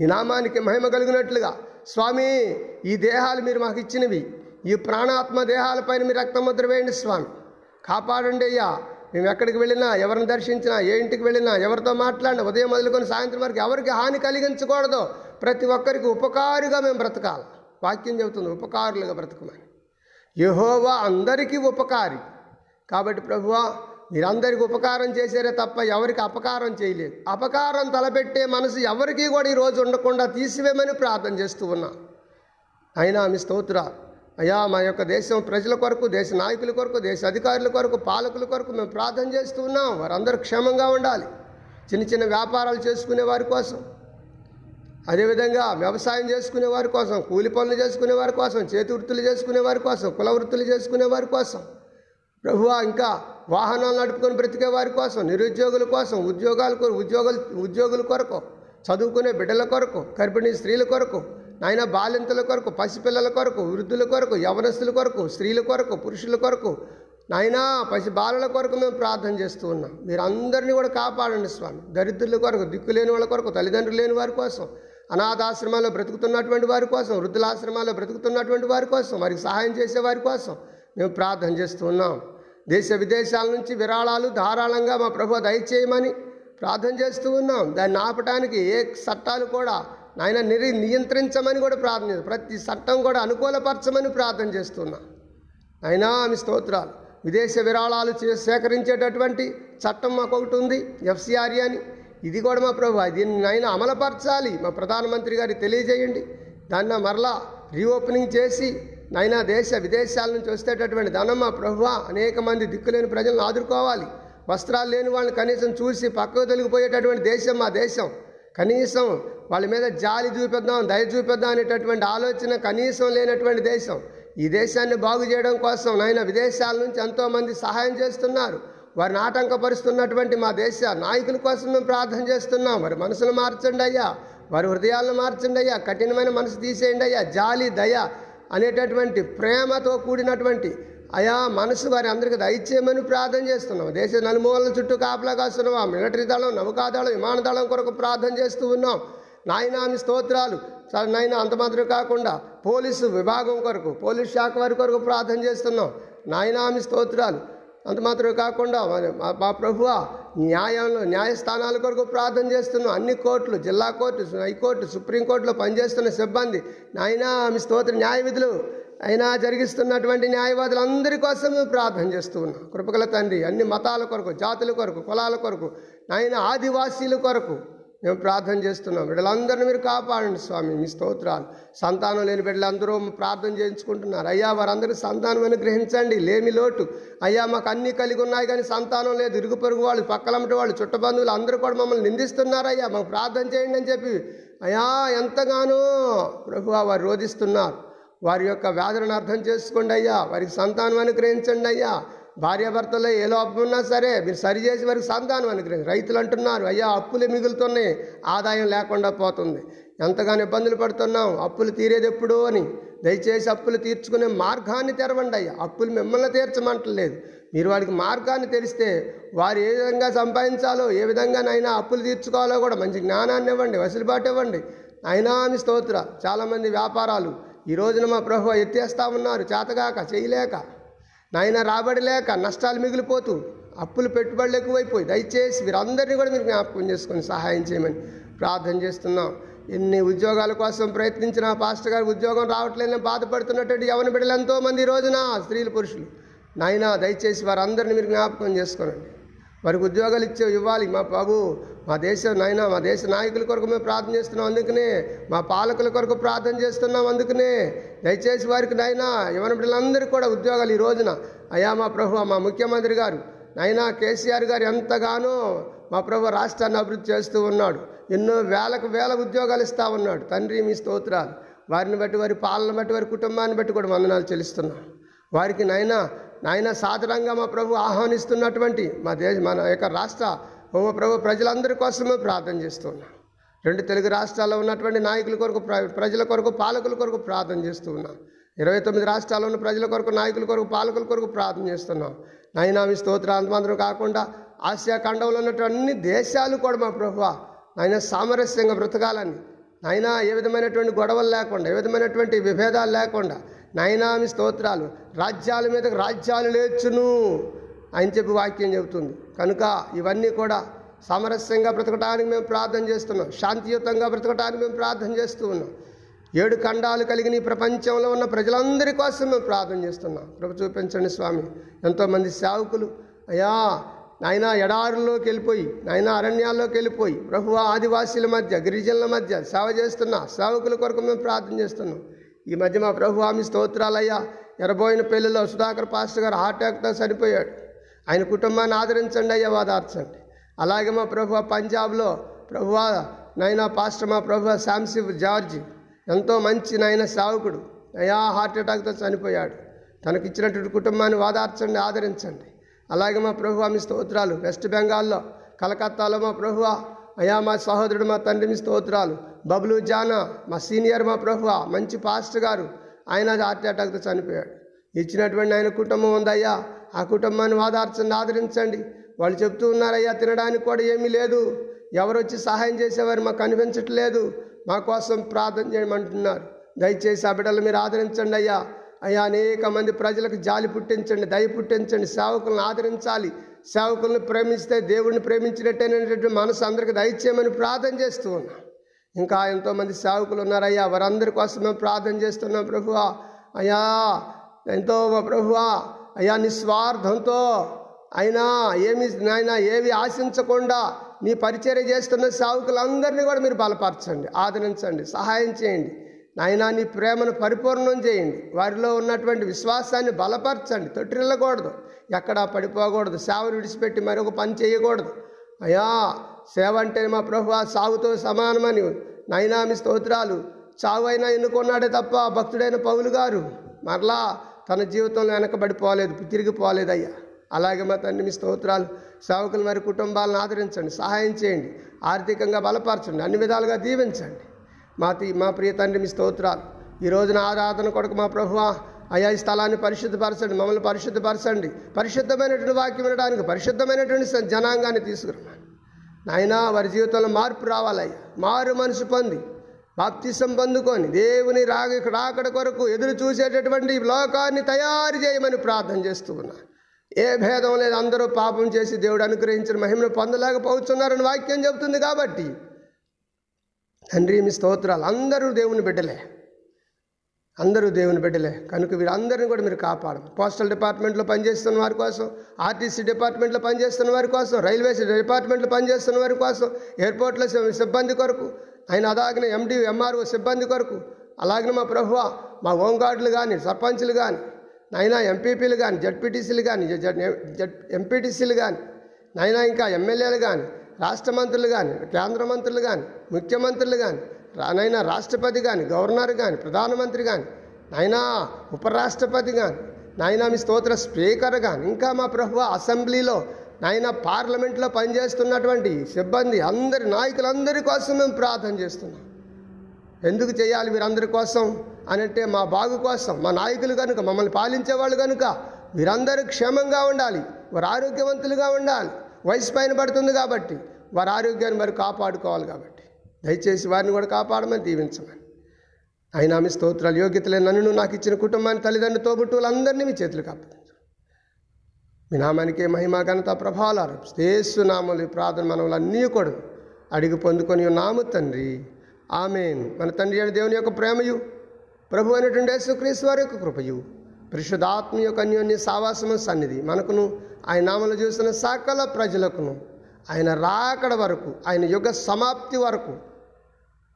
ఈ నామానికి మహిమ కలిగినట్లుగా స్వామి ఈ దేహాలు మీరు మాకు ఇచ్చినవి. ఈ ప్రాణాత్మ దేహాలపైన మీరు రక్తముద్ర వేయండి స్వామి. కాపాడండి అయ్యా. మేము ఎక్కడికి వెళ్ళినా ఎవరిని దర్శించినా ఏ ఇంటికి వెళ్ళినా ఎవరితో మాట్లాడినా ఉదయం మొదలుకొని సాయంత్రం వరకు ఎవరికి హాని కలిగించకూడదు ప్రతి ఒక్కరికి ఉపకారిగా మేము బ్రతకాలి. వాక్యం చెబుతుంది ఉపకారులుగా బ్రతకమని. యహోవా అందరికీ ఉపకారి. కాబట్టి ప్రభువా మీరందరికీ ఉపకారం చేశారే తప్ప ఎవరికి అపకారం చేయలేదు. అపకారం తలపెట్టే మనసు ఎవరికీ కూడా ఈ రోజు ఉండకుండా తీసివేయమని ప్రార్థన చేస్తూ ఉన్నా. అయినా మీ స్తోత్ర. అయ్యా మా యొక్క దేశం ప్రజల కొరకు దేశ నాయకుల కొరకు దేశ అధికారుల కొరకు పాలకుల కొరకు మేము ప్రార్థన చేస్తూ ఉన్నాం. వారందరూ క్షేమంగా ఉండాలి. చిన్న చిన్న వ్యాపారాలు చేసుకునే వారి కోసం. అదేవిధంగా వ్యవసాయం చేసుకునే వారి కోసం కూలి పనులు చేసుకునే వారి కోసం చేతి వృత్తులు చేసుకునే వారి కోసం కుల వృత్తులు చేసుకునే వారి కోసం. ప్రభువా ఇంకా వాహనాలు నడుపుకొని బ్రతికే వారి కోసం నిరుద్యోగుల కోసం ఉద్యోగాల కొరకు ఉద్యోగులు ఉద్యోగుల కొరకు చదువుకునే బిడ్డల కొరకు గర్భిణీ స్త్రీల కొరకు నాయన బాలింతల కొరకు పసిపిల్లల కొరకు వృద్ధుల కొరకు యవనస్తుల కొరకు స్త్రీల కొరకు పురుషుల కొరకు నాయనా పసి బాలల కొరకు మేము ప్రార్థన చేస్తూ ఉన్నాం. మీరు అందరినీ కూడా కాపాడండి స్వామి. దరిద్రుల కొరకు దిక్కు లేని వాళ్ళ కొరకు తల్లిదండ్రులు లేని వారి కోసం అనాథాశ్రమాల్లో బ్రతుకుతున్నటువంటి వారి కోసం వృద్ధులాశ్రమాల్లో బ్రతుకుతున్నటువంటి వారి కోసం వారికి సహాయం చేసే వారి కోసం మేము ప్రార్థన చేస్తూ ఉన్నాం. దేశ విదేశాల నుంచి విరాళాలు ధారాళంగా మా ప్రభు దయచేయమని ప్రార్థన చేస్తూ ఉన్నాం. దాన్ని ఆపటానికి ఏ చట్టాలు కూడా నాయన నిరి నియంత్రించమని కూడా ప్రార్థన ప్రతి చట్టం కూడా అనుకూలపరచమని ప్రార్థన చేస్తున్నాం అయినా మీ స్తోత్రాలు. విదేశ విరాళాలు చే- సేకరించేటటువంటి చట్టం మాకు ఒకటి ఉంది ఎఫ్సిఆర్ఏ అని. ఇది కూడా మా ప్రభు దీన్ని నైనా అమలుపరచాలి. మా ప్రధానమంత్రి గారికి తెలియజేయండి. దాన్ని మరలా రీఓపెనింగ్ చేసి నైనా దేశ విదేశాల నుంచి వచ్చేటటువంటి ధనం మా ప్రభు అనేక మంది దిక్కులేని ప్రజలను ఆదుకోవాలి. వస్త్రాలు లేని వాళ్ళని కనీసం చూసి పక్కకు తొలగిపోయేటటువంటి దేశం మా దేశం. కనీసం వాళ్ళ మీద జాలి చూపిద్దాం దయ చూపిద్దాం అనేటటువంటి ఆలోచన కనీసం లేనటువంటి దేశం. ఈ దేశాన్ని బాగు చేయడం కోసం నాయన విదేశాల నుంచి ఎంతోమంది సహాయం చేస్తున్నారు. వారిని ఆటంకపరుస్తున్నటువంటి మా దేశ నాయకుల కోసం మేము ప్రార్థన చేస్తున్నాం. వారి మనసును మార్చండి అయ్యా. వారి హృదయాలను మార్చండి అయ్యా. కఠినమైన మనసు తీసేయండి అయ్యా. జాలి దయ అనేటటువంటి ప్రేమతో కూడినటువంటి అయా మనసు వారి అందరికీ దయచేయమని ప్రార్థన చేస్తున్నాం. దేశ నలుమూలల చుట్టూ కాపలా కాస్తున్నాం. మిలిటరీ దళం నౌకాదళం విమాన దళం కొరకు ప్రార్థన చేస్తూ ఉన్నాం. నాయనామి స్తోత్రాలు. సరే నాయన అంత మాత్రం కాకుండా పోలీసు విభాగం కొరకు పోలీస్ శాఖ వారి కొరకు ప్రార్థన చేస్తున్నాం. నాయనామి స్తోత్రాలు. అంత మాత్రం కాకుండా మరి మా- మా ప్రభువ న్యాయంలో న్యాయస్థానాల కొరకు ప్రార్థన చేస్తున్నాం అన్ని కోర్టులు జిల్లా కోర్టు హైకోర్టు సుప్రీంకోర్టులో పనిచేస్తున్న సిబ్బంది నాయనా మీ స్తోత్ర న్యాయ విధులు అయినా జరిగిస్తున్నటువంటి న్యాయవాదులందరి కోసం మేము ప్రార్థన చేస్తూ ఉన్నాం. కృపగల తండ్రి అన్ని మతాల కొరకు జాతుల కొరకు కులాల కొరకు నాయన ఆదివాసీల కొరకు మేము ప్రార్థన చేస్తున్నాం. బిడ్డలందరినీ మీరు కాపాడండి స్వామి మీ స్తోత్రాలు. సంతానం లేని బిడ్డలందరూ ప్రార్థన చేయించుకుంటున్నారు. అయ్యా వారందరికీ సంతానం అనుగ్రహించండి. లేమి లోటు. అయ్యా మాకు అన్నీ కలిగి ఉన్నాయి కానీ సంతానం లేదు. ఇరుగు పొరుగు వాళ్ళు పక్కలమ్మటి వాళ్ళు చుట్టబంధువులు అందరూ కూడా మమ్మల్ని నిందిస్తున్నారు అయ్యా. మాకు ప్రార్థన చేయండి అని చెప్పి అయ్యా ఎంతగానో ప్రభు వారు రోధిస్తున్నారు. వారి యొక్క వ్యాధులను అర్థం చేసుకోండి అయ్యా. వారికి సంతానం అనుగ్రహించండి అయ్యా. భార్యాభర్తలో ఏ లోపం ఉన్నా సరే మీరు సరి చేసే వారికి సంతానం అనుగ్రహించి రైతులు అంటున్నారు అయ్యా అప్పులు మిగులుతున్నాయి ఆదాయం లేకుండా పోతుంది. ఎంతగానో ఇబ్బందులు పడుతున్నాం అప్పులు తీరేది ఎప్పుడు అని. దయచేసి అప్పులు తీర్చుకునే మార్గాన్ని తెరవండి అయ్యా. అప్పులు మిమ్మల్ని తీర్చమంటలేదు. మీరు వాడికి మార్గాన్ని తెలిస్తే వారు ఏ విధంగా సంపాదించాలో ఏ విధంగానైనా అప్పులు తీర్చుకోవాలో కూడా మంచి జ్ఞానాన్ని ఇవ్వండి వసూలుబాటు ఇవ్వండి. అయినా అని స్తోత్ర. చాలామంది వ్యాపారాలు ఈ రోజున మా ప్రభు ఎత్తేస్తా ఉన్నారు చేతగాక చేయలేక నాయన రాబడి లేక నష్టాలు మిగిలిపోతూ అప్పులు పెట్టుబడులు ఎక్కువైపోయి దయచేసి వీరందరినీ కూడా మీరు జ్ఞాపకం చేసుకొని సహాయం చేయమని ప్రార్థన చేస్తున్నాం. ఎన్ని ఉద్యోగాల కోసం ప్రయత్నించిన పాస్టర్ గారు ఉద్యోగం రావట్లేదని బాధపడుతున్నటువంటి యవన బిడ్డలు ఎంతోమంది ఈ రోజున స్త్రీలు పురుషులు. నాయన దయచేసి వారందరినీ మీరు జ్ఞాపకం చేసుకోనండి వారికి ఉద్యోగాలు ఇచ్చే ఇవ్వాలి మా బాబు మా దేశ నాయన మా దేశ నాయకుల కొరకు మేము ప్రార్థన చేస్తున్నాం అందుకనే మా పాలకుల కొరకు ప్రార్థన చేస్తున్నాం అందుకనే. దయచేసి వారికి నాయన యువన బిడ్డలందరికీ కూడా ఉద్యోగాలు ఈ రోజున. అయ్యా మా ప్రభు మా ముఖ్యమంత్రి గారు నాయన కేసీఆర్ గారు ఎంతగానో మా ప్రభు రాష్ట్రాన్ని అభివృద్ధి చేస్తూ ఉన్నాడు. ఎన్నో వేలకు వేల ఉద్యోగాలు ఇస్తూ ఉన్నాడు. తండ్రి మీ స్తోత్రాలు. వారిని బట్టి వారి పాలన బట్టి వారి కుటుంబాన్ని బట్టి కూడా వందనాలు చెల్లిస్తున్నాం. వారికి నాయన నాయన సాధారణంగా మా ప్రభు ఆహ్వానిస్తున్నటువంటి మా దేశ మన యొక్క రాష్ట్ర ఓ ప్రభు ప్రజలందరి కోసమే ప్రార్థన చేస్తున్నాం. రెండు తెలుగు రాష్ట్రాల్లో ఉన్నటువంటి నాయకుల కొరకు ప్ర- ప్రజల కొరకు పాలకుల కొరకు ప్రార్థన చేస్తూ ఉన్నాం ఇరవై తొమ్మిది రాష్ట్రాల్లో ఉన్న ప్రజల కొరకు నాయకుల కొరకు పాలకుల కొరకు ప్రార్థన చేస్తున్నాం. నైనామి స్తోత్రాంతమాత్రం కాకుండా ఆసియా ఖండంలో ఉన్నటువంటి అన్ని దేశాలు కూడా మా ప్రభు నాయన సామరస్యంగా బ్రతకాలని నైనా ఏ విధమైనటువంటి గొడవలు లేకుండా ఏ విధమైనటువంటి విభేదాలు లేకుండా నైనామి స్తోత్రాలు రాజ్యాల మీదకు రాజ్యాలు లేచును. అని చెప్పి వాక్యం చెబుతుంది. కనుక ఇవన్నీ కూడా సామరస్యంగా బ్రతకడానికి మేము ప్రార్థన చేస్తున్నాం. శాంతియుతంగా బ్రతకడానికి మేము ప్రార్థన చేస్తూ ఉన్నాం. ఏడు ఖండాలు కలిగిన ఈ ప్రపంచంలో ఉన్న ప్రజలందరి కోసం మేము ప్రార్థన చేస్తున్నాం. కృప చూపించండి స్వామి. ఎంతోమంది సేవకులు అయ్యా నాయన ఎడారుల్లోకి వెళ్ళిపోయి నాయన అరణ్యాల్లోకి వెళ్ళిపోయి ప్రభు ఆదివాసీల మధ్య గిరిజనుల మధ్య సేవ చేస్తున్నా సేవకుల కొరకు మేము ప్రార్థన చేస్తున్నాం. ఈ మధ్య మా ప్రభు ఆమె స్తోత్రాలయ్యా ఎరబోయిన పెళ్ళిలో సుధాకర్ పాస్టర్ గారు హార్ట్ అటాక్తో చనిపోయాడు. ఆయన కుటుంబాన్ని ఆదరించండి అయ్యా వాదార్చండి. అలాగే మా ప్రభు పంజాబ్లో ప్రభు నైనా పాస్టర్ మా ప్రభు శాంసిఫ్ జార్జ్ ఎంతో మంచి నాయన సేవకుడు. అయ్యా హార్ట్ అటాక్తో చనిపోయాడు. తనకిచ్చినటువంటి కుటుంబాన్ని వాదార్చండి ఆదరించండి. అలాగే మా ప్రభు మీ స్తోత్రాలు. వెస్ట్ బెంగాల్లో కలకత్తాలో మా ప్రభు అయ్యా మా సహోదరుడు మా తండ్రి మీ స్తోత్రాలు. బబ్లు జానా మా సీనియర్ మా ప్రభు మంచి పాస్టర్ గారు. ఆయన హార్ట్ అటాక్తో చనిపోయాడు. ఇచ్చినటువంటి ఆయన కుటుంబం ఉందయ్యా ఆ కుటుంబాన్ని వాదార్చండి ఆదరించండి. వాళ్ళు చెప్తూ ఉన్నారయ్యా తినడానికి కూడా ఏమీ లేదు. ఎవరు వచ్చి సహాయం చేసేవారు మాకు కనిపించట్లేదు మా కోసం ప్రార్థన చేయమంటున్నారు. దయచేసి ఆ బిడ్డలు మీరు ఆదరించండి అయ్యా. అయ్యా అనేక మంది ప్రజలకు జాలి పుట్టించండి దయ పుట్టించండి. సేవకులను ఆదరించాలి. సేవకులను ప్రేమిస్తే దేవుడిని ప్రేమించినట్టేనటువంటి మనసు అందరికి దయచేయమని ప్రార్థన చేస్తూ ఉన్నాం. ఇంకా ఎంతోమంది సేవకులు ఉన్నారయ్యా. వారందరి కోసం మేము ప్రార్థన చేస్తున్నాం ప్రభువా. అయ్యా ఎంతో ప్రభువా అయ్యా నిస్వార్థంతో అయినా ఏమి నాయన ఏవి ఆశించకుండా నీ పరిచర్య చేస్తున్న సేవకులందరినీ కూడా మీరు బలపరచండి ఆదరించండి సహాయం చేయండి. నాయనా నీ ప్రేమను పరిపూర్ణం చేయండి. వారిలో ఉన్నటువంటి విశ్వాసాన్ని బలపరచండి. తొట్టిల్లకూడదు. ఎక్కడా పడిపోకూడదు. సేవను విడిచిపెట్టి మరొక పని చేయకూడదు. అయ్యా సేవ అంటే మా ప్రభు సాగుతో సమానమని. నైనా మీ స్తోత్రాలు చావు అయినా ఎన్నుకున్నాడే తప్ప భక్తుడైన పౌలు గారు మరలా తన జీవితంలో వెనకబడిపోలేదు తిరిగిపోలేదయ్యా అలాగే మా తండ్రి మీ స్తోత్రాలు సేవకులు మరి కుటుంబాలను ఆదరించండి సహాయం చేయండి ఆర్థికంగా బలపరచండి అన్ని విధాలుగా దీవించండి. మా మా ప్రియ తండ్రి మీ స్తోత్రాలు. ఈ రోజున ఆరాధన కొరకు మా ప్రభు అయా ఈ స్థలాన్ని పరిశుద్ధపరచండి మమ్మల్ని పరిశుద్ధపరచండి. పరిశుద్ధమైనటువంటి వాక్యం వినడానికి పరిశుద్ధమైనటువంటి జనాంగాన్ని తీసుకురమ్మని. నాయనా వారి జీవితంలో మార్పు రావాలయ్యా. మారు మనసు పొంది. బాప్తిసం పొందుకొని దేవుని రాక రాకడ కొరకు ఎదురు చూసేటటువంటి లోకాన్ని తయారు చేయమని ప్రార్థన చేస్తూ ఉన్నా ఏ భేదం లేదు అందరూ పాపం చేసి దేవుడు అనుగ్రహించిన మహిమను పొందలేకపోతున్నారని వాక్యం చెబుతుంది కాబట్టి. తండ్రి మీ స్తోత్రాలు అందరూ దేవుని బిడ్డలే. అందరూ దేవుని బిడ్డలే. కనుక వీరందరిని కూడా మీరు కాపాడండి పోస్టల్ డిపార్ట్మెంట్లో పనిచేస్తున్న వారి కోసం ఆర్టీసీ డిపార్ట్మెంట్లో పనిచేస్తున్న వారి కోసం రైల్వేస్ డిపార్ట్మెంట్లో పనిచేస్తున్న వారి కోసం ఎయిర్పోర్ట్లో సిబ్బంది కొరకు ఆయన అదాగిన ఎండి ఎంఆర్ఓ సిబ్బంది కొరకు అలాగే మా ప్రభువ మా హోంగార్డులు కానీ సర్పంచ్లు కానీ నైనా ఎంపీపీలు కానీ జడ్పీటీసీలు కానీ జడ్ ఎంపీటీసీలు కానీ నైనా ఇంకా ఎమ్మెల్యేలు కానీ రాష్ట్ర మంత్రులు కానీ కేంద్ర మంత్రులు కానీ ముఖ్యమంత్రులు కానీ నైనా రాష్ట్రపతి కానీ గవర్నర్ కానీ ప్రధానమంత్రి కానీ నైనా ఉపరాష్ట్రపతి కానీ నాయనా మీ స్తోత్ర స్పీకర్ కానీ ఇంకా మా ప్రభు అసెంబ్లీలో ఆయన పార్లమెంట్లో పనిచేస్తున్నటువంటి సిబ్బంది అందరి నాయకులందరి కోసం మేము ప్రార్థన చేస్తున్నాం. ఎందుకు చేయాలి వీరందరి కోసం అని అంటే మా బాగు కోసం మా నాయకులు కనుక మమ్మల్ని పాలించే వాళ్ళు కనుక వీరందరూ క్షేమంగా ఉండాలి వారు ఆరోగ్యవంతులుగా ఉండాలి. వయసు పైన పడుతుంది కాబట్టి వారి ఆరోగ్యాన్ని మరి కాపాడుకోవాలి కాబట్టి. దయచేసి వారిని కూడా కాపాడమని దీవించమని. అయినా మీ స్తోత్రాలు యోగ్యతలే నన్ను నాకు ఇచ్చిన కుటుంబాన్ని తల్లిదండ్రులు తోబుట్టువులందరినీ మీ చేతులు కాపాడు మీ నామానికే మహిమ ఘనత ప్రభావాలు యేసు నామలు ఈ ప్రార్థన మనములన్నీ కూడా అడిగి పొందుకొని నాము తండ్రి. ఆమెన్. మన తండ్రి అయిన దేవుని యొక్క ప్రేమయు ప్రభు అనేటువంటి యేసుక్రీస్తు వారి యొక్క కృపయు పరిశుద్ధాత్మ యొక్క అన్యోన్య సావాసము సన్నిధి మనకును ఆయన నామలు చూసిన సకల ప్రజలకును ఆయన రాకడ వరకు ఆయన యుగ సమాప్తి వరకు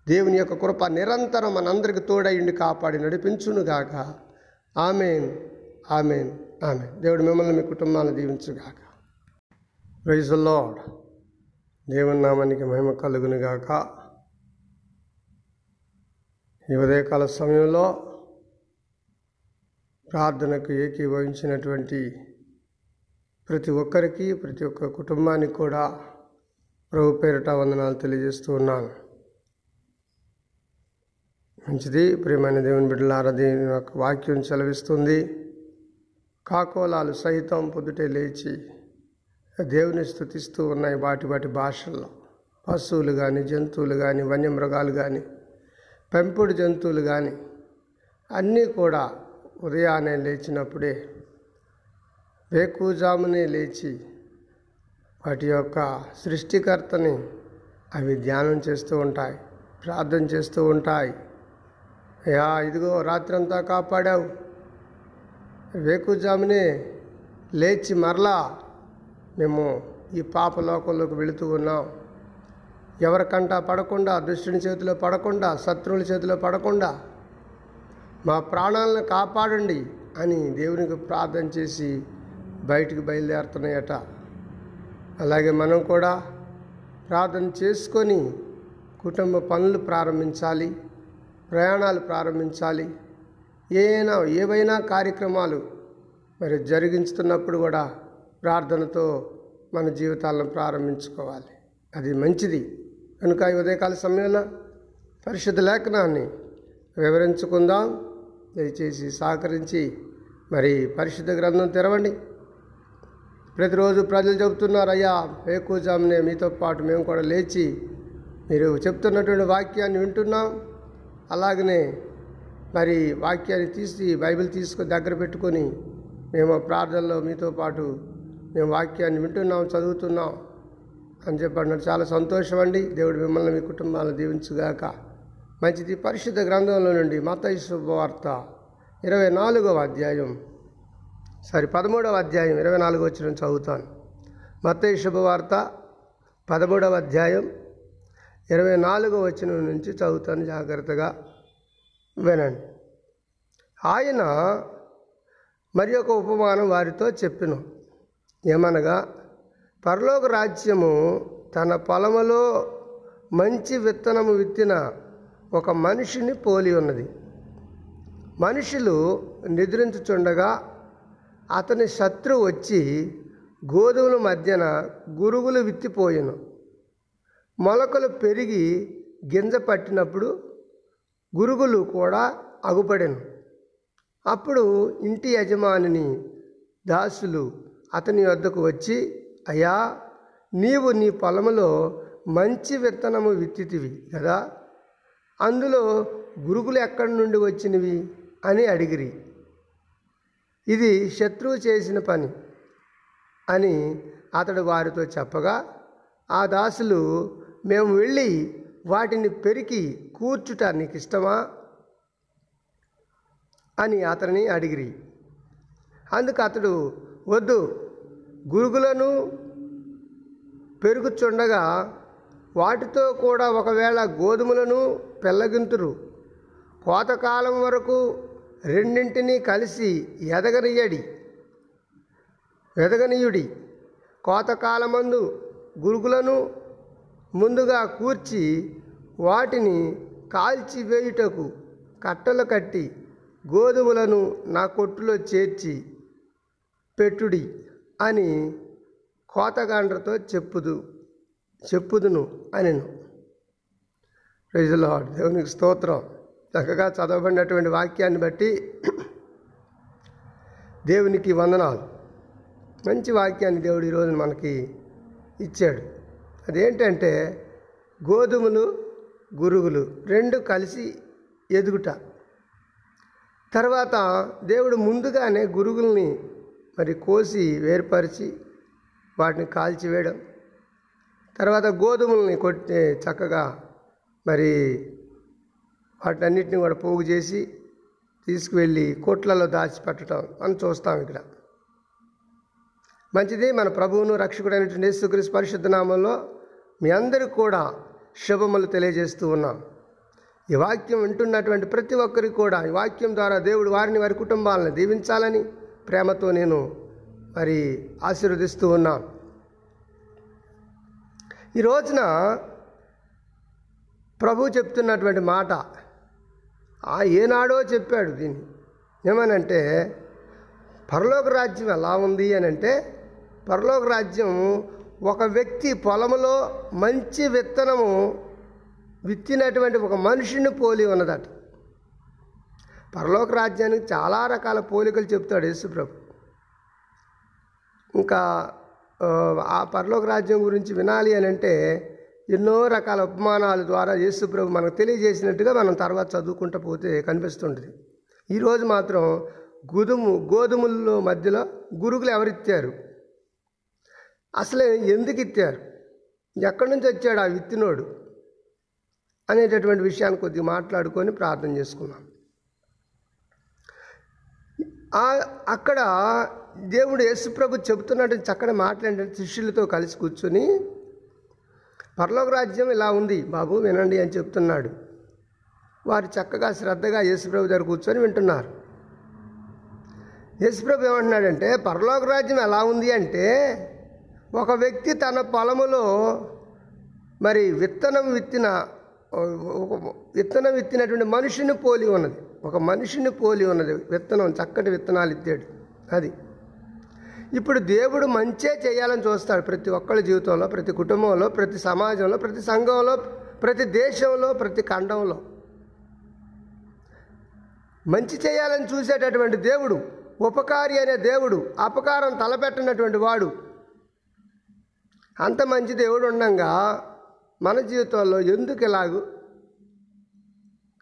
దేవుని యొక్క కృప నిరంతరం మనందరికి తోడయుండి కాపాడి నడిపించునుగాక. ఆమెన్. ఆమెన్. ఆమె దేవుడు మిమ్మల్ని మీ కుటుంబాన్ని దీవించుగాక. ప్రైజ్ లార్డ్ దేవుని నామానికి మహిమ కలుగునుగాక. ఈ ఉదయకాల సమయంలో ప్రార్థనకు ఏకీభవించినటువంటి ప్రతి ఒక్కరికి ప్రతి ఒక్క కుటుంబానికి కూడా ప్రభు పేరిట వందనాలు తెలియజేస్తూ ఉన్నాను. మంచిది. ప్రియమైన దేవుని బిడ్డలారా దేవుని యొక్క వాక్యం చలవిస్తుంది కాకోలాలు సైతం పొద్దుటే లేచి దేవుని స్థుతిస్తూ ఉన్నాయి వాటి వాటి భాషల్లో. పశువులు కానీ జంతువులు కానీ వన్యమృగాలు కానీ పెంపుడు జంతువులు కానీ అన్నీ కూడా ఉదయాన్నే లేచినప్పుడే వేకుజామునే లేచి వాటి యొక్క సృష్టికర్తని అవి ధ్యానం చేస్తూ ఉంటాయి ప్రార్థన చేస్తూ ఉంటాయి. అయ్యా ఇదిగో రాత్రంతా కాపాడావు. వేకుజామునే లేచి మరలా మేము ఈ పాప లోకంలోకి వెళుతూ ఉన్నాం. ఎవరికంటా పడకుండా దుష్టుని చేతిలో పడకుండా శత్రువుల చేతిలో పడకుండా మా ప్రాణాలను కాపాడండి అని దేవునికి ప్రార్థన చేసి బయటికి బయలుదేరుతున్నాయట. అలాగే మనం కూడా ప్రార్థన చేసుకొని కుటుంబ పనులు ప్రారంభించాలి ప్రయాణాలు ప్రారంభించాలి. ఏనా ఏవైనా కార్యక్రమాలు మరి జరిగించుతున్నప్పుడు కూడా ప్రార్థనతో మన జీవితాలను ప్రారంభించుకోవాలి. అది మంచిది. కనుక ఈ ఉదయకాల సమయంలో పరిశుద్ధ లేఖనాన్ని వివరించుకుందాం. దయచేసి సహకరించి మరి పరిశుద్ధ గ్రంథం తెరవండి. ప్రతిరోజు ప్రజలు చెబుతున్నారు అయ్యా వేకుజామునే మీతో పాటు మేము కూడా లేచి మీరు చెప్తున్నటువంటి వాక్యాన్ని వింటున్నాం. అలాగనే మరి వాక్యాన్ని తీసి బైబిల్ తీసుకొని దగ్గర పెట్టుకొని మేము ప్రార్థనలో మీతో పాటు మేము వాక్యాన్ని వింటున్నాం చదువుతున్నాం అని చెప్పన్నాడు చాలా సంతోషం అండి దేవుడు మిమ్మల్ని మీ కుటుంబాలను దీవించుగాక. మంచిది పరిశుద్ధ గ్రంథంలో నుండి మత శుభవార్త ఇరవై నాలుగవ అధ్యాయం. సారీ పదమూడవ అధ్యాయం ఇరవై నాలుగు వచ్చిన చదువుతాను. మత్తయి శుభవార్త పదమూడవ అధ్యాయం ఇరవై నాలుగవ వచ్చిన నుంచి చదువుతాను జాగ్రత్తగా. వినండి. ఆయన మరి ఒక ఉపమానం వారితో చెప్పిన. ఏమనగా పరలోక రాజ్యము తన పొలములో మంచి విత్తనము విత్తిన ఒక మనిషిని పోలి ఉన్నది. మనుషులు నిద్రించుచుండగా అతని శత్రువు వచ్చి గోధుమల మధ్యన గురుగులు విత్తిపోయెను. మొలకలు పెరిగి గింజ పట్టినప్పుడు గురుగులు కూడా అగుపడెను. అప్పుడు ఇంటి యజమానిని దాసులు అతని వద్దకు వచ్చి అయ్యా నీవు నీ పొలములో మంచి విత్తనము విత్తితివి కదా అందులో గురుగులు ఎక్కడి నుండి వచ్చినవి? అని అడిగిరి. ఇది శత్రువు చేసిన పని అని అతడు వారితో చెప్పగా ఆ దాసులు మేము వెళ్ళి వాటిని పెరికి కూర్చుట నీకు ఇష్టమా అని అతనిని అడిగిరి. అందుకు అతడు వద్దు గురుగులను పెరుగుచుండగా వాటితో కూడా ఒకవేళ గోధుమలను పెళ్ళగింతురు. కోతకాలం వరకు రెండింటినీ కలిసి ఎదగనియడి ఎదగనీయుడి కోతకాలమందు గురుగులను ముందుగా కూర్చి వాటిని కాల్చివేయుటకు కట్టలు కట్టి గోధుమలను నా కొట్టులో చేర్చి పెట్టుడి అని కోతగాండ్రతో చెప్పుదు చెప్పుదును అనెను. ప్రజలాడ్ దేవునికి స్తోత్రం. చక్కగా చదవబడినటువంటి వాక్యాన్ని బట్టి దేవునికి వందనాలు. మంచి వాక్యాన్ని దేవుడు ఈరోజు మనకి ఇచ్చాడు. అదేంటంటే గోధుమలు గురుగులు రెండు కలిసి ఎదుగుట. తర్వాత దేవుడు ముందుగానే గురుగుల్ని మరి కోసి వేరుపరిచి వాటిని కాల్చివేయడం తర్వాత గోధుమల్ని కొట్టి చక్కగా మరి వాటన్నిటిని కూడా పోగు చేసి తీసుకువెళ్ళి కోట్లలో దాచిపెట్టడం మనం చూస్తాం ఇక్కడ. మంచిది మన ప్రభువును రక్షకుడైనటువంటి యేసుక్రీస్తు పరిశుద్ధ నామంలో మీ అందరికీ కూడా శుభములు తెలియజేస్తూ ఉన్నాం. ఈ వాక్యం వింటున్నటువంటి ప్రతి ఒక్కరికి కూడా ఈ వాక్యం ద్వారా దేవుడు వారిని వారి కుటుంబాలను దీవించాలని ప్రేమతో నేను మరి ఆశీర్వదిస్తూ ఉన్నాను ఈ రోజున ప్రభు చెప్తున్నటువంటి మాట ఆ ఏనాడో చెప్పాడు దీన్ని. ఏమనంటే పరలోక రాజ్యం ఎలా ఉంది అని అంటే పరలోక రాజ్యం ఒక వ్యక్తి పొలంలో మంచి విత్తనము విత్తినటువంటి ఒక మనిషిని పోలి ఉన్నదట. పరలోక రాజ్యానికి చాలా రకాల పోలికలు చెప్తాడు యేసుప్రభు. ఇంకా ఆ, పరలోక రాజ్యం గురించి వినాలి అని అంటే ఎన్నో రకాల ఉపమానాల ద్వారా యేసుప్రభు మనకు తెలియజేసినట్టుగా మనం తర్వాత చదువుకుంటూ పోతే కనిపిస్తుంటుంది. ఈరోజు మాత్రం గోధుమ గోధుమల్లో మధ్యలో గురుగులు ఎవరిత్తారు అసలే ఎందుకు ఇచ్చారు? ఎక్కడి నుంచి వచ్చాడు ఆ విత్తినోడు? అనేటటువంటి విషయాన్ని కొద్దిగా మాట్లాడుకొని ప్రార్థన చేసుకున్నాం. అక్కడ దేవుడు యేసుప్రభు చెబుతున్నట్టు చక్కని మాట్లాడిన శిష్యులతో కలిసి కూర్చొని పరలోక రాజ్యం ఇలా ఉంది బాబు వినండి అని చెప్తున్నాడు. వారు చక్కగా శ్రద్ధగా యేసుప్రభు దగ్గర కూర్చొని వింటున్నారు. యేసుప్రభు ఏమంటున్నాడంటే పరలోక రాజ్యం ఎలా ఉంది అంటే ఒక వ్యక్తి తన పొలములో మరి విత్తనం విత్తిన ఒక విత్తనం విత్తినటువంటి మనిషిని పోలి ఉన్నది. ఒక మనిషిని పోలి ఉన్నది విత్తనం చక్కటి విత్తనాలు ఇద్దాడు అది. ఇప్పుడు దేవుడు మంచే చేయాలని చూస్తాడు ప్రతి ఒక్కళ్ళ జీవితంలో ప్రతి కుటుంబంలో ప్రతి సమాజంలో ప్రతి సంఘంలో ప్రతి దేశంలో ప్రతి ఖండంలో. మంచి చేయాలని చూసేటటువంటి దేవుడు ఉపకారి అనే దేవుడు అపకారం తలపెట్టినటువంటి వాడు అంత మంచి దేవుడు ఉండగా మన జీవితంలో ఎందుకు ఇలాగు?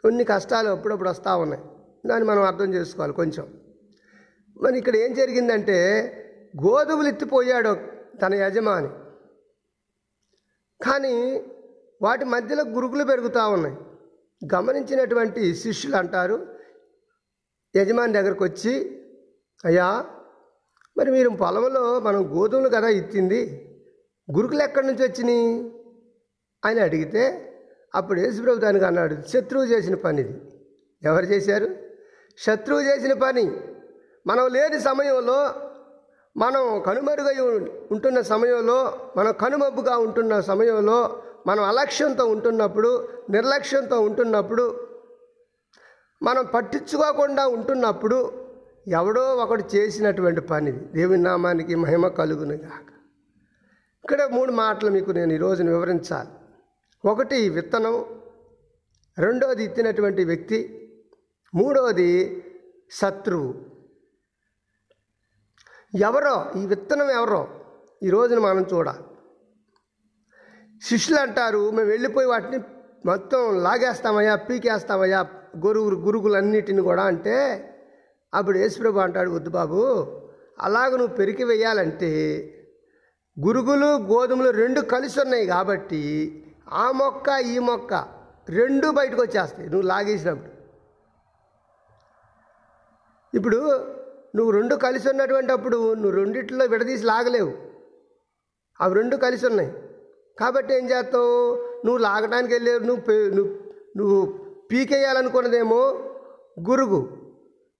కొన్ని కష్టాలు అప్పుడప్పుడు వస్తూ ఉన్నాయి. దాన్ని మనం అర్థం చేసుకోవాలి కొంచెం. మరి ఇక్కడ ఏం జరిగిందంటే గోధుమలు ఎత్తిపోయాడు తన యజమాని. కానీ వాటి మధ్యలో గురుకులు పెరుగుతూ ఉన్నాయి. గమనించినటువంటి శిష్యులు అంటారు యజమాని దగ్గరకు వచ్చి అయ్యా మరి మీరు పొలంలో మనం గోధుమలు కదా ఇచ్చింది గురుకులు ఎక్కడి నుంచి వచ్చినాయి? అని అడిగితే అప్పుడు యేసుప్రభు దానికి అన్నాడు శత్రువు చేసిన పని ఇది. ఎవరు చేశారు? శత్రువు చేసిన పని. మనం లేని సమయంలో మనం కనుమరుగై ఉంటున్న సమయంలో మనం కనుమబ్బుగా ఉంటున్న సమయంలో మనం అలక్ష్యంతో ఉంటున్నప్పుడు నిర్లక్ష్యంతో ఉంటున్నప్పుడు మనం పట్టించుకోకుండా ఉంటున్నప్పుడు ఎవడో ఒకడు చేసినటువంటి పని ఇది. దేవుని నామానికి మహిమ కలుగునుగాక. ఇక్కడ మూడు మాటలు మీకు నేను ఈరోజు వివరించాలి. ఒకటి విత్తనం. రెండోది ఇత్తినటువంటి వ్యక్తి. మూడవది శత్రువు. ఎవరో ఈ విత్తనం ఎవరో ఈ రోజున మనం చూడాలి. శిష్యులు అంటారు మేము వెళ్ళిపోయి వాటిని మొత్తం లాగేస్తామయ్యా పీకేస్తామయ్యా గురువు గురుగులన్నిటిని కూడా. అంటే అప్పుడు యేసుప్రభు అంటాడు వద్దు బాబు అలాగ నువ్వు పెరికి వేయాలంటే గురుగులు గోధుమలు రెండు కలిసి ఉన్నాయి కాబట్టి ఆ మొక్క ఈ మొక్క రెండు బయటకు వచ్చేస్తాయి. నువ్వు లాగేసినప్పుడు. ఇప్పుడు నువ్వు రెండు కలిసి ఉన్నటువంటి అప్పుడు నువ్వు రెండిట్లో విడదీసి లాగలేవు. అవి రెండు కలిసి ఉన్నాయి కాబట్టి ఏం చేస్తావు? నువ్వు లాగడానికి వెళ్ళేవు. నువ్వు నువ్వు నువ్వు పీకేయాలనుకున్నదేమో గురుగు.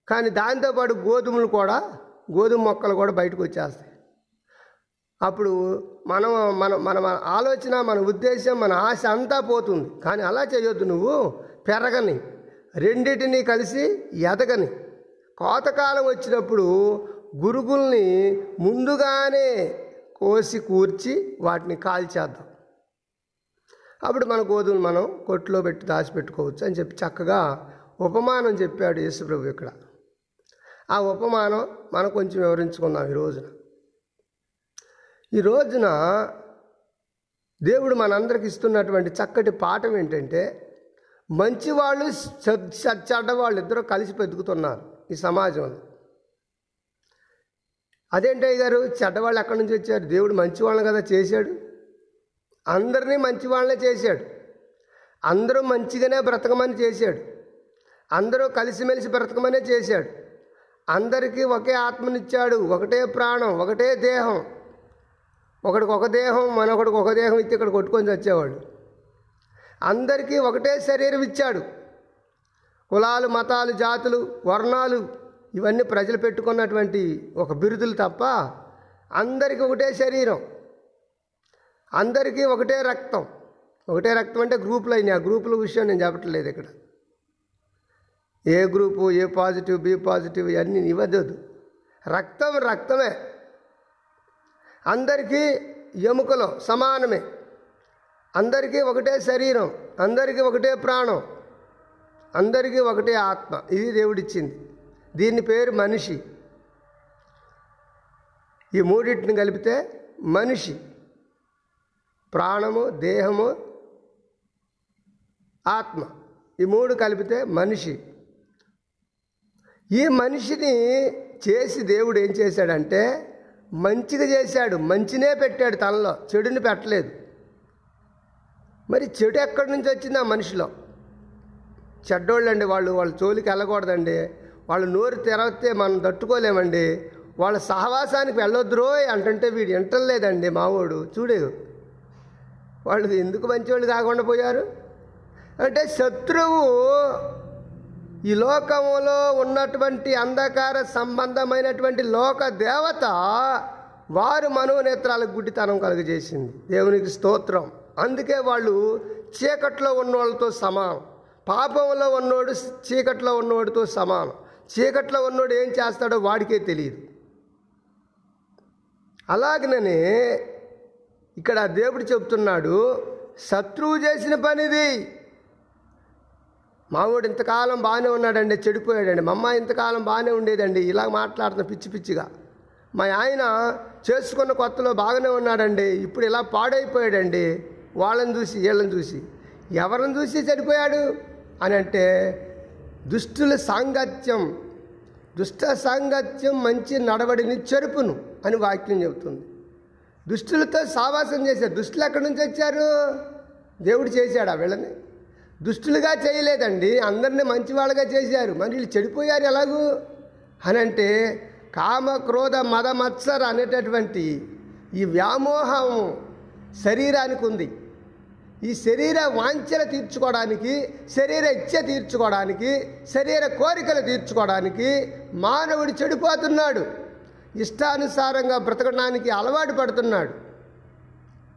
కానీ దాంతోపాటు గోధుమలు కూడా గోధుమ మొక్కలు కూడా బయటకు వచ్చేస్తాయి. అప్పుడు మనం మన మన మన ఆలోచన మన ఉద్దేశం మన ఆశ అంతా పోతుంది. కానీ అలా చేయొద్దు నువ్వు. పెరగని. రెండిటిని కలిసి ఎదగని. కోతకాలం వచ్చినప్పుడు గురుగుల్ని ముందుగానే కోసి కూర్చి వాటిని కాల్చేద్దాం. అప్పుడు మన గోధుమలు మనం కొట్లో పెట్టి దాచిపెట్టుకోవచ్చు అని చెప్పి చక్కగా ఉపమానం చెప్పాడు యేసుప్రభు ఇక్కడ. ఆ ఉపమానం మనం కొంచెం వివరించుకుందాం ఈ రోజున. ఈ రోజున దేవుడు మనందరికి ఇస్తున్నటువంటి చక్కటి పాఠం ఏంటంటే మంచివాళ్ళు చె- వాళ్ళు ఇద్దరు కలిసి బతుకుతున్నారు ఈ సమాజంలో. అదేంటయ్య గారు? చెడ్డవాళ్ళు ఎక్కడి నుంచి వచ్చారు? దేవుడు మంచివాళ్ళని కదా చేశాడు. అందరినీ మంచివాళ్ళనే చేశాడు. అందరూ మంచిగానే బ్రతకమని చేశాడు. అందరూ కలిసిమెలిసి బ్రతకమనే చేశాడు. అందరికీ ఒకే ఆత్మనిచ్చాడు. ఒకటే ప్రాణం ఒకటే దేహం. ఒకడికి ఒక దేహం మనొకడికి ఒక దేహం ఇచ్చి ఇక్కడ కొట్టుకొని వచ్చేవాడు అందరికీ ఒకటే శరీరం ఇచ్చాడు. కులాలు మతాలు జాతులు వర్ణాలు ఇవన్నీ ప్రజలు పెట్టుకున్నటువంటి ఒక బిరుదులు తప్ప అందరికీ ఒకటే శరీరం. అందరికీ ఒకటే రక్తం. ఒకటే రక్తం అంటే గ్రూపులు అయినాయి. ఆ గ్రూపుల విషయం నేను చెప్పట్లేదు ఇక్కడ. ఏ group A positive B positive ఇవన్నీ ఇవ్వద్దు. రక్తం రక్తమే. అందరికీ ఎముకలు సమానమే. అందరికీ ఒకటే శరీరం అందరికీ ఒకటే ప్రాణం అందరికీ ఒకటే ఆత్మ. ఇది దేవుడిచ్చింది. దీని పేరు మనిషి. ఈ మూడింటిని కలిపితే మనిషి. ప్రాణము దేహము ఆత్మ. ఈ మూడు కలిపితే మనిషి. ఈ మనిషిని చేసి దేవుడు ఏం చేశాడంటే మంచిగా చేశాడు మంచినే పెట్టాడు తనలో చెడుని పెట్టలేదు. మరి చెడు ఎక్కడి నుంచి వచ్చింది ఆ మనిషిలో? చెడ్డోళ్ళండి వాళ్ళు వాళ్ళ జోలికి వెళ్ళకూడదండి. వాళ్ళ నోరు తెరవితే మనం తట్టుకోలేమండి. వాళ్ళ సహవాసానికి వెళ్ళొద్దురో అంటుంటే వీడు వింటలేదండి మావోడు. చూడు వాళ్ళు ఎందుకు మంచివాళ్ళు కాకుండా పోయారు? అంటే శత్రువు ఈ లోకంలో ఉన్నటువంటి అంధకార సంబంధమైనటువంటి లోక దేవత వారు మనోనేత్రాలకు గుడ్డితనం కలుగజేసింది. దేవునికి స్తోత్రం. అందుకే వాళ్ళు చీకట్లో ఉన్నోళ్ళతో సమానం. పాపంలో ఉన్నోడు చీకట్లో ఉన్నోడితో సమానం. చీకట్లో ఉన్నోడు ఏం చేస్తాడో వాడికే తెలియదు. అలాగనే ఇక్కడ దేవుడు చెప్తున్నాడు శత్రువు చేసిన పనిది మామూడు ఇంతకాలం బాగానే ఉన్నాడండి చెడిపోయాడండి. మా అమ్మ ఇంతకాలం బాగానే ఉండేదండి. ఇలా మాట్లాడుతున్న పిచ్చి పిచ్చిగా. మా ఆయన చేసుకున్న కొత్తలో బాగానే ఉన్నాడండి. ఇప్పుడు ఇలా పాడైపోయాడండి. వాళ్ళని చూసి వీళ్ళని చూసి. ఎవరిని చూసి చెడిపోయాడు? అని అంటే దుష్టుల సాంగత్యం. దుష్ట సాంగత్యం మంచి నడవడిని చెరుపును అని వాక్యం చెబుతుంది. దుష్టులతో సావాసం చేశారు. దుష్టులు ఎక్కడి నుంచి వచ్చారు? దేవుడు చేశాడు ఆ వీళ్ళని? దుష్టులుగా చేయలేదండి. అందరినీ మంచివాళ్ళగా చేశారు. మరి వీళ్ళు చెడిపోయారు ఎలాగూ? అని అంటే కామ క్రోధ మద మత్సర అనేటటువంటి ఈ వ్యామోహం శరీరానికి ఉంది. ఈ శరీర వాంఛన తీర్చుకోవడానికి శరీర ఇచ్చ తీర్చుకోవడానికి శరీర కోరికలు తీర్చుకోవడానికి మానవుడు చెడిపోతున్నాడు. ఇష్టానుసారంగా బ్రతకడానికి అలవాటు పడుతున్నాడు.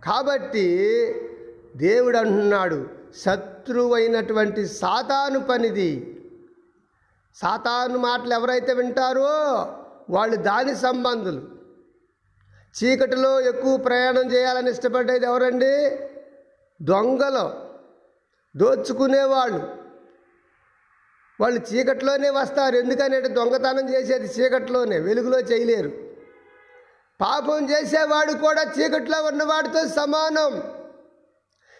కాబట్టి దేవుడు అంటున్నాడు సత్ శత్రువైనటువంటి సాతాను పనిది. సాతాను మాటలు ఎవరైతే వింటారో వాళ్ళు దాని సంబంధులు. చీకటిలో ఎక్కువ ప్రయాణం చేయాలని ఇష్టపడేది ఎవరండి? దొంగలు. దోచుకునేవాళ్ళు. వాళ్ళు చీకట్లోనే వస్తారు. ఎందుకంటే దొంగతనం చేసేది చీకట్లోనే వెలుగులో చేయలేరు. పాపం చేసేవాడు కూడా చీకట్లో ఉన్నవాడితో సమానం.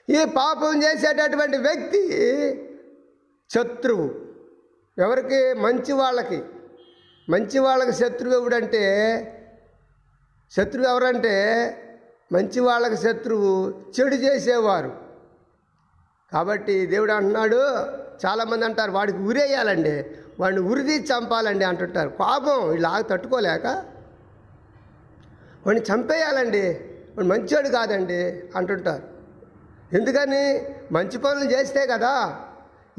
ఈ పాపం చేసేటటువంటి వ్యక్తి శత్రువు. ఎవరికి? మంచి వాళ్ళకి. మంచి వాళ్ళకి శత్రువు ఎవడంటే శత్రువు ఎవరంటే మంచి వాళ్ళకి శత్రువు చెడు చేసేవారు. కాబట్టి దేవుడు అంటున్నాడు చాలామంది అంటారు వాడికి ఉరేయాలండి వాడిని ఉరిది చంపాలండి అంటుంటారు. కోపం వీళ్ళు తట్టుకోలేక వాడిని చంపేయాలండి వాడు మంచివాడు కాదండి అంటుంటారు. ఎందుకని? మంచి పనులు చేస్తే కదా.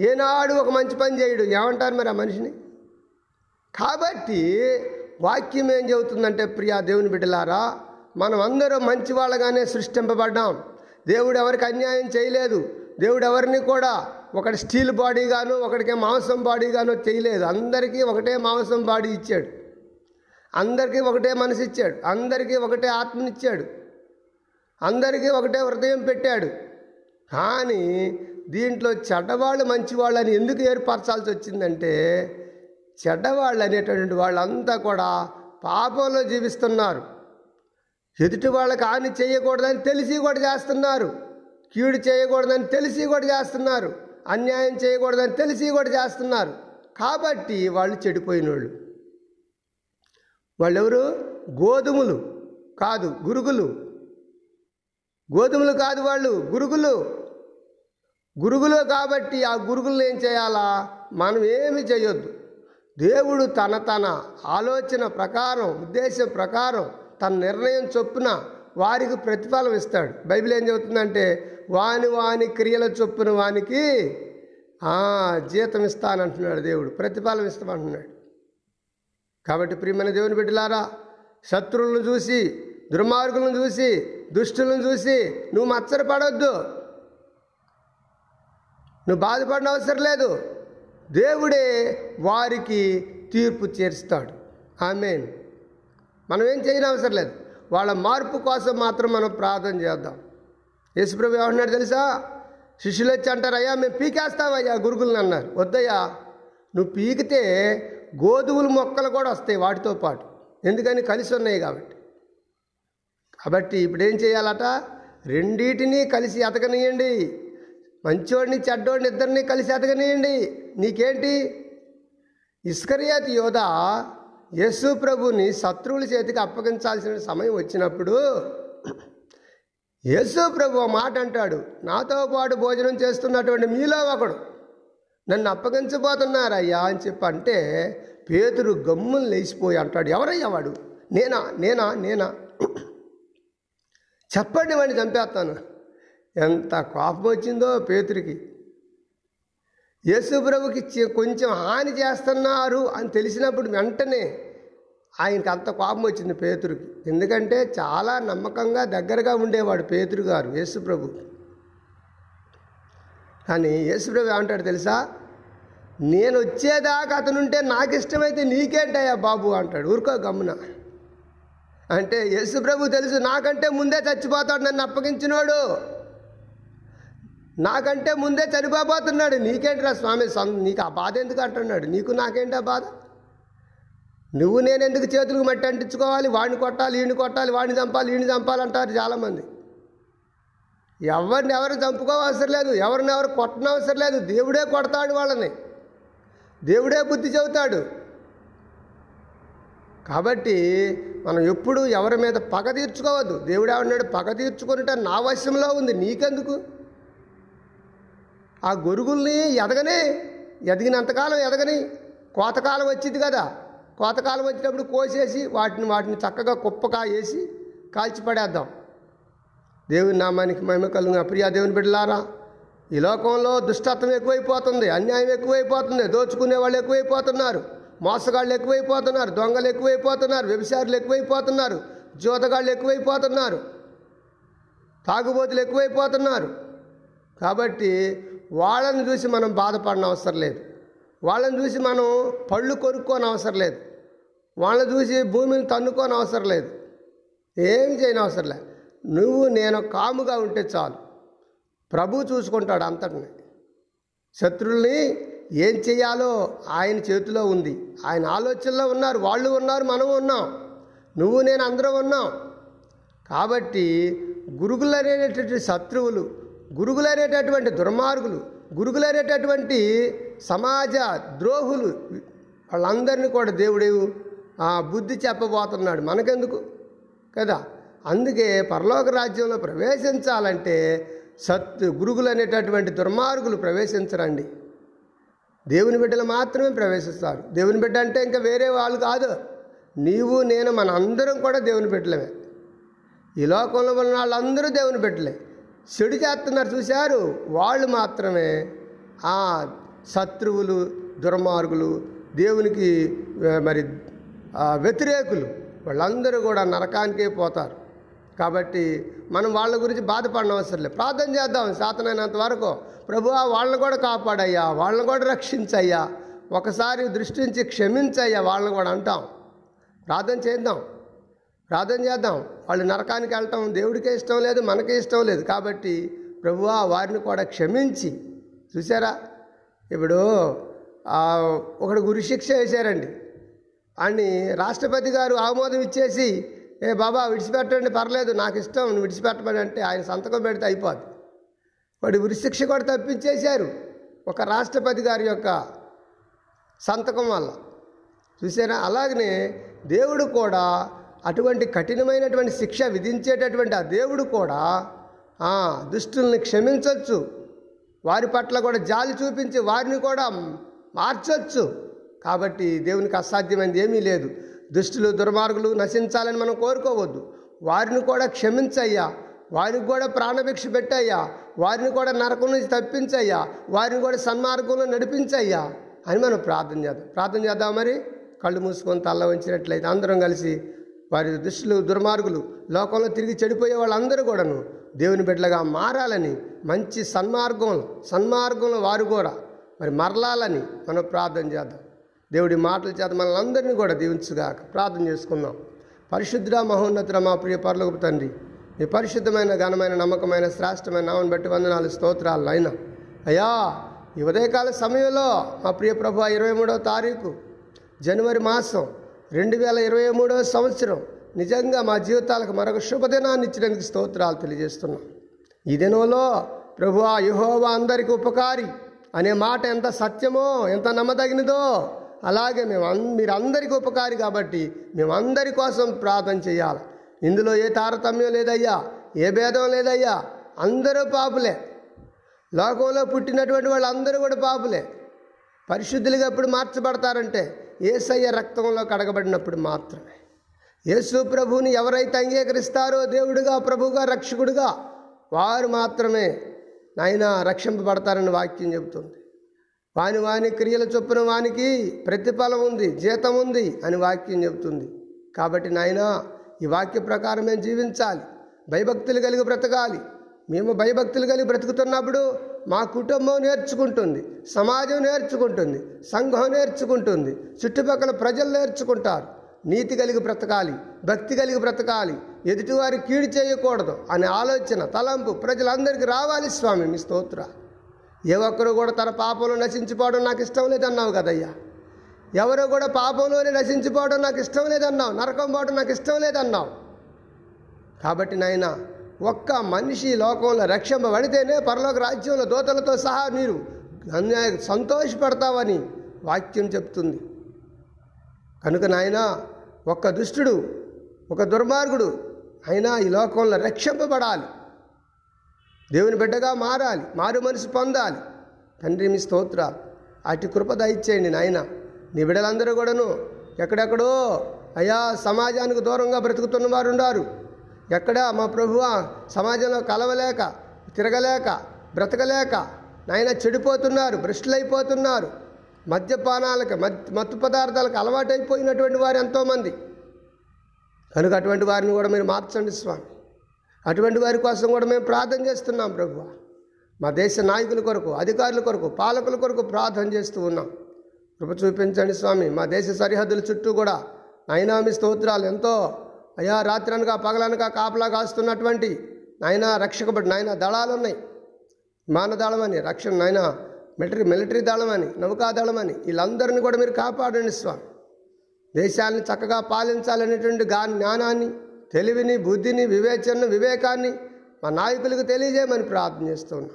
ఏనాడు ఒక మంచి పని చేయడు. ఏమంటారు మరి ఆ మనిషిని? కాబట్టి వాక్యం ఏం చెబుతుందంటే ప్రియా దేవుని బిడ్డలారా మనం అందరం మంచి వాళ్ళగానే సృష్టింపబడ్డాం. దేవుడు ఎవరికి అన్యాయం చేయలేదు. దేవుడు ఎవరిని కూడా ఒకటి స్టీల్ బాడీగాను ఒకటికే మాంసం బాడీగాను చేయలేదు. అందరికీ ఒకటే మాంసం బాడీ ఇచ్చాడు. అందరికీ ఒకటే మనసు ఇచ్చాడు. అందరికీ ఒకటే ఆత్మనిచ్చాడు. అందరికీ ఒకటే హృదయం పెట్టాడు. కానీ దీంట్లో చెడ్డవాళ్ళు మంచివాళ్ళని ఎందుకు ఏర్పరచాల్సి వచ్చిందంటే చెడ్డవాళ్ళు అనేటటువంటి వాళ్ళంతా కూడా పాపంలో జీవిస్తున్నారు. ఎదుటి వాళ్ళకి హాని చేయకూడదని తెలిసి కూడా చేస్తున్నారు. కీడు చేయకూడదని తెలిసి కూడా చేస్తున్నారు. అన్యాయం చేయకూడదని తెలిసి కూడా చేస్తున్నారు. కాబట్టి వాళ్ళు చెడిపోయిన వాళ్ళు వాళ్ళెవరు? గోధుమలు కాదు గురుగులు. గోధుమలు కాదు వాళ్ళు గురుగులు. గురుగులు కాబట్టి ఆ గురుగులను ఏం చేయాలా? మనం ఏమి చేయొద్దు. దేవుడు తన తన ఆలోచన ప్రకారం ఉద్దేశం ప్రకారం తన నిర్ణయం చొప్పున వారికి ప్రతిఫలం ఇస్తాడు. బైబిల్ ఏం చెబుతుందంటే వాని వాని క్రియల చొప్పున వానికి ఆ, జీతం ఇస్తానంటున్నాడు దేవుడు. ప్రతిఫలం ఇస్తామంటున్నాడు. కాబట్టి ప్రియమైన దేవుని బిడ్డలారా శత్రువులను చూసి దుర్మార్గులను చూసి దుష్టులను చూసి నువ్వు మచ్చరపడొద్దు నువ్వు బాధపడిన అవసరం లేదు. దేవుడే వారికి తీర్పు చేరుస్తాడు. ఆమెన్. మనం ఏం చేయని అవసరం లేదు. వాళ్ళ మార్పు కోసం మాత్రం మనం ప్రార్థన చేద్దాం. యేసుప్రభు ఏమంటున్నాడు తెలుసా? శిష్యులు వచ్చి అంటారు అయ్యా మేము పీకేస్తామయ్యా గురుగులను అన్నారు. వద్దయ్యా నువ్వు పీకితే గోధుమల మొక్కలు కూడా వస్తాయి వాటితో పాటు. ఎందుకని? కలిసి ఉన్నాయి కాబట్టి. కాబట్టి ఇప్పుడు ఏం చేయాలట? రెండింటినీ కలిసి ఎతకనియండి మంచోడిని చెడ్డోడిని ఇద్దరిని కలిసి ఎదగనియండి నీకేంటి? ఇస్కరియాతి యోధ యేసు ప్రభుని శత్రువుల చేతికి అప్పగించాల్సిన సమయం వచ్చినప్పుడు యేసు ప్రభు మాట అంటాడు. నాతో పాటు భోజనం చేస్తున్నటువంటి మీలో ఒకడు నన్ను అప్పగించబోతున్నారయ్యా అని చెప్పి అంటే పేతురు గమ్ములు లేచిపోయి అంటాడు. ఎవరయ్యా వాడు? నేనా? నేనా? నేనా? చెప్పండి వాడిని చంపేస్తాను. ఎంత కోపం వచ్చిందో పేతురికి. యేసుప్రభుకి కొంచెం హాని చేస్తున్నారు అని తెలిసినప్పుడు వెంటనే ఆయనకి అంత కోపం వచ్చింది పేతురికి. ఎందుకంటే చాలా నమ్మకంగా దగ్గరగా ఉండేవాడు పేతురు గారు యేసుప్రభు. కానీ యేసుప్రభు ఏమంటాడు తెలుసా? నేను వచ్చేదాకా అతనుంటే నాకు ఇష్టమైతే నీకేంటయ్యా బాబు అంటాడు. ఊరుకో గమ్మున. అంటే యేసుప్రభు తెలుసు నాకంటే ముందే చచ్చిపోతాడు నన్ను అప్పగించినోడు. నాకంటే ముందే చనిపోబోతున్నాడు. నీకేంటిరా స్వామి నీకు ఆ బాధ ఎందుకు అంటున్నాడు? నీకు నాకేంటి ఆ బాధ? నువ్వు నేను ఎందుకు చేతులకు మట్టి అంటించుకోవాలి? వాడిని కొట్టాలి ఈయన కొట్టాలి వాడిని చంపాలి ఈయన చంపాలి అంటారు చాలామంది. ఎవరిని ఎవరు చంపుకోవసరం లేదు. ఎవరిని ఎవరు కొట్టనవసరం లేదు. దేవుడే కొడతాడు వాళ్ళని. దేవుడే బుద్ధి చెబుతాడు. కాబట్టి మనం ఎప్పుడు ఎవరి మీద పగ తీర్చుకోవద్దు. దేవుడు ఏమన్నాడు? పగ తీర్చుకుంటే నా వశంలో ఉంది. నీకెందుకు? ఆ గొరుగుల్ని ఎదగని ఎదిగినంతకాలం ఎదగని కోతకాలం వచ్చింది కదా. కోతకాలం వచ్చినప్పుడు కోసేసి వాటిని వాటిని చక్కగా కుప్పగా వేసి కాల్చిపడేద్దాం దేవుని నామానికి మహిమ కలుగు ప్రియా దేవుని బిడ్డలారా ఈ లోకంలో దుష్టత్వం ఎక్కువైపోతుంది అన్యాయం ఎక్కువైపోతుంది దోచుకునే వాళ్ళు ఎక్కువైపోతున్నారు మోసగాళ్ళు ఎక్కువైపోతున్నారు దొంగలు ఎక్కువైపోతున్నారు వ్యభిచారులు ఎక్కువైపోతున్నారు జోతగాళ్ళు ఎక్కువైపోతున్నారు తాగుబోతులు ఎక్కువైపోతున్నారు. కాబట్టి వాళ్ళని చూసి మనం బాధపడిన అవసరం లేదు. వాళ్ళని చూసి మనం పళ్ళు కొనుక్కోని అవసరం లేదు. వాళ్ళని చూసి భూమిని తన్నుకోని అవసరం లేదు. ఏం చేయని అవసరం లేదు. నువ్వు నేను కాముగా ఉంటే చాలు. ప్రభు చూసుకుంటాడు అంతటిని. శత్రుల్ని ఏం చేయాలో ఆయన చేతిలో ఉంది. ఆయన ఆలోచనలో ఉన్నారు. వాళ్ళు ఉన్నారు. మనం ఉన్నాం. నువ్వు నేను అందరం ఉన్నాం. కాబట్టి గురుగులు అనేటటువంటి శత్రువులు గురుగులు అనేటటువంటి దుర్మార్గులు గురుగులు అనేటటువంటి సమాజ ద్రోహులు వాళ్ళందరినీ కూడా దేవుడేవు ఆ బుద్ధి చెప్పబోతున్నాడు. మనకెందుకు? కదా? అందుకే పరలోక రాజ్యంలో ప్రవేశించాలంటే సత్ గురుగులు అనేటటువంటి దుర్మార్గులు ప్రవేశించరండి. దేవుని బిడ్డలు మాత్రమే ప్రవేశిస్తారు. దేవుని బిడ్డ అంటే ఇంకా వేరే వాళ్ళు కాదు. నీవు నేను మన అందరం కూడా దేవుని బిడ్డలమే. ఈ లోకంలో ఉన్న వాళ్ళందరూ దేవుని బిడ్డలే. చెడు చేస్తున్నారు చూశారు. వాళ్ళు మాత్రమే ఆ శత్రువులు దుర్మార్గులు దేవునికి మరి వ్యతిరేకులు వాళ్ళందరూ కూడా నరకానికే పోతారు. కాబట్టి మనం వాళ్ళ గురించి బాధపడడం అవసరం లేదు. ప్రార్థన చేద్దాం శాతనైనంత వరకు. ప్రభు వాళ్ళని కూడా కాపాడయ్యా వాళ్ళని కూడా రక్షించయ్యా. ఒకసారి దృష్టించి క్షమించయ్యా వాళ్ళని కూడా అంటాం. ప్రార్థన చేద్దాం. ప్రార్థన చేద్దాం. వాళ్ళు నరకానికి వెళ్ళటం దేవుడికే ఇష్టం లేదు మనకే ఇష్టం లేదు. కాబట్టి ప్రభువా వారిని కూడా క్షమించి. చూసారా ఇప్పుడు ఒకడు గురిశిక్ష వేశారండి. అని రాష్ట్రపతి గారు ఆమోదం ఇచ్చేసి ఏ బాబా విడిచిపెట్టండి పర్లేదు నాకు ఇష్టం నువ్వు విడిచిపెట్టమని అంటే ఆయన సంతకం పెడితే అయిపోద్ది. వాడి ఉరిశిక్ష కూడా తప్పించేశారు ఒక రాష్ట్రపతి గారి యొక్క సంతకం వల్ల. చూసారా అలాగనే దేవుడు కూడా అటువంటి కఠినమైనటువంటి శిక్ష విధించేటటువంటి ఆ దేవుడు కూడా దుష్టుల్ని క్షమించవచ్చు వారి పట్ల కూడా జాలి చూపించి వారిని కూడా మార్చవచ్చు కాబట్టి దేవునికి అసాధ్యమైనది ఏమీ లేదు. దుష్టులు దుర్మార్గులు నశించాలని మనం కోరుకోవద్దు. వారిని కూడా క్షమించయ్యా. వారికి కూడా ప్రాణభిక్ష పెట్టయ్యా. వారిని కూడా నరకం నుంచి తప్పించయ్యా. వారిని కూడా సన్మార్గంలో నడిపించయ్యా అని మనం ప్రార్థన చేద్దాం. ప్రార్థన చేద్దాం మరి? కళ్ళు మూసుకొని తల్ల వంచినట్లయితే అందరం కలిసి వారి దుష్టులు దుర్మార్గులు లోకంలో తిరిగి చెడిపోయే వాళ్ళందరూ కూడాను దేవుని బిడ్డలుగా మారాలని మంచి సన్మార్గంలో సన్మార్గంలో వారు కూడా మరి మరలాలని మనం ప్రార్థన చేద్దాం. దేవుడి మాటల చేత మనల్ని అందరినీ కూడా దీవించుగాక ప్రార్థన చేసుకుందాం. పరిశుద్ధ మహోన్నతుడ మా ప్రియ పరలోకపు తండ్రి మీ పరిశుద్ధమైన ఘనమైన నమ్మకమైన శ్రేష్టమైన నామని బట్టి వందనాలు స్తోత్రాలు అయినా. అయ్యా ఈ ఉదయకాల సమయంలో మా ప్రియ ప్రభు ఇరవై మూడవ తారీఖు జనవరి మాసం రెండు వేల ఇరవై మూడవ సంవత్సరం. నిజంగా మా జీవితాలకు మరొక శుభదినాన్ని ఇచ్చినందుకు స్తోత్రాలు తెలియజేస్తున్నాం. ఈ దినంలో ప్రభు యుహోవా అందరికి ఉపకారి అనే మాట ఎంత సత్యమో ఎంత నమ్మదగినదో అలాగే మేము అన్ మీరు అందరికీ ఉపకారి కాబట్టి మేమందరి కోసం ప్రార్థన చేయాలి. ఇందులో ఏ తారతమ్యం లేదయ్యా ఏ భేదం లేదయ్యా అందరూ పాపులే. లోకంలో పుట్టినటువంటి వాళ్ళందరూ కూడా పాపులే. పరిశుద్ధులుగా ఎప్పుడు మార్చబడతారంటే ఏసయ్య రక్తంలో కడగబడినప్పుడు మాత్రమే. యేసు ప్రభువుని ఎవరైతే అంగీకరిస్తారో దేవుడుగా ప్రభువుగా రక్షకుడుగా వారు మాత్రమే నాయన రక్షింపబడతారని వాక్యం చెబుతుంది. వాని వాని క్రియల చొప్పున వానికి ప్రతిఫలం ఉంది జీతం ఉంది అని వాక్యం చెబుతుంది. కాబట్టి నాయన ఈ వాక్య ప్రకారం మేము జీవించాలి. భయభక్తులు కలిగి బ్రతకాలి. మేము భయభక్తులు కలిగి బ్రతుకుతున్నప్పుడు మా కుటుంబం నేర్చుకుంటుంది సమాజం నేర్చుకుంటుంది సంఘం నేర్చుకుంటుంది చుట్టుపక్కల ప్రజలు నేర్చుకుంటారు. నీతి కలిగి బ్రతకాలి భక్తి కలిగి బ్రతకాలి ఎదుటివారి కీడు చేయకూడదు అనే ఆలోచన తలంపు ప్రజలందరికీ రావాలి స్వామి మీ స్తోత్ర. ఏ ఒక్కరు కూడా తన పాపంలో నశించిపోవడం నాకు ఇష్టం లేదన్నావు కదయ్యా. ఎవరు కూడా పాపంలోనే నశించిపోవడం నాకు ఇష్టం లేదన్నావు నరకం పోవడం నాకు ఇష్టం లేదన్నావు. కాబట్టి నాయనా ఒక్క మనిషి లోకంలో రక్షింపబడితేనే పరలోక రాజ్యంలో దోతలతో సహా మీరు సంతోషపడతావని వాక్యం చెప్తుంది. కనుక నాయన ఒక్క దుష్టుడు ఒక దుర్మార్గుడు అయినా ఈ లోకంలో రక్షింపబడాలి. దేవుని బిడ్డగా మారాలి మారు మనసు పొందాలి. తండ్రి మీ స్తోత్ర అటు కృప దయచేయండి నాయన. నీ బిడ్డలందరూ కూడాను ఎక్కడెక్కడో అయా సమాజానికి దూరంగా బ్రతుకుతున్న వారు ఉన్నారు. ఎక్కడ మా ప్రభువ సమాజంలో కలవలేక తిరగలేక బ్రతకలేక నాయన చెడిపోతున్నారు భ్రష్టులైపోతున్నారు. మద్యపానాలకు మద్ మత్తు పదార్థాలకు అలవాటైపోయినటువంటి వారు ఎంతోమంది. కనుక అటువంటి వారిని కూడా మీరు మార్చండి స్వామి. అటువంటి వారి కోసం కూడా మేము ప్రార్థన చేస్తున్నాం ప్రభు మా దేశ నాయకుల కొరకు అధికారుల కొరకు పాలకుల కొరకు ప్రార్థన చేస్తూ ఉన్నాం. కృప చూపించండి స్వామి. మా దేశ సరిహద్దుల చుట్టూ కూడా నైనామి మీ స్తోత్రాలు ఎంతో అయా రాత్రనగా పగలనగా కాపలా కాస్తున్నటువంటి నాయన రక్షకబడి నాయన దళాలు ఉన్నాయి విమానదళం అని రక్షణ నాయన మిలిటరీ మిలిటరీ దళం అని నౌకాదళం అని వీళ్ళందరినీ కూడా మీరు కాపాడండి స్వామి. దేశాన్ని చక్కగా పాలించాలనేటువంటి గా జ్ఞానాన్ని తెలివిని బుద్ధిని వివేచనను వివేకాన్ని మా నాయకులకు తెలియజేయమని ప్రార్థన చేస్తున్నాను.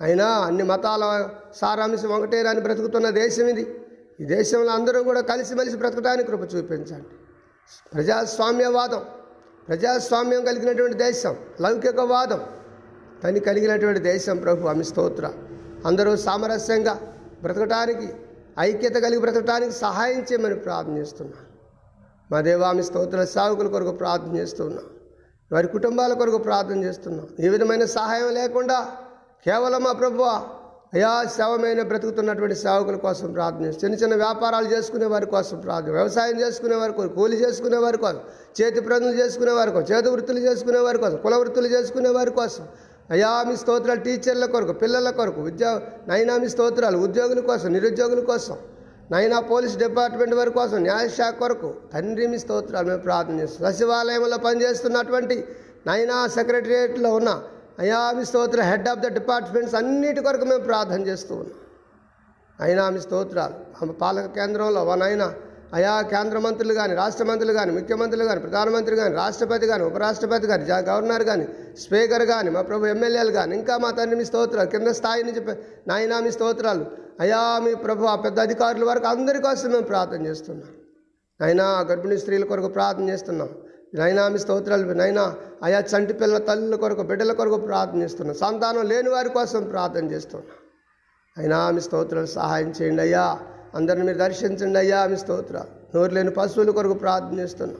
అయినా అన్ని మతాల సారాంశం ఒకటేనని బ్రతుకుతున్న దేశం ఇది. ఈ దేశంలో అందరూ కూడా కలిసిమెలిసి బ్రతకడానికి కృప చూపించండి. ప్రజాస్వామ్యవాదం ప్రజాస్వామ్యం కలిగినటువంటి దేశం లౌకికవాదం తని కలిగినటువంటి దేశం ప్రభు ఆమె స్తోత్ర. అందరూ సామరస్యంగా బ్రతకటానికి ఐక్యత కలిగి బ్రతకటానికి సహాయం చేయమని ప్రార్థన చేస్తున్నాం. మా దేవామి స్తోత్ర సేవకుల కొరకు ప్రార్థన చేస్తున్నాం. వారి కుటుంబాల కొరకు ప్రార్థన చేస్తున్నాం. ఏ విధమైన సహాయం లేకుండా కేవలం మా ప్రభు అయా శవమైన బ్రతుకుతున్నటువంటి సేవకుల కోసం ప్రార్థన చిన్న చిన్న వ్యాపారాలు చేసుకునే వారి కోసం ప్రార్థన వ్యవసాయం చేసుకునే వారి కోసం కూలి చేసుకునే వారి కోసం చేతి పనులు చేసుకునే వారి కోసం చేతి వృత్తులు చేసుకునే వారి కోసం కుల వృత్తులు చేసుకునే వారి కోసం. అయా మీ స్తోత్రాలు టీచర్ల కొరకు పిల్లల కొరకు విద్యా నైనా మీ స్తోత్రాలు ఉద్యోగుల కోసం నిరుద్యోగుల కోసం నైనా పోలీస్ డిపార్ట్మెంట్ వారి కోసం న్యాయశాఖ కొరకు తండ్రి మీ స్తోత్రాలు మేము ప్రార్థన చేస్తాం సచివాలయంలో పనిచేస్తున్నటువంటి నైనా సెక్రటరియట్లో ఉన్న అయా మీ స్తోత్ర హెడ్ ఆఫ్ ద డిపార్ట్మెంట్స్ అన్నిటి కొరకు మేము ప్రార్థన చేస్తూ ఉన్నాం. అయినా మీ స్తోత్రాలు ఆమె పాలక కేంద్రంలో వనైనా అయా కేంద్ర మంత్రులు కానీ రాష్ట్ర మంత్రులు కానీ ముఖ్యమంత్రులు కానీ ప్రధానమంత్రి కానీ రాష్ట్రపతి కానీ ఉపరాష్ట్రపతి కానీ గవర్నర్ కానీ స్పీకర్ కానీ మా ప్రభు ఎమ్మెల్యేలు కానీ ఇంకా మా తండ్రి మీ స్తోత్రాలు కింద స్థాయి నుంచి నాయనా మీ స్తోత్రాలు అయా మీ ప్రభు ఆ పెద్ద అధికారుల వరకు అందరి కోసం మేము ప్రార్థన చేస్తున్నాం. అయినా గర్భిణీ స్త్రీల కొరకు ప్రార్థన చేస్తున్నాం. నైనా మీ స్తోత్రాలు నైనా అయా చంటి పిల్లల తల్లుల కొరకు బిడ్డల కొరకు ప్రార్థనిస్తున్నా. సంతానం లేని వారి కోసం ప్రార్థన చేస్తున్నా. అయినా మీ స్తోత్రాలు సహాయం చేయండి అయ్యా. అందరిని మీరు దర్శించండి అయ్యా మీ స్తోత్ర నోరు లేని పశువుల కొరకు ప్రార్థనిస్తున్నా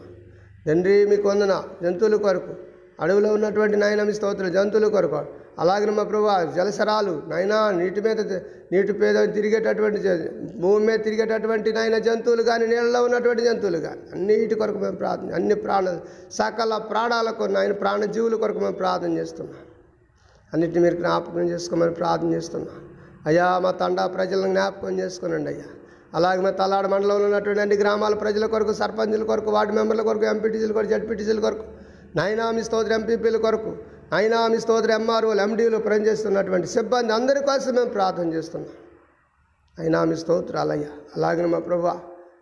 తండ్రి మీకు వందన. జంతువుల కొరకు. అడవిలో ఉన్నటువంటి నాయన మీ స్తోత్రం జంతువుల కొరకు. అలాగే మా ప్రభు జలసరాలు నైనా నీటి మీద నీటి మీద తిరిగేటటువంటి భూమి మీద తిరిగేటటువంటి నాయన జంతువులు కానీ నీళ్ళలో ఉన్నటువంటి జంతువులు కానీ అన్నిటి కొరకు మేము ప్రార్థన అన్ని ప్రాణ సకల ప్రాణాలకు నాయన ప్రాణజీవుల కొరకు మేము ప్రార్థన చేస్తున్నాం. అన్నిటిని మీరు జ్ఞాపకం చేసుకోమని ప్రార్థన చేస్తున్నాం. అయ్యా మా తండా ప్రజలను జ్ఞాపకం చేసుకోనండి అయ్యా. అలాగే మా తలాడ మండలంలో ఉన్నటువంటి అన్ని గ్రామాల ప్రజల కొరకు సర్పంచుల కొరకు వార్డు మెంబర్ల కొరకు ఎంపీటీసీల కొరకు జడ్పీటీసీల కొరకు నైనా మీ స్తోత్ర ఎంపీపీల కొరకు అయినా మీ స్తోత్ర ఎంఆర్ఓలు ఎండీలు పనిచేస్తున్నటువంటి సిబ్బంది అందరి కోసం మేము ప్రార్థన చేస్తున్నాం. అయినా మీ స్తోత్రాలయ్యా అలాగే మా ప్రభు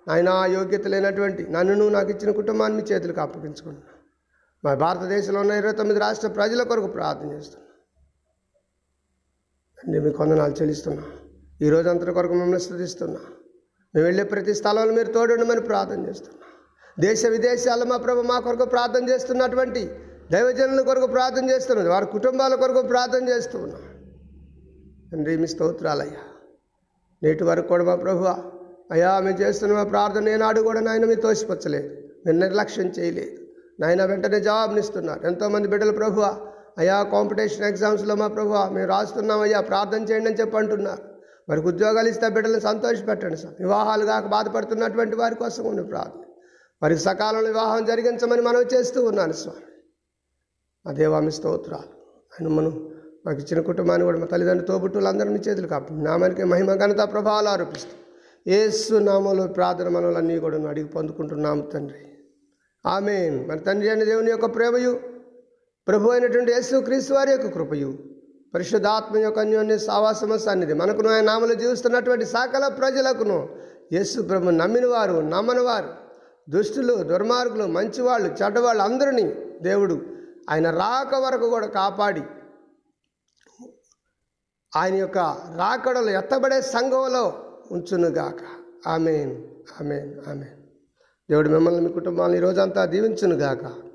నాయనా యోగ్యత లేనటువంటి నన్ను నాకు ఇచ్చిన కుటుంబాన్ని మీ చేతులకు అప్పగించుకుంటున్నాను మా భారతదేశంలో ఉన్న ఇరవై తొమ్మిది రాష్ట్ర ప్రజల కొరకు ప్రార్థన చేస్తున్నాను అండి మీ కొందనాలు చెల్లిస్తున్నా. ఈ రోజు అంతటి కొరకు మిమ్మల్ని స్థుతిస్తున్నా. మేము వెళ్ళే ప్రతి స్థలంలో మీరు తోడుండమని ప్రార్థన చేస్తున్నా. దేశ విదేశాల్లో మా ప్రభు మా కొరకు ప్రార్థన చేస్తున్నటువంటి దైవజనుల కొరకు ప్రార్థన చేస్తున్నాను వారి కుటుంబాల కొరకు ప్రార్థన చేస్తూ ఉన్నాం. తండ్రి మీ స్తోత్రాలయ్యా. నేటి వరకు కూడా మా ప్రభు అయ్యా మేము చేస్తున్న మా ప్రార్థన ఏనాడు కూడా నాయన మీ తోసిపచ్చలేదు. మీరు నిర్లక్ష్యం చేయలేదు. నాయన వెంటనే జవాబునిస్తున్నారు. ఎంతోమంది బిడ్డలు ప్రభు అయ్యా కాంపిటీషన్ ఎగ్జామ్స్లో మా ప్రభు మేము రాస్తున్నాం అయ్యా ప్రార్థన చేయండి అని చెప్పి అంటున్నారు. వారికి ఉద్యోగాలు ఇస్తే బిడ్డలను సంతోషపెట్టండి సార్. వివాహాలు కాక బాధపడుతున్నటువంటి వారి కోసం ఉండి ప్రార్థన. వారికి సకాలంలో వివాహం జరిగించమని మనం చేస్తూ ఉన్నాను స్వామి మా దేవామి స్తోత్రాలు. ఆయన మనం మాకు ఇచ్చిన కుటుంబాన్ని కూడా మా తల్లిదండ్రులు తోబుట్టులందరినీ చేతులు కాపు. నామానికి మహిమ ఘనత ప్రభావాలు ఆరోపిస్తూ ఏసు నామంలో ప్రార్థన మనలన్నీ కూడా అడిగి పొందుకుంటున్నాము తండ్రి. ఆమె మన తండ్రి అయిన దేవుని యొక్క ప్రేమయు ప్రభు అయినటువంటి యేసు క్రీస్తు వారి యొక్క కృపయు పరిశుద్ధాత్మ యొక్క అన్యోన్య సావాసమ సన్నిధి మనకును ఆయన నామలు జీవిస్తున్నటువంటి సకల ప్రజలకును యేసు ప్రభు నమ్మిన వారు నమ్మని వారు దుష్టులు దుర్మార్గులు మంచివాళ్ళు చెడ్డవాళ్ళు అందరినీ దేవుడు ఆయన రాక వరకు కూడా కాపాడి ఆయన యొక్క రాకడలు ఎత్తబడే సంఘంలో ఉంచునుగాక. ఆమెన్. ఆమెన్. ఆమెన్. దేవుడు మిమ్మల్ని మీ కుటుంబాన్ని ఈ రోజంతా దీవించునుగాక.